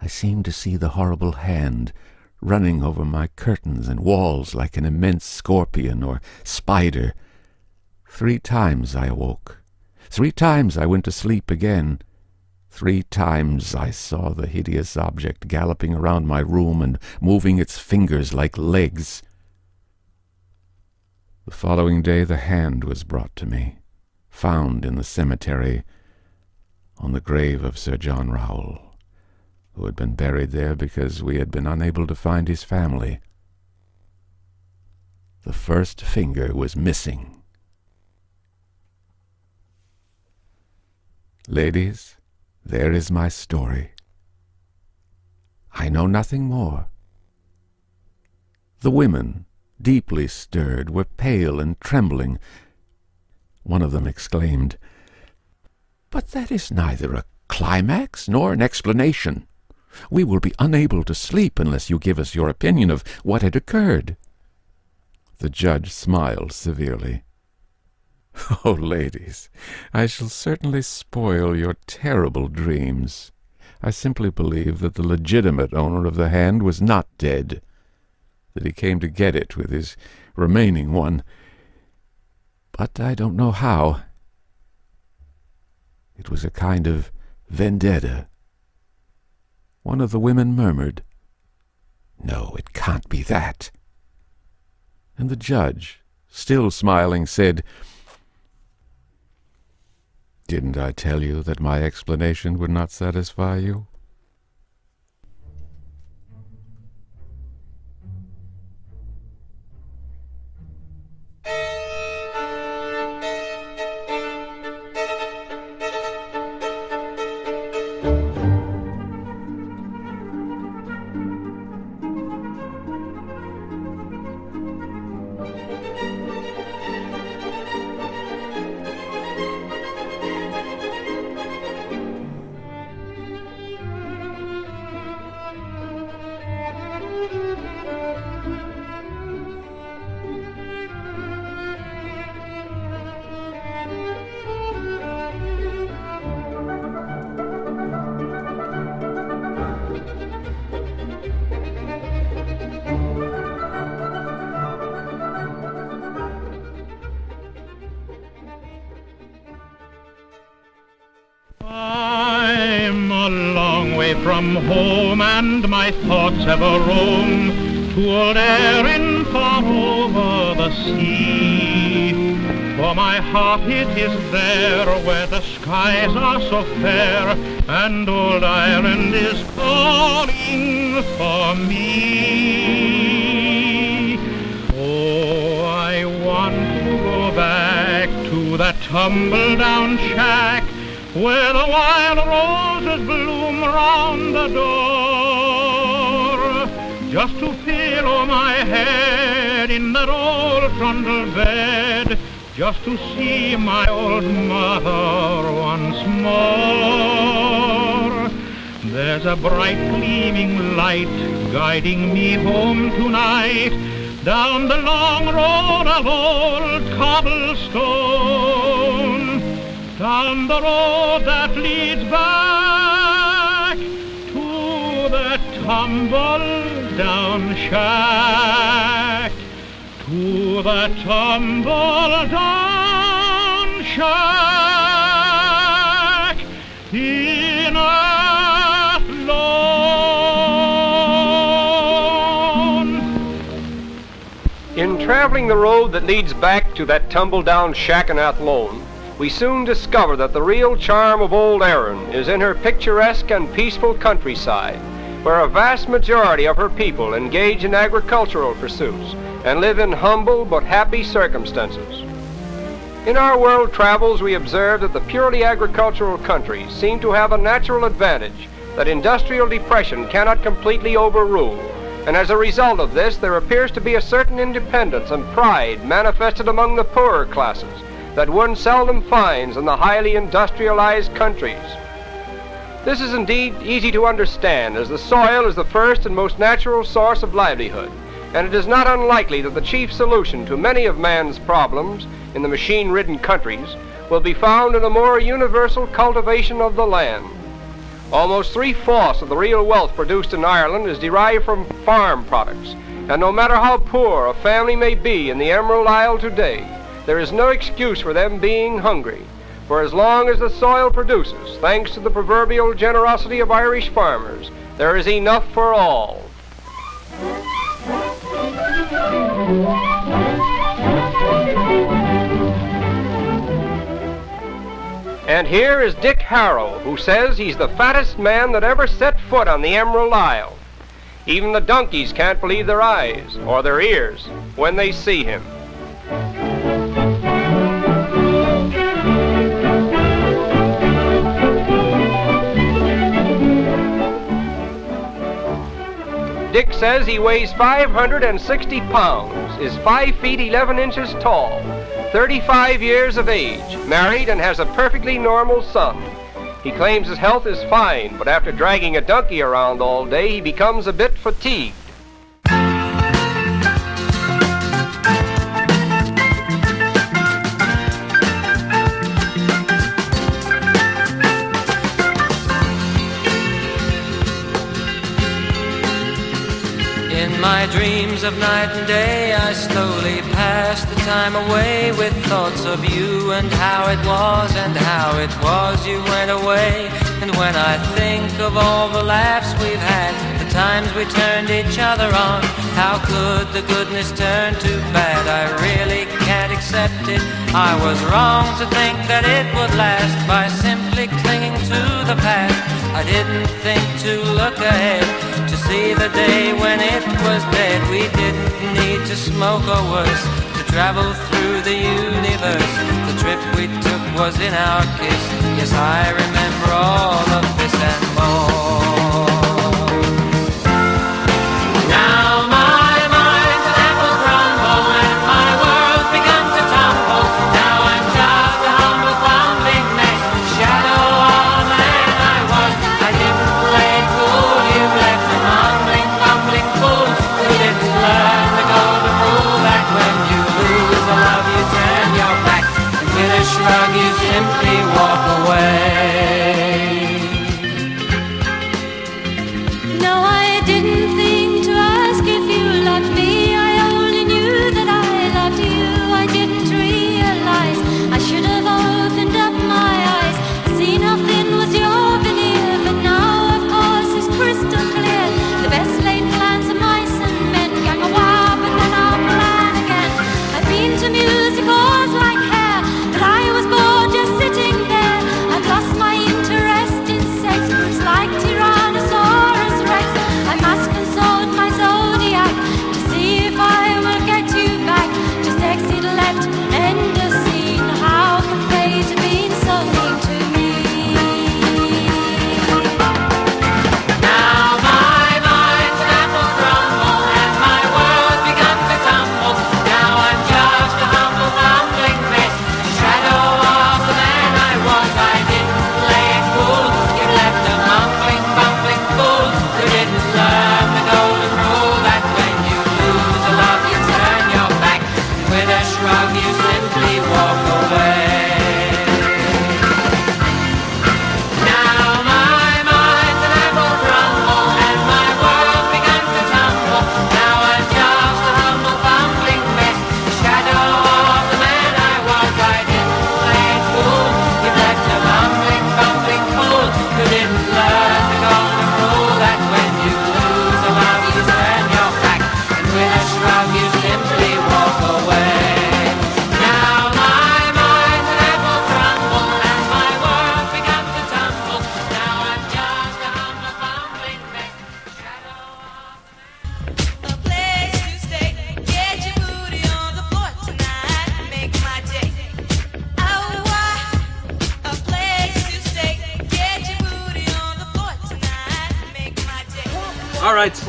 [SPEAKER 35] I seemed to see the horrible hand running over my curtains and walls like an immense scorpion or spider. Three times I awoke. Three times I went to sleep again. Three times I saw the hideous object galloping around my room and moving its fingers like legs. The following day the hand was brought to me, found in the cemetery on the grave of Sir John Rowell, who had been buried there because we had been unable to find his family. The first finger was missing. Ladies, there is my story. I know nothing more. The women, deeply stirred, were pale and trembling. One of them exclaimed, But that is neither a climax nor an explanation. We will be unable to sleep unless you give us your opinion of what had occurred. The judge smiled severely. <laughs> Oh, ladies, I shall certainly spoil your terrible dreams. I simply believe that the legitimate owner of the hand was not dead, that he came to get it with his remaining one, but I don't know how. It was a kind of vendetta. One of the women murmured, No, it can't be that. And the judge, still smiling, said, Didn't I tell you that my explanation would not satisfy you?
[SPEAKER 21] Just to see my old mother once more. There's a bright gleaming light guiding me home tonight down the long road of old cobblestone down the road that leads back to the tumble down shack, the tumble down shack in Athlone.
[SPEAKER 36] In traveling the road that leads back to that tumble-down shack in Athlone, we soon discover that the real charm of Old Erin is in her picturesque and peaceful countryside, where a vast majority of her people engage in agricultural pursuits and live in humble but happy circumstances. In our world travels, we observe that the purely agricultural countries seem to have a natural advantage that industrial depression cannot completely overrule, and as a result of this, there appears to be a certain independence and pride manifested among the poorer classes that one seldom finds in the highly industrialized countries. This is indeed easy to understand, as the soil is the first and most natural source of livelihood, and it is not unlikely that the chief solution to many of man's problems in the machine-ridden countries will be found in a more universal cultivation of the land. Almost three-fourths of the real wealth produced in Ireland is derived from farm products, and no matter how poor a family may be in the Emerald Isle today, there is no excuse for them being hungry. For as long as the soil produces, thanks to the proverbial generosity of Irish farmers, there is enough for all. And here is Dick Harrow, who says he's the fattest man that ever set foot on the Emerald Isle. Even the donkeys can't believe their eyes or their ears when they see him. Dick says he weighs 560 pounds, is 5 feet 11 inches tall, 35 years of age, married, and has a perfectly normal son. He claims his health is fine, but after dragging a donkey around all day, he becomes a bit fatigued.
[SPEAKER 37] My dreams of night and day, I slowly pass the time away with thoughts of you and how it was and how it was you went away. And when I think of all the laughs we've had, the times we turned each other on, how could the goodness turn to bad? I really can't accept it. I was wrong to think that it would last by simply clinging to the past. I didn't think to look ahead see the day when it was dead. We didn't need to smoke or worse to travel through the universe. The trip we took was in our kiss. Yes, I remember all of this and more.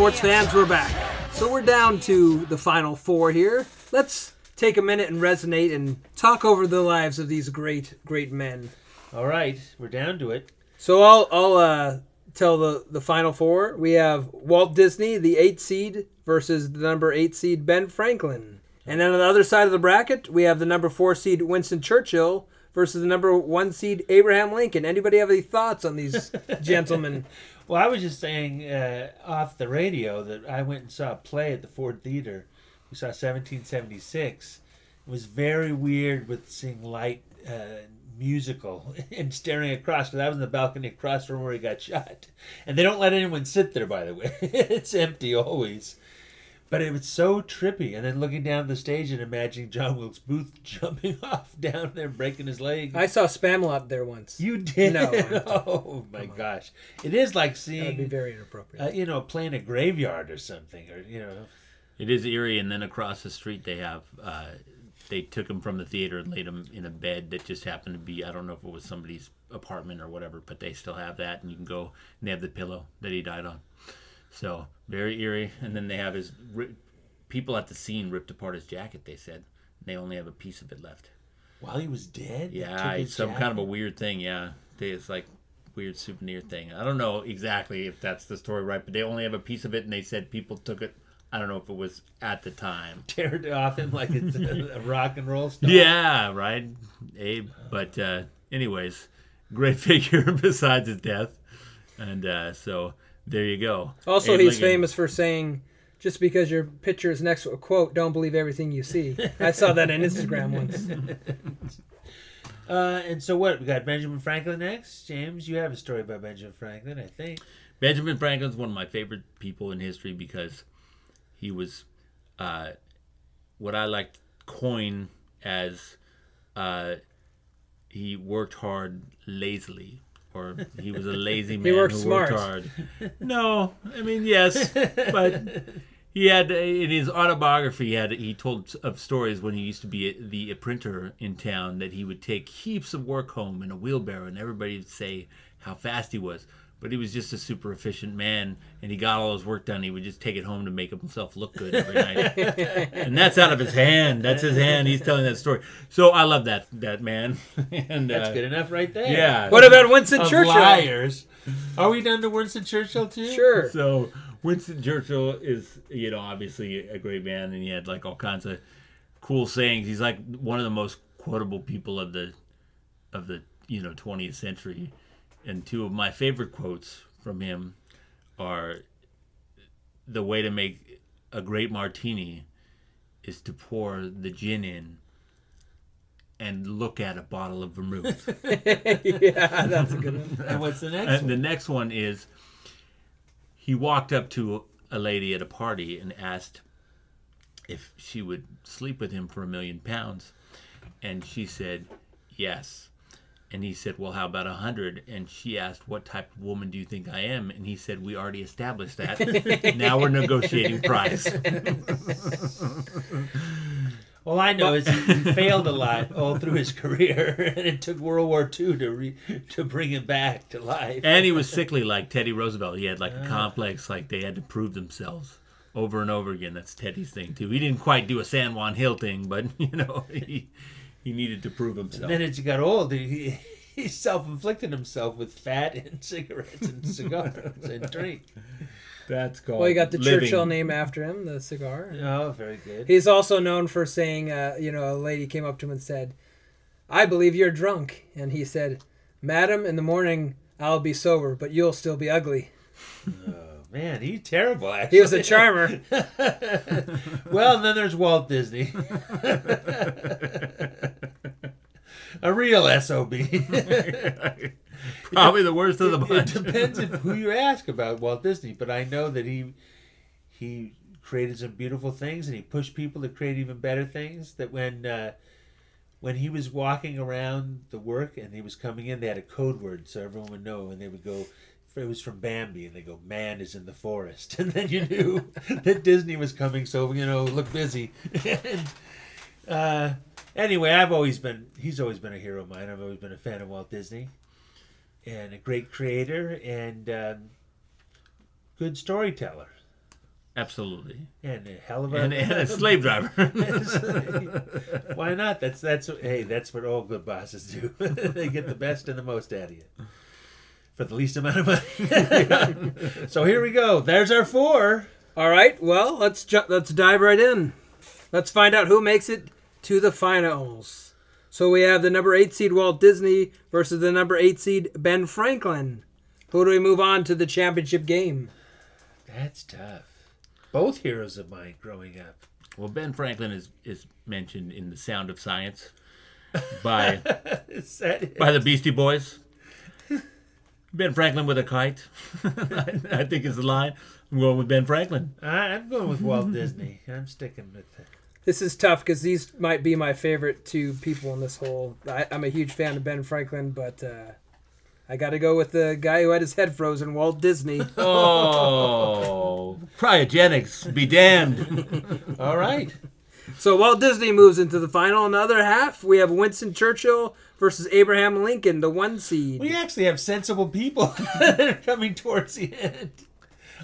[SPEAKER 3] Sports fans, we're back. So we're down to the final four here. Let's take a minute and resonate and talk over the lives of these great, great men.
[SPEAKER 2] All right, we're down to it.
[SPEAKER 3] So I'll I'll uh, tell the the final four. We have Walt Disney, the eight seed, versus the number eight seed Ben Franklin. And then on the other side of the bracket, we have the number four seed Winston Churchill versus the number one seed Abraham Lincoln. Anybody have any thoughts on these <laughs> gentlemen?
[SPEAKER 2] Well, I was just saying uh, off the radio that I went and saw a play at the Ford Theater. We saw 1776. It was very weird with seeing light uh, musical <laughs> and staring across because I was in the balcony across from where he got shot. And they don't let anyone sit there, by the way. <laughs> it's empty always. But it was so trippy. And then looking down the stage and imagining John Wilkes Booth <laughs> jumping <laughs> off down there, breaking his leg.
[SPEAKER 3] I saw Spamalot there once.
[SPEAKER 2] You did?
[SPEAKER 3] No. <laughs>
[SPEAKER 2] oh my gosh! It is like seeing.
[SPEAKER 3] That would be very inappropriate.
[SPEAKER 2] Uh, you know, playing a graveyard or something, or you know.
[SPEAKER 4] It is eerie, and then across the street they have. Uh, they took him from the theater and laid him in a bed that just happened to be. I don't know if it was somebody's apartment or whatever, but they still have that, and you can go and they have the pillow that he died on. So very eerie, and then they have his ri- people at the scene ripped apart his jacket. They said they only have a piece of it left.
[SPEAKER 2] While he was dead.
[SPEAKER 4] Yeah,
[SPEAKER 2] took his
[SPEAKER 4] it's some kind of a weird thing. Yeah, They- it's like weird souvenir thing. I don't know exactly if that's the story right, but they only have a piece of it, and they said people took it. I don't know if it was at the time. <laughs>
[SPEAKER 2] Tear it off him like it's a, <laughs> a rock and roll star.
[SPEAKER 4] Yeah, right, Abe. But uh, anyways, great <laughs> figure besides his death, and uh, so there you go.
[SPEAKER 3] Also,
[SPEAKER 4] Abe
[SPEAKER 3] he's
[SPEAKER 4] Lincoln.
[SPEAKER 3] famous for saying, "Just because your picture is next to a quote, don't believe everything you see." I saw that on Instagram once. <laughs>
[SPEAKER 2] Uh, and so what? We got Benjamin Franklin next. James, you have a story about Benjamin Franklin, I think.
[SPEAKER 4] Benjamin Franklin's one of my favorite people in history because he was uh, what I like to coin as uh, he worked hard lazily, or he was a lazy man
[SPEAKER 3] worked
[SPEAKER 4] who
[SPEAKER 3] smart.
[SPEAKER 4] worked hard. No, I mean yes, but he had in his autobiography he had he told of stories when he used to be a, the a printer in town that he would take heaps of work home in a wheelbarrow, and everybody would say how fast he was. But he was just a super efficient man, and he got all his work done. He would just take it home to make himself look good every night, <laughs> and that's out of his hand. That's his hand. He's telling that story. So I love that that man. <laughs> and
[SPEAKER 2] That's
[SPEAKER 4] uh,
[SPEAKER 2] good enough right there.
[SPEAKER 4] Yeah.
[SPEAKER 3] What about Winston
[SPEAKER 2] Of
[SPEAKER 3] Churchill?
[SPEAKER 2] Liars. Are we done to Winston Churchill too?
[SPEAKER 3] Sure.
[SPEAKER 4] So Winston Churchill is, you know, obviously a great man, and he had like all kinds of cool sayings. He's like one of the most quotable people of the of the you know 20th century. And two of my favorite quotes from him are the way to make a great martini is to pour the gin in and look at a bottle of vermouth. <laughs>
[SPEAKER 3] yeah, that's a good one. <laughs>
[SPEAKER 2] And what's the next
[SPEAKER 4] And
[SPEAKER 2] one?
[SPEAKER 4] the next one is he walked up to a lady at a party and asked if she would sleep with him for a million pounds. And she said, yes. And he said, well, how about a hundred? And she asked, what type of woman do you think I am? And he said, we already established that. <laughs> now we're negotiating price.
[SPEAKER 2] All I know is he, he failed a lot all through his career, <laughs> and it took World War II to re, to bring him back to life.
[SPEAKER 4] and he was sickly like Teddy Roosevelt. He had like a ah. complex, like they had to prove themselves over and over again. That's Teddy's thing too. He didn't quite do a San Juan Hill thing, but <laughs> you know he he needed to prove himself.
[SPEAKER 2] And then as he got old, he, he <laughs> self-inflicted himself with fat and <laughs> cigarettes and cigars and drink.
[SPEAKER 4] That's called.
[SPEAKER 3] Well, you got the
[SPEAKER 4] living.
[SPEAKER 3] Churchill name after him, the cigar.
[SPEAKER 2] Oh, very good.
[SPEAKER 3] He's also known for saying, uh, you know, a lady came up to him and said, I believe you're drunk. And he said, Madam, in the morning I'll be sober, but you'll still be ugly. <laughs>
[SPEAKER 2] Man, he's terrible. Actually,
[SPEAKER 3] He was a charmer. <laughs>
[SPEAKER 2] well, and then there's Walt Disney, <laughs> a real sob. <laughs>
[SPEAKER 4] Probably the worst of the bunch.
[SPEAKER 2] It depends if who you ask about Walt Disney, but I know that he he created some beautiful things, and he pushed people to create even better things. That when uh, when he was walking around the work and he was coming in, they had a code word so everyone would know, and they would go. It was from Bambi, and they go, "Man is in the forest," <laughs> and then you knew <laughs> that Disney was coming. So you know, look busy. <laughs> and, uh, anyway, I've always been. He's always been a hero of mine. I've always been a fan of Walt Disney and a great creator and um, good storyteller
[SPEAKER 4] Absolutely.
[SPEAKER 2] and a hell of a
[SPEAKER 4] And- and a slave driver.
[SPEAKER 2] Why not? That's that's hey, that's what all good bosses do. they get the best and the most out of you for the least amount of money. <laughs> so here we go. There's our four.
[SPEAKER 3] All right, well, let's ju- let's dive right in. Let's find out who makes it to the finals. So we have the number eight seed Walt Disney versus the number eight seed Ben Franklin. Who do we move on to the championship game?
[SPEAKER 2] That's tough. Both heroes of mine growing up.
[SPEAKER 4] Well, Ben Franklin is is mentioned in The Sound of Science by <laughs>
[SPEAKER 2] Is that it?
[SPEAKER 4] by the Beastie Boys. Ben Franklin with a kite, I, <laughs> I think is the line. I'm going with Ben Franklin.
[SPEAKER 2] I, I'm going with Walt Disney. I'm sticking with it.
[SPEAKER 3] This is tough because these might be my favorite two people in this whole. I, I'm a huge fan of Ben Franklin, but uh, I got to go with the guy who had his head frozen, Walt Disney. <laughs>
[SPEAKER 4] Oh, cryogenics be damned.
[SPEAKER 2] All right.
[SPEAKER 3] So Walt Disney moves into the final. Another half, we have Winston Churchill versus Abraham Lincoln, the one seed.
[SPEAKER 2] We actually have sensible people <laughs> that are coming towards the end.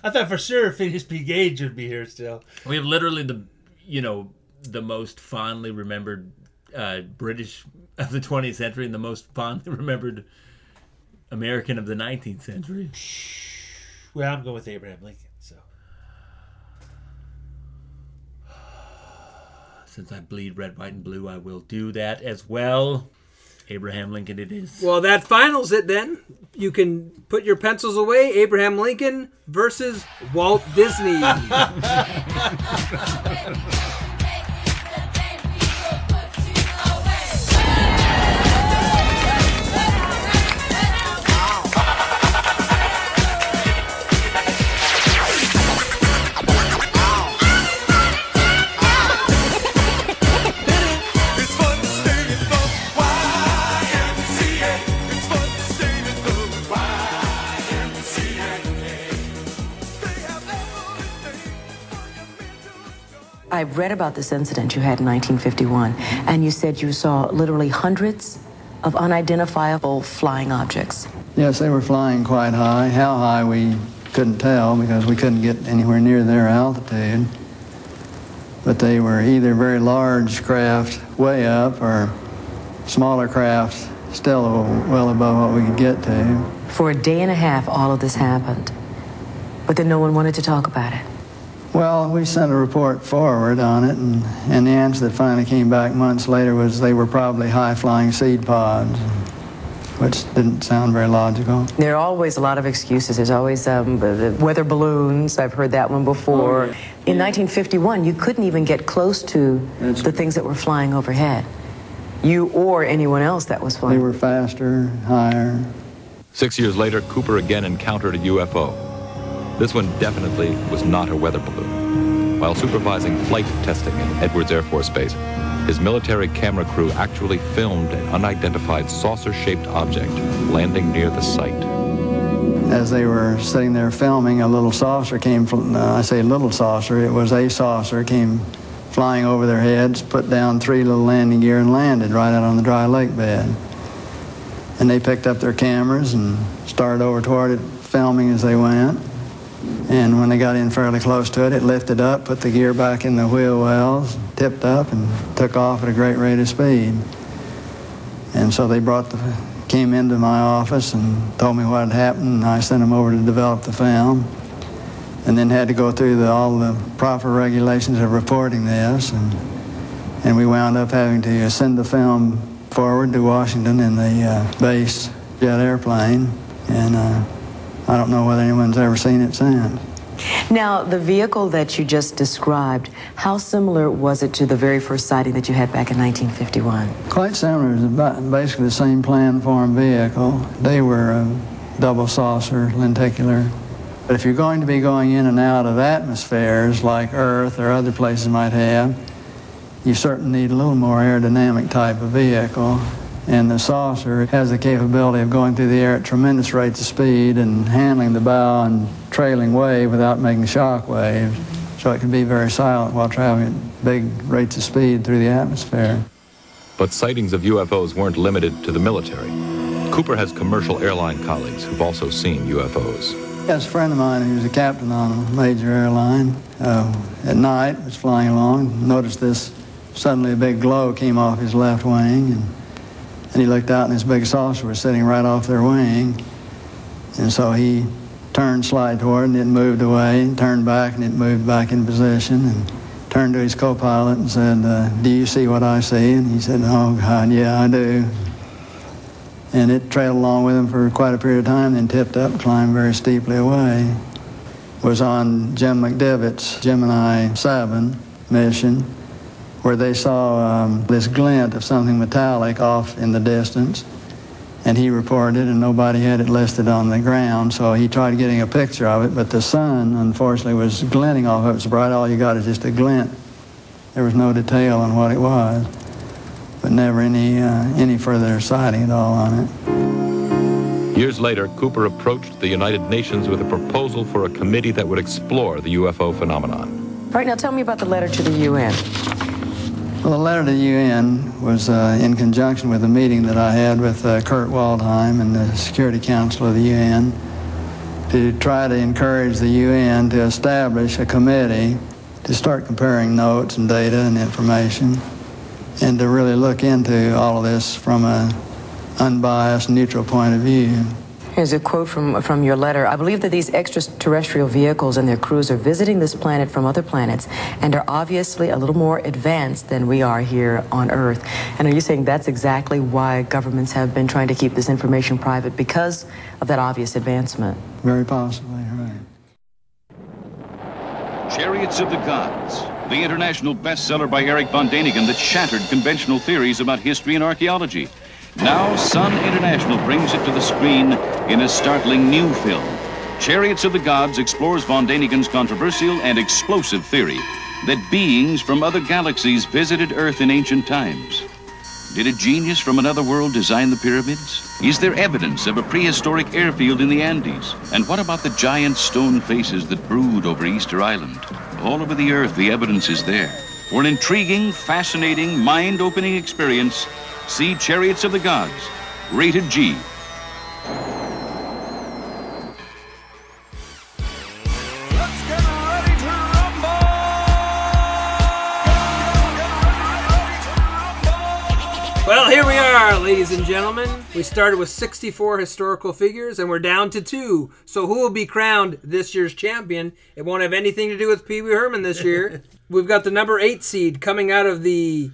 [SPEAKER 2] I thought for sure Phineas P. Gage would be here still.
[SPEAKER 4] We have literally the, you know, the most fondly remembered uh, British of the 20th century and the most fondly remembered American of the 19th century.
[SPEAKER 2] Well, I'm going with Abraham Lincoln. So
[SPEAKER 4] Since I bleed red, white, and blue, I will do that as well. Abraham Lincoln, it is.
[SPEAKER 3] Well, that finals it then. You can put your pencils away. Abraham Lincoln versus Walt Disney. <laughs>
[SPEAKER 38] I've read about this incident you had in 1951, and you said you saw literally hundreds of unidentifiable flying objects.
[SPEAKER 39] Yes, they were flying quite high. How high we couldn't tell because we couldn't get anywhere near their altitude. But they were either very large craft way up or smaller craft still well above what we could get to.
[SPEAKER 38] For a day and a half, all of this happened. But then no one wanted to talk about it.
[SPEAKER 39] Well, we sent a report forward on it, and, and the answer that finally came back months later was they were probably high-flying seed pods, which didn't sound very logical.
[SPEAKER 38] There are always a lot of excuses. There's always um, the- the weather balloons. I've heard that one before. In 1951, you couldn't even get close to the things that were flying overhead. You or anyone else that was flying.
[SPEAKER 39] They were faster, higher.
[SPEAKER 40] Six years later, Cooper again encountered a UFO. This one definitely was not a weather balloon. While supervising flight testing at Edwards Air Force Base, his military camera crew actually filmed an unidentified saucer-shaped object landing near the site.
[SPEAKER 39] As they were sitting there filming, a little saucer came from, uh, I say little saucer, it was a saucer, came flying over their heads, put down three little landing gear and landed right out on the dry lake bed. And they picked up their cameras and started over toward it, filming as they went. And when they got in fairly close to it, it lifted up, put the gear back in the wheel wells, tipped up, and took off at a great rate of speed. And so they brought the, came into my office and told me what had happened, and I sent them over to develop the film. And then had to go through the, all the proper regulations of reporting this, and and we wound up having to send the film forward to Washington in the uh, base jet airplane, and uh, I don't know whether anyone's ever seen it since.
[SPEAKER 38] Now, the vehicle that you just described, how similar was it to the very first sighting that you had back in 1951?
[SPEAKER 39] Quite similar. It was about basically the same plan form vehicle. They were a double saucer, lenticular. But if you're going to be going in and out of atmospheres like Earth or other places might have, you certainly need a little more aerodynamic type of vehicle. And the saucer has the capability of going through the air at tremendous rates of speed and handling the bow and trailing wave without making shock waves. So it can be very silent while traveling at big rates of speed through the atmosphere.
[SPEAKER 40] But sightings of UFOs weren't limited to the military. Cooper has commercial airline colleagues who've also seen UFOs.
[SPEAKER 39] Yes, a friend of mine who's a captain on a major airline uh, at night was flying along, noticed this. Suddenly, a big glow came off his left wing, and, and he looked out, and this big saucer was sitting right off their wing. And so he turned slide toward, and it moved away, and turned back, and it moved back in position, and turned to his co-pilot and said, uh, "Do you see what I see?" And he said, "Oh God, yeah, I do." And it trailed along with him for quite a period of time, then tipped up, climbed very steeply away. Was on Jim McDivitt's Gemini 7 mission, where they saw um, this glint of something metallic off in the distance. And he reported, and nobody had it listed on the ground, so he tried getting a picture of it, but the sun, unfortunately, was glinting off of it so bright, all you got is just a glint. There was no detail on what it was, but never any, uh, any further sighting at all on it.
[SPEAKER 40] Years later, Cooper approached the United Nations with a proposal for a committee that would explore the UFO phenomenon.
[SPEAKER 38] Right now, tell me about the letter to the UN.
[SPEAKER 39] Well, the letter to the UN was uh, in conjunction with a meeting that I had with uh, Kurt Waldheim and the Security Council of the UN to try to encourage the UN to establish a committee to start comparing notes and data and information and to really look into all of this from an unbiased, neutral point of view.
[SPEAKER 38] Here's a quote from, from your letter. I believe that these extraterrestrial vehicles and their crews are visiting this planet from other planets and are obviously a little more advanced than we are here on Earth. And are you saying that's exactly why governments have been trying to keep this information private because of that obvious advancement?
[SPEAKER 39] Very possibly, right.
[SPEAKER 41] Chariots of the Gods, the international bestseller by Eric von Däniken that shattered conventional theories about history and archaeology. Now, Sun International brings it to the screen in a startling new film. Chariots of the Gods explores von Däniken's controversial and explosive theory that beings from other galaxies visited Earth in ancient times. Did a genius from another world design the pyramids? Is there evidence of a prehistoric airfield in the Andes? And what about the giant stone faces that brood over Easter Island? All over the Earth, the evidence is there. For an intriguing, fascinating, mind opening experience, see Chariots of the Gods, rated G.
[SPEAKER 3] Well, here we are, ladies and gentlemen. We started with 64 historical figures and we're down to two. So, who will be crowned this year's champion? It won't have anything to do with Pee Wee Herman this year. <laughs> We've got the number eight seed coming out of the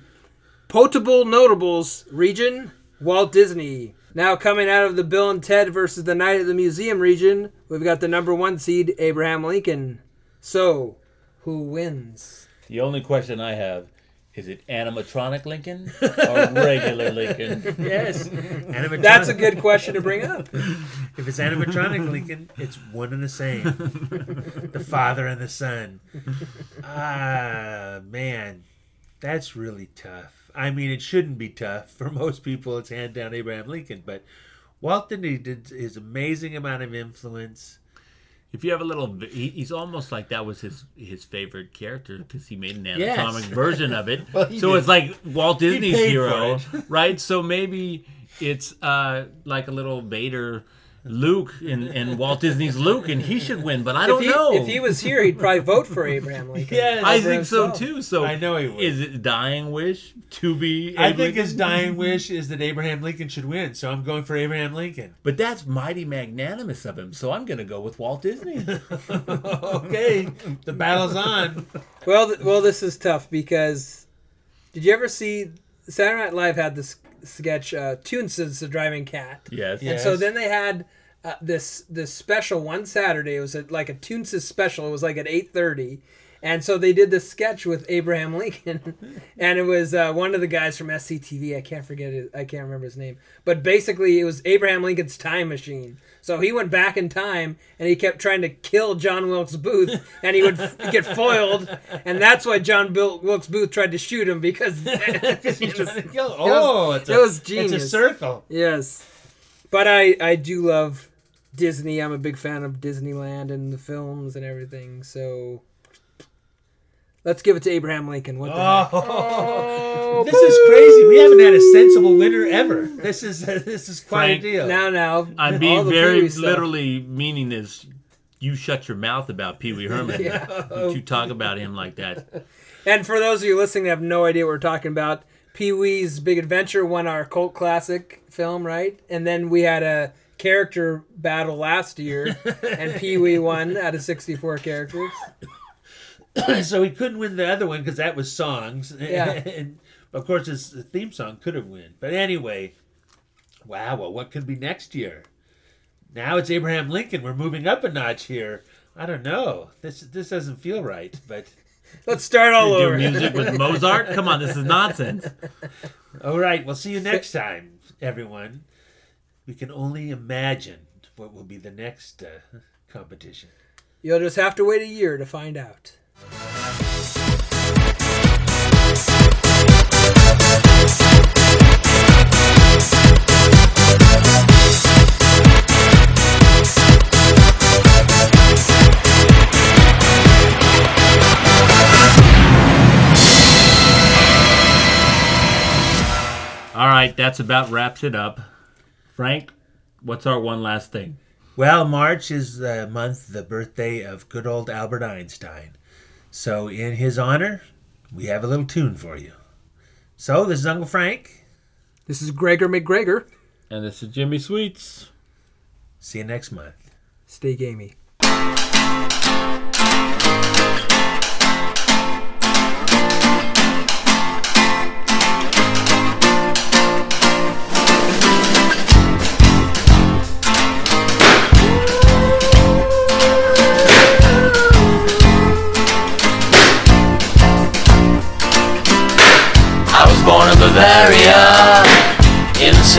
[SPEAKER 3] Potable Notables region, Walt Disney. Now, coming out of the Bill and Ted versus the Night at the Museum region, we've got the number one seed, Abraham Lincoln. So, who wins?
[SPEAKER 4] The only question I have is it animatronic Lincoln or regular <laughs> Lincoln?
[SPEAKER 2] Yes. Animatronic.
[SPEAKER 3] That's a good question to bring up.
[SPEAKER 2] If it's animatronic Lincoln, it's one and the same. <laughs> the father and the son. Ah, man. That's really tough. I mean, it shouldn't be tough. <laughs> For most people, it's hand down Abraham Lincoln. But Walt Disney did his amazing amount of influence.
[SPEAKER 4] If you have a little, he, he's almost like that was his his favorite character because he made an
[SPEAKER 2] Yes. <laughs>
[SPEAKER 4] version of it.
[SPEAKER 2] Well,
[SPEAKER 4] so
[SPEAKER 2] did.
[SPEAKER 4] it's like Walt Disney's
[SPEAKER 2] paid
[SPEAKER 4] hero, right? So maybe it's uh, like a little Vader, Luke, and, and Walt Disney's Luke, and he should win. But I don't
[SPEAKER 3] if he,
[SPEAKER 4] know.
[SPEAKER 3] If he was here, he'd probably vote for Abraham Lincoln. <laughs>
[SPEAKER 4] I
[SPEAKER 3] over
[SPEAKER 4] think so too. So
[SPEAKER 2] I know he would.
[SPEAKER 4] Is it dying wish to be?
[SPEAKER 2] I
[SPEAKER 4] Abe
[SPEAKER 2] think his dying wish is that Abraham Lincoln should win. So I'm going for Abraham Lincoln.
[SPEAKER 4] But that's mighty magnanimous of him. So I'm going to go with Walt Disney. <laughs>
[SPEAKER 2] okay, the battle's on.
[SPEAKER 3] Well, th- well, this is tough because did you ever see Saturday Night Live had this sketch uh, Toonces the Driving Cat?
[SPEAKER 4] Yes.
[SPEAKER 3] And so then they had uh, this this special one Saturday. It was a, like a Toonces special. It was like at eight thirty. And so they did this sketch with Abraham Lincoln, <laughs> and it was uh, one of the guys from SCTV. I can't forget it. I can't remember his name. But basically, it was Abraham Lincoln's time machine. So he went back in time, and he kept trying to kill John Wilkes Booth, and he would f- <laughs> get foiled, and that's why John Wilkes Booth tried to shoot him because <laughs> was,
[SPEAKER 2] Oh,
[SPEAKER 3] it
[SPEAKER 2] it's
[SPEAKER 3] was,
[SPEAKER 2] a-
[SPEAKER 3] it was
[SPEAKER 2] it's a
[SPEAKER 3] genius.
[SPEAKER 2] circle.
[SPEAKER 3] Yes, but I I do love Disney. I'm a big fan of Disneyland and the films and everything. So let's give it to Abraham Lincoln. What the heck?
[SPEAKER 2] Oh, oh this is crazy. We haven't had a sensible winner ever. This is <laughs> this is quite
[SPEAKER 4] Frank,
[SPEAKER 2] a deal.
[SPEAKER 3] Now, now,
[SPEAKER 4] I'm
[SPEAKER 3] all
[SPEAKER 4] being
[SPEAKER 3] the
[SPEAKER 4] very
[SPEAKER 3] Pee-wee stuff.
[SPEAKER 4] literally meaning this. You shut your mouth about Pee Wee <laughs> Herman.
[SPEAKER 3] Yeah.
[SPEAKER 4] Don't you talk about him like that. <laughs>
[SPEAKER 3] And for those of you listening that have no idea what we're talking about, Pee Wee's Big Adventure won our cult classic film, right? And then we had a character battle last year, and Pee Wee won out of 64 characters. <coughs>
[SPEAKER 2] so he couldn't win the other one because that was songs. <laughs>
[SPEAKER 3] Yeah.
[SPEAKER 2] and of course, his theme song could have won. But anyway, wow. Well, what could be next year? Now it's Abraham Lincoln. We're moving up a notch here. I don't know. This this doesn't feel right. But <laughs>
[SPEAKER 3] Let's start all
[SPEAKER 4] Do
[SPEAKER 3] over.
[SPEAKER 4] music with <laughs> Mozart? Come on, this is nonsense.
[SPEAKER 2] All right. We'll see you next time, everyone. We can only imagine what will be the next uh, competition.
[SPEAKER 3] You'll just have to wait a year to find out.
[SPEAKER 4] All right, that's about wraps it up. Frank, what's our one last thing?
[SPEAKER 2] Well, March is the month, the birthday of good old Albert Einstein. So, in his honor, we have a little tune for you. So, this is Uncle Frank.
[SPEAKER 3] This is Gregor McGregor.
[SPEAKER 4] And this is Jimmy Sweets.
[SPEAKER 2] See you next month.
[SPEAKER 3] Stay gamey.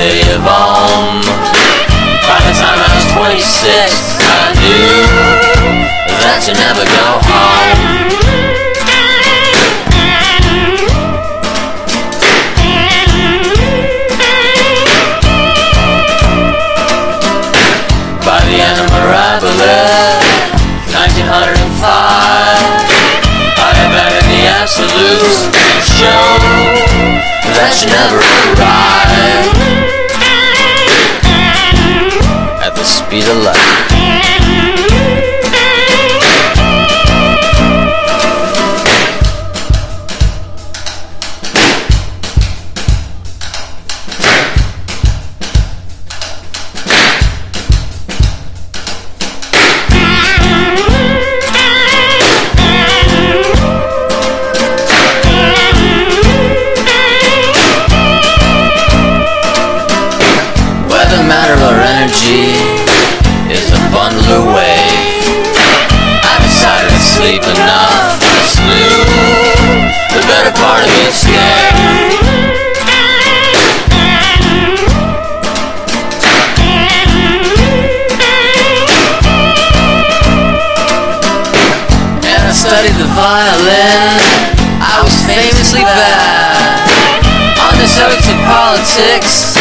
[SPEAKER 37] Of Ulm. By the time I was 26, I knew that you never go home. By the end of Mirabilis, 1905, I in the absolute
[SPEAKER 42] never arrive at the light. Famously